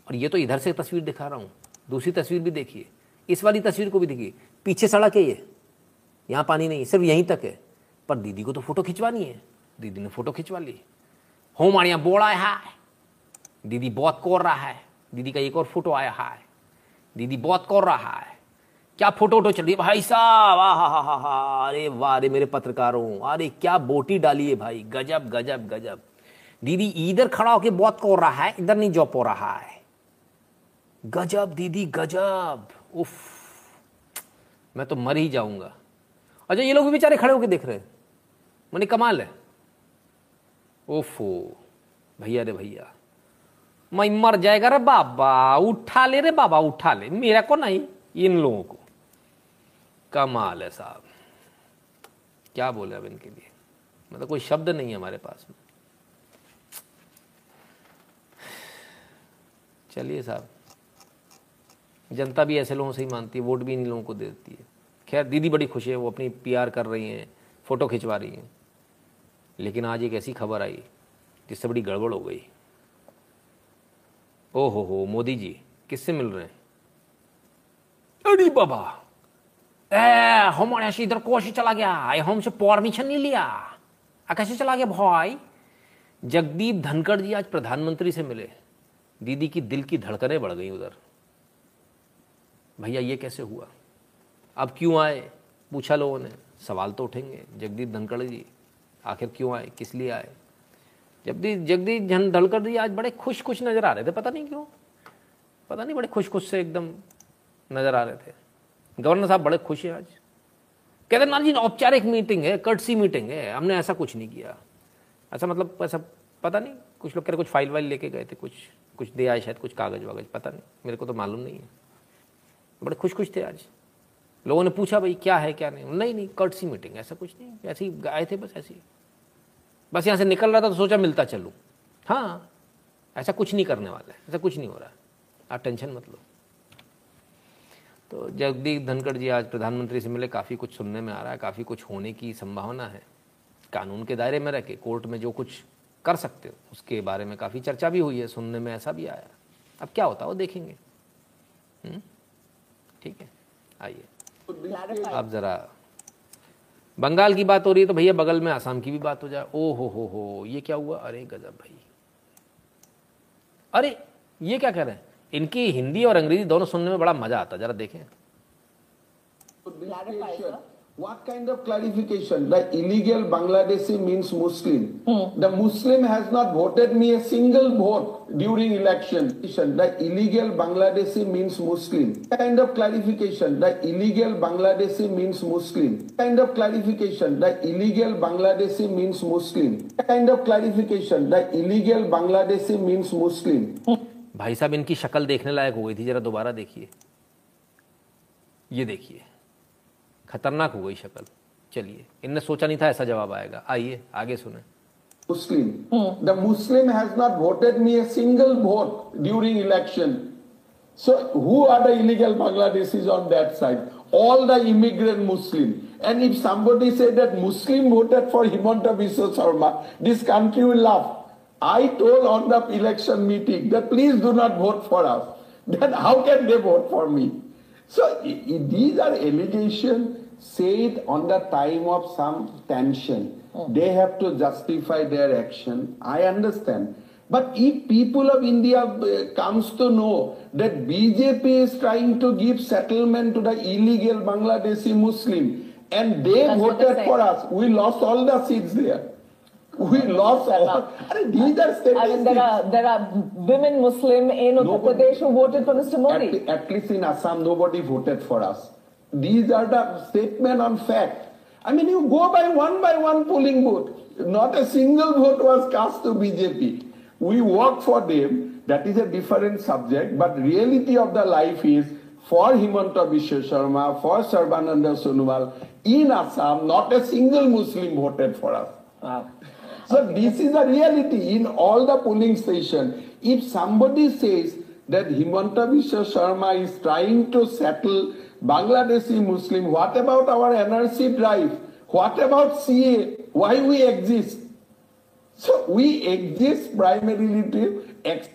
S2: और ये तो इधर से तस्वीर दिखा रहा हूँ, दूसरी तस्वीर भी देखिए। इस वाली तस्वीर को भी देखिए, पीछे सड़क है ये, यहाँ पानी नहीं, सिर्फ़ यहीं तक है। पर दीदी को तो फ़ोटो खिंचवानी है, दीदी ने फ़ोटो खिंचवा ली। हो माड़िया बोड़ा है दीदी बहुत कोर रहा है, दीदी का एक और फ़ोटो आया है दीदी बहुत कोर रहा है। क्या फ़ोटो वोटो चल रही है? भाई साहब हा हा हा हा, अरे वाह, अरे मेरे पत्रकारों, अरे क्या बोटी डाली है भाई। गजब गजब गजब। दीदी, इधर खड़ा होके बहुत कोर रहा है, इधर नहीं जॉप हो रहा है। गजब, दीदी, गजब। उफ, मैं तो मर ही जाऊँगा। अच्छा ये लोग भी बेचारे खड़े होके देख रहे हैं। मैंने कमाल है। ओफो, भैया रे भैया। मैं मर जाएगा रे बाबा, उठा ले रे बाबा, उठा ले। मेरा को नहीं इन लोगों को। कमाल है साहब। क्या बोले अब इनके लिए? मतलब कोई शब्द नहीं है हमारे पास में। चलिए साहब। जनता भी ऐसे लोगों से ही मानती है, वोट भी इन लोगों को दे देती है। खैर, दीदी बड़ी खुश है, वो अपनी पीआर कर रही हैं, फ़ोटो खिंचवा रही हैं। लेकिन आज एक ऐसी खबर आई, जिससे बड़ी गड़बड़ हो गई। ओ हो हो, मोदी जी, किससे मिल रहे हैं? अरे बाबा! ए हमारे इधर कोश चला गया। हमसे परमिशन नहीं लिया। कैसे चला गया भाई? जगदीप धनखड़ जी आज प्रधानमंत्री से मिले। दीदी की दिल की धड़कनें बढ़ गई उधर। भैया, ये कैसे हुआ? अब क्यों आए? पूछा लोगों ने। सवाल तो उठेंगे। जगदीप धनखड़ जी, आखिर क्यों आए? किस लिए आए? जगदीप जगदीप धन धनखड़ जी आज बड़े खुश खुश नज़र आ रहे थे। पता नहीं क्यों? पता नहीं, बड़े खुश खुश से एकदम नज़र आ रहे थे। गवर्नर साहब बड़े खुश हैं आज। कहते ना जी, औपचारिक मीटिंग है कर्टसी मीटिंग है, हमने ऐसा कुछ नहीं किया। ऐसा मतलब ऐसा पता नहीं, कुछ लोग कह रहे कुछ फ़ाइल वाइल लेके गए थे, कुछ कुछ दे आए शायद, कुछ कागज़ वागज, पता नहीं, मेरे को तो मालूम नहीं है। बड़े खुश खुश थे आज। लोगों ने पूछा, भाई, क्या है, क्या नहीं? नहीं नहीं कर्टसी मीटिंग ऐसा कुछ नहीं, ऐसे ही आए थे, बस ऐसे बस यहाँ से निकल रहा था तो सोचा, मिलता चलूँ। हाँ ऐसा कुछ नहीं करने वाला है, ऐसा कुछ नहीं हो रहा आप टेंशन मत लो। तो जगदीप धनखड़ जी आज प्रधानमंत्री से मिले, काफ़ी कुछ सुनने में आ रहा है, काफ़ी कुछ होने की संभावना है। कानून के दायरे में रह के, कोर्ट में जो कुछ कर सकते हो, उसके बारे में काफ़ी चर्चा भी हुई है, सुनने में ऐसा भी आया। अब क्या होता है, वो देखेंगे। हम्म? ठीक है, आइए। अब ज़रा, बंगाल की बात हो रही है तो भैया बगल में आसाम की भी बात हो जाए। ओ हो हो हो, ये क्या हुआ? अरे गजब भाई। अरे, ये क्या कह रहे हैं? इनकी हिंदी और अंग्रेज़ी दोनों सुनने में बड़ा मज़ा आता जरा देखें
S10: What kind of clarification? The illegal Bangladeshi means Muslim. Hmm. The Muslim has not voted me a single vote during election. The illegal Bangladeshi means Muslim. Kind of clarification. The illegal Bangladeshi means Muslim. Kind of clarification. The illegal Bangladeshi means Muslim. Kind of clarification. The illegal Bangladeshi means Muslim.
S2: भाई साहब इनकी शक्ल देखने लायक हो गई थी जरा दोबारा देखिए। ये देखिए खतरनाक हो गई शक्ल। चलिए इनने सोचा नहीं था ऐसा जवाब आएगा। आइए आगे सुने।
S10: Muslim. The Muslim has not voted me a single vote during election so who are the illegal Bangladesh on that side all the immigrant Muslim and if somebody say that Muslim voted for Himanta Biswa Sarma this country will laugh I told on the election meeting that please do not vote for us. Then how can they vote for me? So these are allegations said on the time of some tension. They have to justify their action. I understand. But if people of India uh, comes to know that BJP is trying to give settlement to the illegal Bangladeshi Muslim and they
S3: That's
S10: voted for us, we lost all the seats there. We lost all. Arre, these are statistics.
S3: I mean, there are there are women Muslim in Uttar
S10: Nobody-
S3: Pradesh who voted for Mr. Modi.
S10: At, at least in Assam, nobody voted for us. These are the statement on fact. I mean, you go by one by one polling booth. Not a single vote was cast to BJP. We work for them. That is a different subject. But reality of the life is for Himanta Biswa Sharma, for Sarbananda Sonowal, in Assam, not a single Muslim voted for us. So this is the reality in all the polling station. If somebody says that Himanta Biswa Sharma is trying to settle Bangladeshi Muslim, what about our NRC drive? What about CA? Why we exist? So we exist primarily to ex-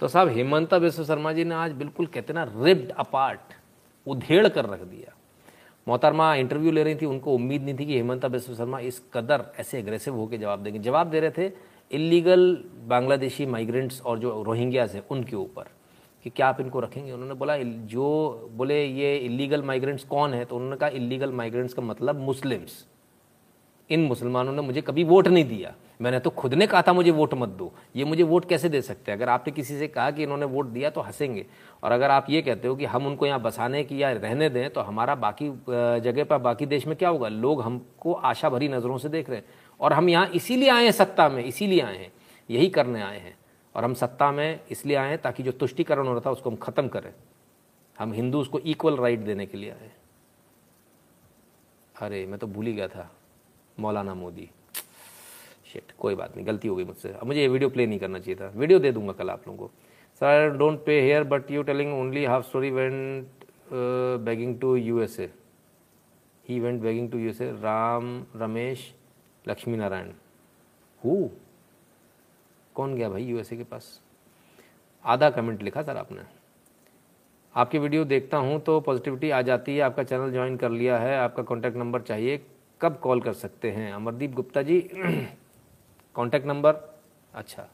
S2: तो साहब हेमंता विश्व शर्मा जी ने आज बिल्कुल कहते ना ripped apart उधेड़ कर रख दिया मोहतरमा इंटरव्यू ले रही थी, उनको उम्मीद नहीं थी कि हेमंता बिस्व शर्मा इस कदर ऐसे एग्रेसिव होकर जवाब देंगे। जवाब दे रहे थे इलीगल बांग्लादेशी माइग्रेंट्स और जो रोहिंग्याज हैं, उनके ऊपर, कि क्या आप इनको रखेंगे? उन्होंने बोला जो बोले, ये इलीगल माइग्रेंट्स कौन है? तो उन्होंने कहा इलीगल माइग्रेंट्स का मतलब मुस्लिम्स। इन मुसलमानों ने मुझे कभी वोट नहीं दिया। मैंने तो खुद ने कहा था, मुझे वोट मत दो। ये मुझे वोट कैसे दे सकते हैं? अगर आपने किसी से कहा कि इन्होंने वोट दिया तो हंसेंगे। और अगर आप ये कहते हो कि हम उनको यहाँ बसाने की या रहने दें तो हमारा बाकी जगह पर, बाकी देश में क्या होगा? लोग हमको आशा भरी नज़रों से देख रहे हैं। और हम यहाँ इसीलिए आए हैं, सत्ता में इसीलिए आए हैं। यही करने आए हैं। और हम सत्ता में इसलिए आए हैं ताकि जो तुष्टिकरण हो रहा था, उसको हम ख़त्म करें। हम हिंदू उसको इक्वल राइट देने के लिए आए अरे, मैं तो भूल ही गया था। मौलाना मोदी। शिट कोई बात नहीं, गलती हो गई मुझसे। अब मुझे ये वीडियो प्ले नहीं करना चाहिए था। वीडियो दे दूँगा कल आप लोगों को। Sir don't pay here but you telling only half story went begging to U S A he went begging to U S A Ram Ramesh Lakshmi Narayan who कौन गया भाई यूएसए के पास? आधा कमेंट लिखा सर आपने। आपकी video देखता हूँ तो पॉजिटिविटी आ जाती है। आपका चैनल ज्वाइन कर लिया है। आपका कॉन्टैक्ट नंबर चाहिए। कब कॉल कर सकते हैं? अमरदीप गुप्ता जी कॉन्टैक्ट नंबर अच्छा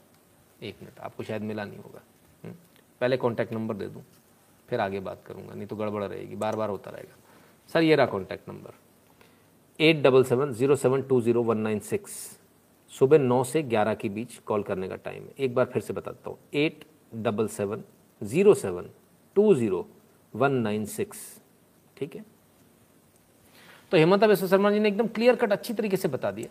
S2: एक मिनट आपको शायद मिला नहीं होगा। हम्म, पहले कॉन्टैक्ट नंबर दे दूँ फिर आगे बात करूँगा नहीं तो गड़बड़ रहेगी बार बार होता रहेगा। सर ये रहा contact number eight double seven zero seven two zero one nine six सुबह नौ से ग्यारह के बीच कॉल करने का टाइम है। एक बार फिर से बताता हूँ eight double seven zero seven two zero one nine six ठीक है? तो हेमंता विश्व शर्मा जी ने एकदम क्लियर कट अच्छी तरीके से बता दिया।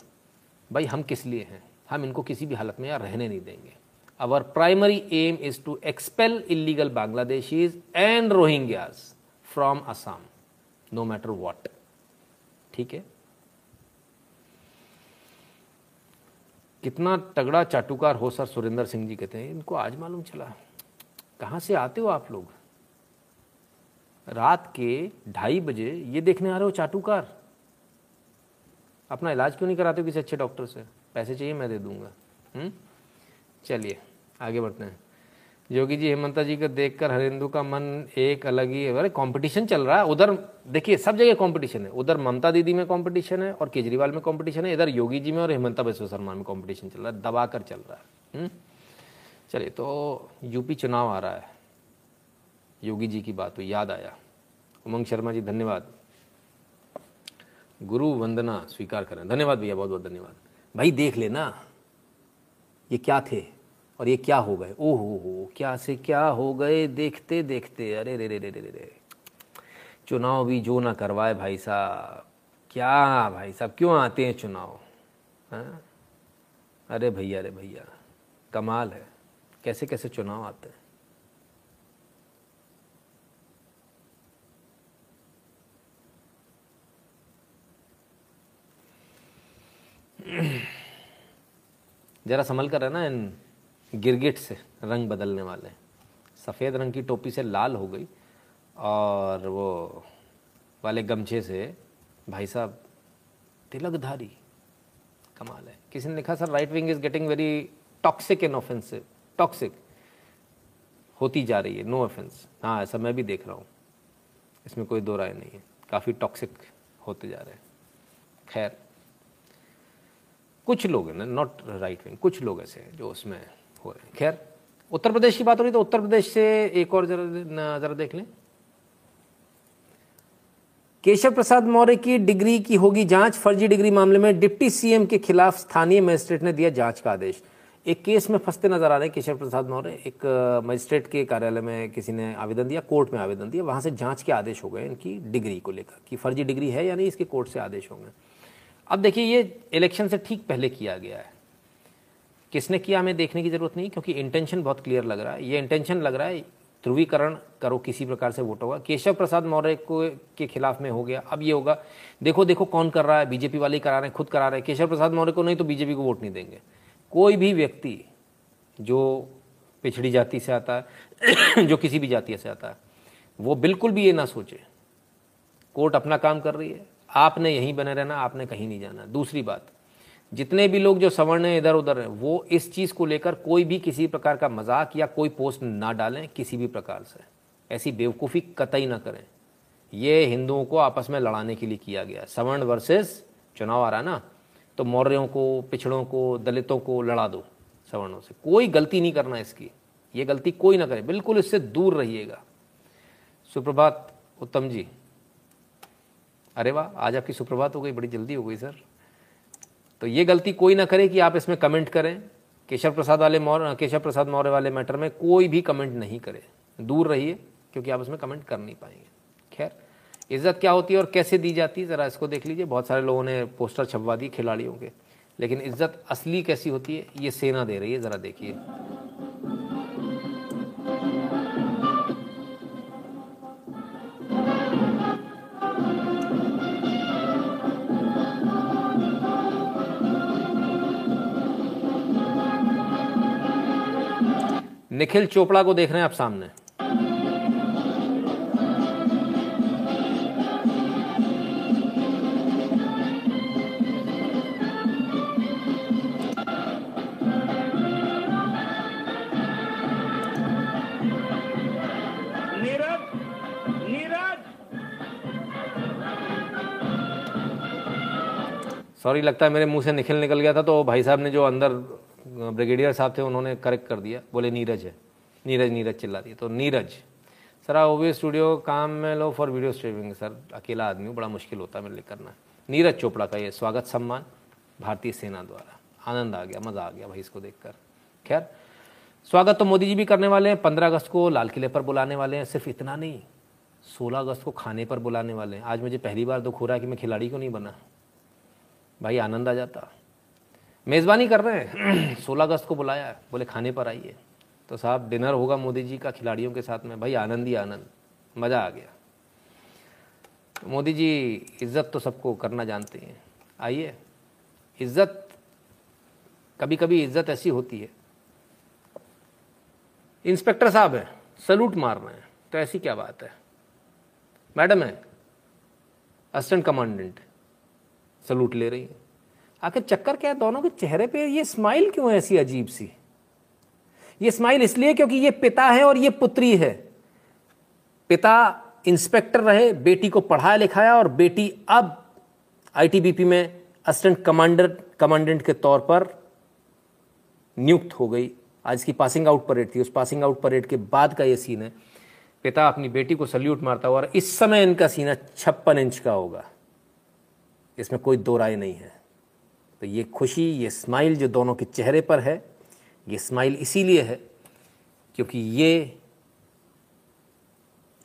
S2: भाई, हम किस लिए हैं? हम इनको किसी भी हालत में यहाँ रहने नहीं देंगे। Our primary aim is to expel illegal Bangladeshis and Rohingyas from Assam no matter what ठीक है? कितना तगड़ा चाटुकार हो सर सुरेंद्र सिंह जी कहते हैं, इनको आज मालूम चला। कहाँ से आते हो आप लोग? रात के ढाई बजे ये देखने आ रहे हो चाटुकार। अपना इलाज क्यों नहीं कराते हो किसी अच्छे डॉक्टर से? पैसे चाहिए, मैं दे दूँगा। हम्म? चलिए, आगे बढ़ते हैं। योगी जी, हेमंता जी को देखकर हरिंदु का मन एक अलग ही अरे कंपटीशन चल रहा है। उधर, देखिए, सब जगह कंपटीशन है। उधर ममता दीदी में कंपटीशन है और केजरीवाल में कंपटीशन है। इधर योगी जी में और हेमंता बिश्व शर्मा में कंपटीशन चल रहा है। दबा कर चल रहा है। हम्म? चलिए तो यूपी चुनाव आ रहा है। योगी जी की बात तो याद आया। उमंग शर्मा जी, धन्यवाद। गुरु वंदना स्वीकार करें। धन्यवाद भैया, बहुत बहुत धन्यवाद। भाई, देख लेना, ये क्या थे और ये क्या हो गए? ओह, हो क्या से क्या हो गए? देखते देखते, अरे रे रे रे रे रे। चुनाव भी जो ना करवाए भाई साहब। क्या भाई साहब, क्यों आते हैं चुनाव? हाँ? अरे भैया अरे भैया, कमाल है। कैसे कैसे चुनाव आते हैं? जरा संभल कर है ना इन गिरगिट से, रंग बदलने वाले सफ़ेद रंग की टोपी से लाल हो गई और वो वाले गमछे से, भाई साहब, तिलकधारी, कमाल है। किसी ने लिखा, sir right wing is getting very toxic and offensive toxic होती जा रही है नो ऑफेंस हाँ ऐसा मैं भी देख रहा हूँ। इसमें कोई दो राय नहीं है। काफ़ी टॉक्सिक होते जा रहे हैं। खैर कुछ लोग हैं ना नॉट राइट विंग कुछ लोग ऐसे हैं जो उसमें हो रहे हैं। खैर, उत्तर प्रदेश की बात हो रही तो उत्तर प्रदेश से एक और जरा जरा देख लें। केशव प्रसाद मौर्य की डिग्री की होगी जाँच। फर्जी डिग्री मामले में डिप्टी सीएम के खिलाफ स्थानीय मजिस्ट्रेट ने दिया जाँच का आदेश। एक केस में फंसते नज़र आ रहे हैं केशव प्रसाद मौर्य। एक मजिस्ट्रेट के कार्यालय में किसी ने आवेदन दिया, कोर्ट में आवेदन दिया। वहाँ से जाँच के आदेश हो गए इनकी डिग्री को लेकर, कि फर्जी डिग्री है या नहीं, इसके कोर्ट से आदेश हो गए अब देखिए, ये इलेक्शन से ठीक पहले किया गया है। किसने किया, हमें देखने की ज़रूरत नहीं, क्योंकि इंटेंशन बहुत क्लियर लग रहा है। ये इंटेंशन लग रहा है, ध्रुवीकरण करो, किसी प्रकार से वोट होगा। केशव प्रसाद मौर्य को, के खिलाफ में हो गया, अब ये होगा। देखो देखो कौन कर रहा है, बीजेपी वाले करा रहे हैं, खुद करा रहे हैं। केशव प्रसाद मौर्य को नहीं तो बीजेपी को वोट नहीं देंगे। कोई भी व्यक्ति जो पिछड़ी जाति से आता है, जो किसी भी जाति से आता है, वो बिल्कुल भी ये ना सोचे। कोर्ट अपना काम कर रही है। आपने यहीं बने रहना, आपने कहीं नहीं जाना। दूसरी बात, जितने भी लोग जो सवर्ण हैं इधर उधर हैं, वो इस चीज़ को लेकर कोई भी किसी प्रकार का मज़ाक या कोई पोस्ट ना डालें किसी भी प्रकार से। ऐसी बेवकूफ़ी कतई ना करें। ये हिंदुओं को आपस में लड़ाने के लिए किया गया। सवर्ण वर्सेस चुनाव आ रहा ना तो मौर्यों को, पिछड़ों को, दलितों को लड़ा दो सवर्णों से। कोई गलती नहीं करना इसकी। ये गलती कोई ना करे। बिल्कुल इससे दूर रहिएगा। सुप्रभात, उत्तम जी। अरे वाह, आज आपकी सुप्रभात हो गई, बड़ी जल्दी हो गई, सर। तो ये गलती कोई ना करे कि आप इसमें कमेंट करें। केशव प्रसाद वाले मौर्य केशव प्रसाद मौर्य वाले मैटर में कोई भी कमेंट नहीं करे। दूर रहिए, क्योंकि आप इसमें कमेंट कर नहीं पाएँगे। खैर, इज़्ज़त क्या होती है और कैसे दी जाती है, ज़रा इसको देख लीजिए। बहुत सारे लोगों ने पोस्टर छपवा दी खिलाड़ियों के। लेकिन इज़्ज़त असली कैसी होती है, ये सेना दे रही है, ज़रा देखिए। निखिल चोपड़ा को देख रहे हैं आप सामने।
S6: नीरज नीरज।
S2: सॉरी लगता है मेरे मुँह से निखिल निकल गया था तो भाई साहब ने जो अंदर ब्रिगेडियर साहब थे, उन्होंने करेक्ट कर दिया। बोले, नीरज है। नीरज नीरज चिल्ला दिया तो नीरज, सर ओवी स्टूडियो काम में लो फॉर वीडियो स्ट्रीमिंग सर। अकेला आदमी हूँ, बड़ा मुश्किल होता है मेरे लिए करना। नीरज चोपड़ा का ये स्वागत सम्मान, भारतीय सेना द्वारा। आनंद आ गया, मज़ा आ गया भाई इसको देखकर। खैर, स्वागत तो मोदी जी भी करने वाले हैं, पंद्रह अगस्त को लाल किले पर बुलाने वाले हैं। सिर्फ़ इतना नहीं, सोलह अगस्त को खाने पर बुलाने वाले हैं। आज मुझे पहली बार दुख हो रहा है कि मैं खिलाड़ी क्यों नहीं बना। भाई आनंद आ जाता। मेज़बानी कर रहे हैं। सोलह अगस्त को बुलाया है। बोले, खाने पर आइए। तो साहब, डिनर होगा मोदी जी का खिलाड़ियों के साथ में। भाई, आनंद ही आनंद। मज़ा आ गया। तो मोदी जी, इज़्ज़त तो सबको करना जानते हैं। आइए। इज़्ज़त कभी कभी इज़्ज़त ऐसी होती है। इंस्पेक्टर साहब हैं, सलूट मार रहे हैं। तो ऐसी क्या बात है? मैडम है, असिस्टेंट कमांडेंट, सलूट ले रही है। आखिर चक्कर क्या है दोनों के चेहरे पे? ये स्माइल क्यों है ऐसी अजीब सी? ये स्माइल इसलिए क्योंकि ये पिता है और ये पुत्री है। पिता इंस्पेक्टर रहे, बेटी को पढ़ाया लिखाया और बेटी अब आईटीबीपी में असिस्टेंट कमांडर कमांडेंट के तौर पर नियुक्त हो गई। आज की पासिंग आउट परेड थी। उस पासिंग आउट परेड के बाद का ये सीन है। पिता अपनी बेटी को सल्यूट मारता हुआ और इस समय इनका सीना छप्पन इंच का होगा। इसमें कोई दो राय नहीं है। तो ये खुशी, ये स्माइल जो दोनों के चेहरे पर है, ये स्माइल इसीलिए है क्योंकि ये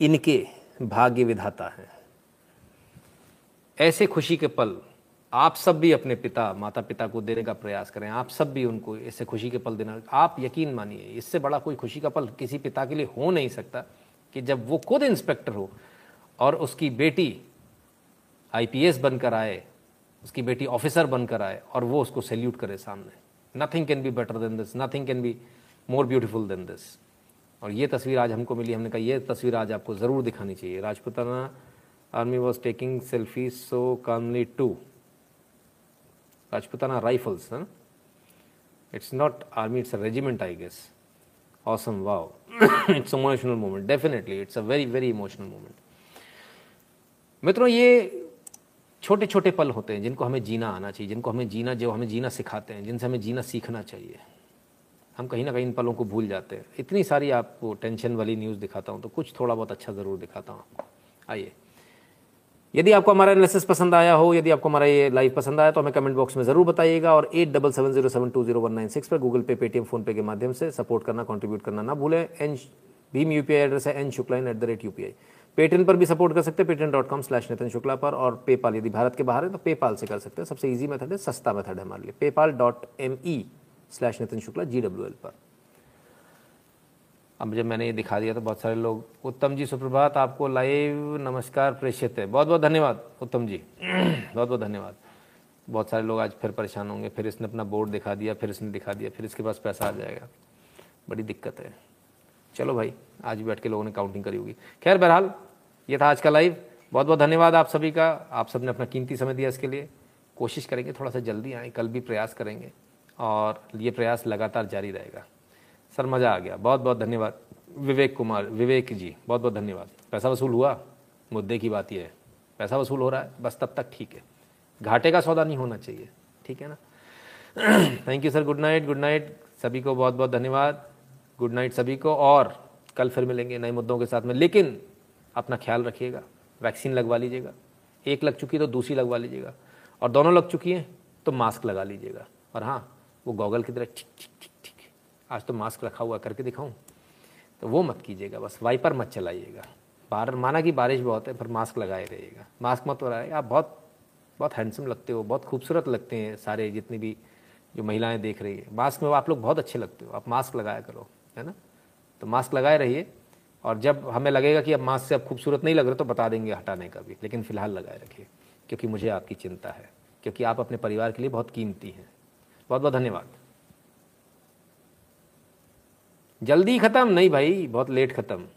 S2: इनके भाग्य विधाता हैं। ऐसे खुशी के पल आप सब भी अपने पिता माता पिता को देने का प्रयास करें। आप सब भी उनको ऐसे खुशी के पल देना। आप यकीन मानिए, इससे बड़ा कोई खुशी का पल किसी पिता के लिए हो नहीं सकता कि जब वो खुद इंस्पेक्टर हो और उसकी बेटी आईपीएस बनकर आए उसकी बेटी ऑफिसर बनकर आए और वो उसको सैल्यूट करे सामने। Nothing can be better than this nothing can be more beautiful than this और ये तस्वीर आज हमको मिली, हमने कहा ये तस्वीर आज आपको ज़रूर दिखानी चाहिए। Rajputana army was taking selfie so calmly to Rajputana rifles है? It's not army it's a regiment I guess awesome, wow. It's emotional moment. Definitely, it's a very very emotional moment. मित्रों, ये छोटे छोटे पल होते हैं जिनको हमें जीना आना चाहिए, जिनको हमें जीना, जो हमें जीना सिखाते हैं, जिनसे हमें जीना सीखना चाहिए। हम कहीं ना कहीं इन पलों को भूल जाते हैं। इतनी सारी आपको टेंशन वाली न्यूज़ दिखाता हूँ तो कुछ थोड़ा बहुत अच्छा ज़रूर दिखाता हूँ। आपको आइए। यदि आपको हमारा एनालिसिस पसंद आया हो, यदि आपको हमारा ये लाइव पसंद आया तो हमें कमेंट बॉक्स में ज़रूर बताइएगा और eight double seven zero seven two zero one nine six पर गूगल पे पेटीएम फोनपे के माध्यम से सपोर्ट करना कंट्रीब्यूट करना ना भूलें। एन भीम यूपीआई एड्रेस है N शुक्लाइन at the rate UPI Paytm पर भी सपोर्ट कर सकते हैं, Paytm dot com slash Nitin Shukla पर और पेपाल यदि भारत के बाहर है तो पेपाल से कर सकते हैं। सबसे ईजी मेथड है, सस्ता मेथड है हमारे लिए। PayPal dot M E slash Nitin Shukla G W L पर। अब जब मैंने ये दिखा दिया तो बहुत सारे लोग, उत्तम जी, सुप्रभात, आपको लाइव नमस्कार प्रेषित है। बहुत बहुत धन्यवाद, उत्तम जी। बहुत बहुत धन्यवाद। बहुत सारे लोग आज फिर परेशान होंगे, फिर इसने अपना बोर्ड दिखा दिया, फिर इसने दिखा दिया, फिर इसके पास पैसा आ जाएगा। बड़ी दिक्कत है। चलो भाई, आज बैठ के लोगों ने काउंटिंग करी होगी। खैर, बहरहाल ये था आज का लाइव बहुत बहुत धन्यवाद आप सभी का। आप सबने अपना कीमती समय दिया इसके लिए। कोशिश करेंगे थोड़ा सा जल्दी आए। कल भी प्रयास करेंगे और ये प्रयास लगातार जारी रहेगा। सर, मज़ा आ गया। बहुत बहुत धन्यवाद। विवेक कुमार, विवेक जी बहुत बहुत धन्यवाद। पैसा वसूल हुआ? मुद्दे की बात यह है। पैसा वसूल हो रहा है? बस तब तक ठीक है। घाटे का सौदा नहीं होना चाहिए। ठीक है ना? Thank you sir good night good night सभी को बहुत बहुत धन्यवाद। गुड नाइट सभी को और कल फिर मिलेंगे नए मुद्दों के साथ में। लेकिन अपना ख्याल रखिएगा, वैक्सीन लगवा लीजिएगा, एक लग चुकी है तो दूसरी लगवा लीजिएगा, और दोनों लग चुकी हैं तो मास्क लगा लीजिएगा, और हाँ वो गॉगल की तरह ठीक ठीक ठीक ठीक, आज तो मास्क रखा हुआ करके दिखाऊँ तो वो मत कीजिएगा, बस वाइपर मत चलाइएगा बाहर माना कि बारिश बहुत है, पर मास्क लगाए रहिएगा, मास्क मत लगाए आप बहुत बहुत हैंडसम लगते हो, बहुत खूबसूरत लगते हैं सारे जितनी भी जो महिलाएँ देख रही है, मास्क में आप लोग बहुत अच्छे लगते हो, आप मास्क लगाया करो, है ना तो मास्क लगाए रहिए और जब हमें लगेगा कि अब मास्क से अब खूबसूरत नहीं लग रहा तो बता देंगे हटाने का भी। लेकिन फ़िलहाल लगाए रखिए, क्योंकि मुझे आपकी चिंता है, क्योंकि आप अपने परिवार के लिए बहुत कीमती हैं। बहुत बहुत धन्यवाद। जल्दी ख़त्म? नहीं भाई, बहुत लेट ख़त्म।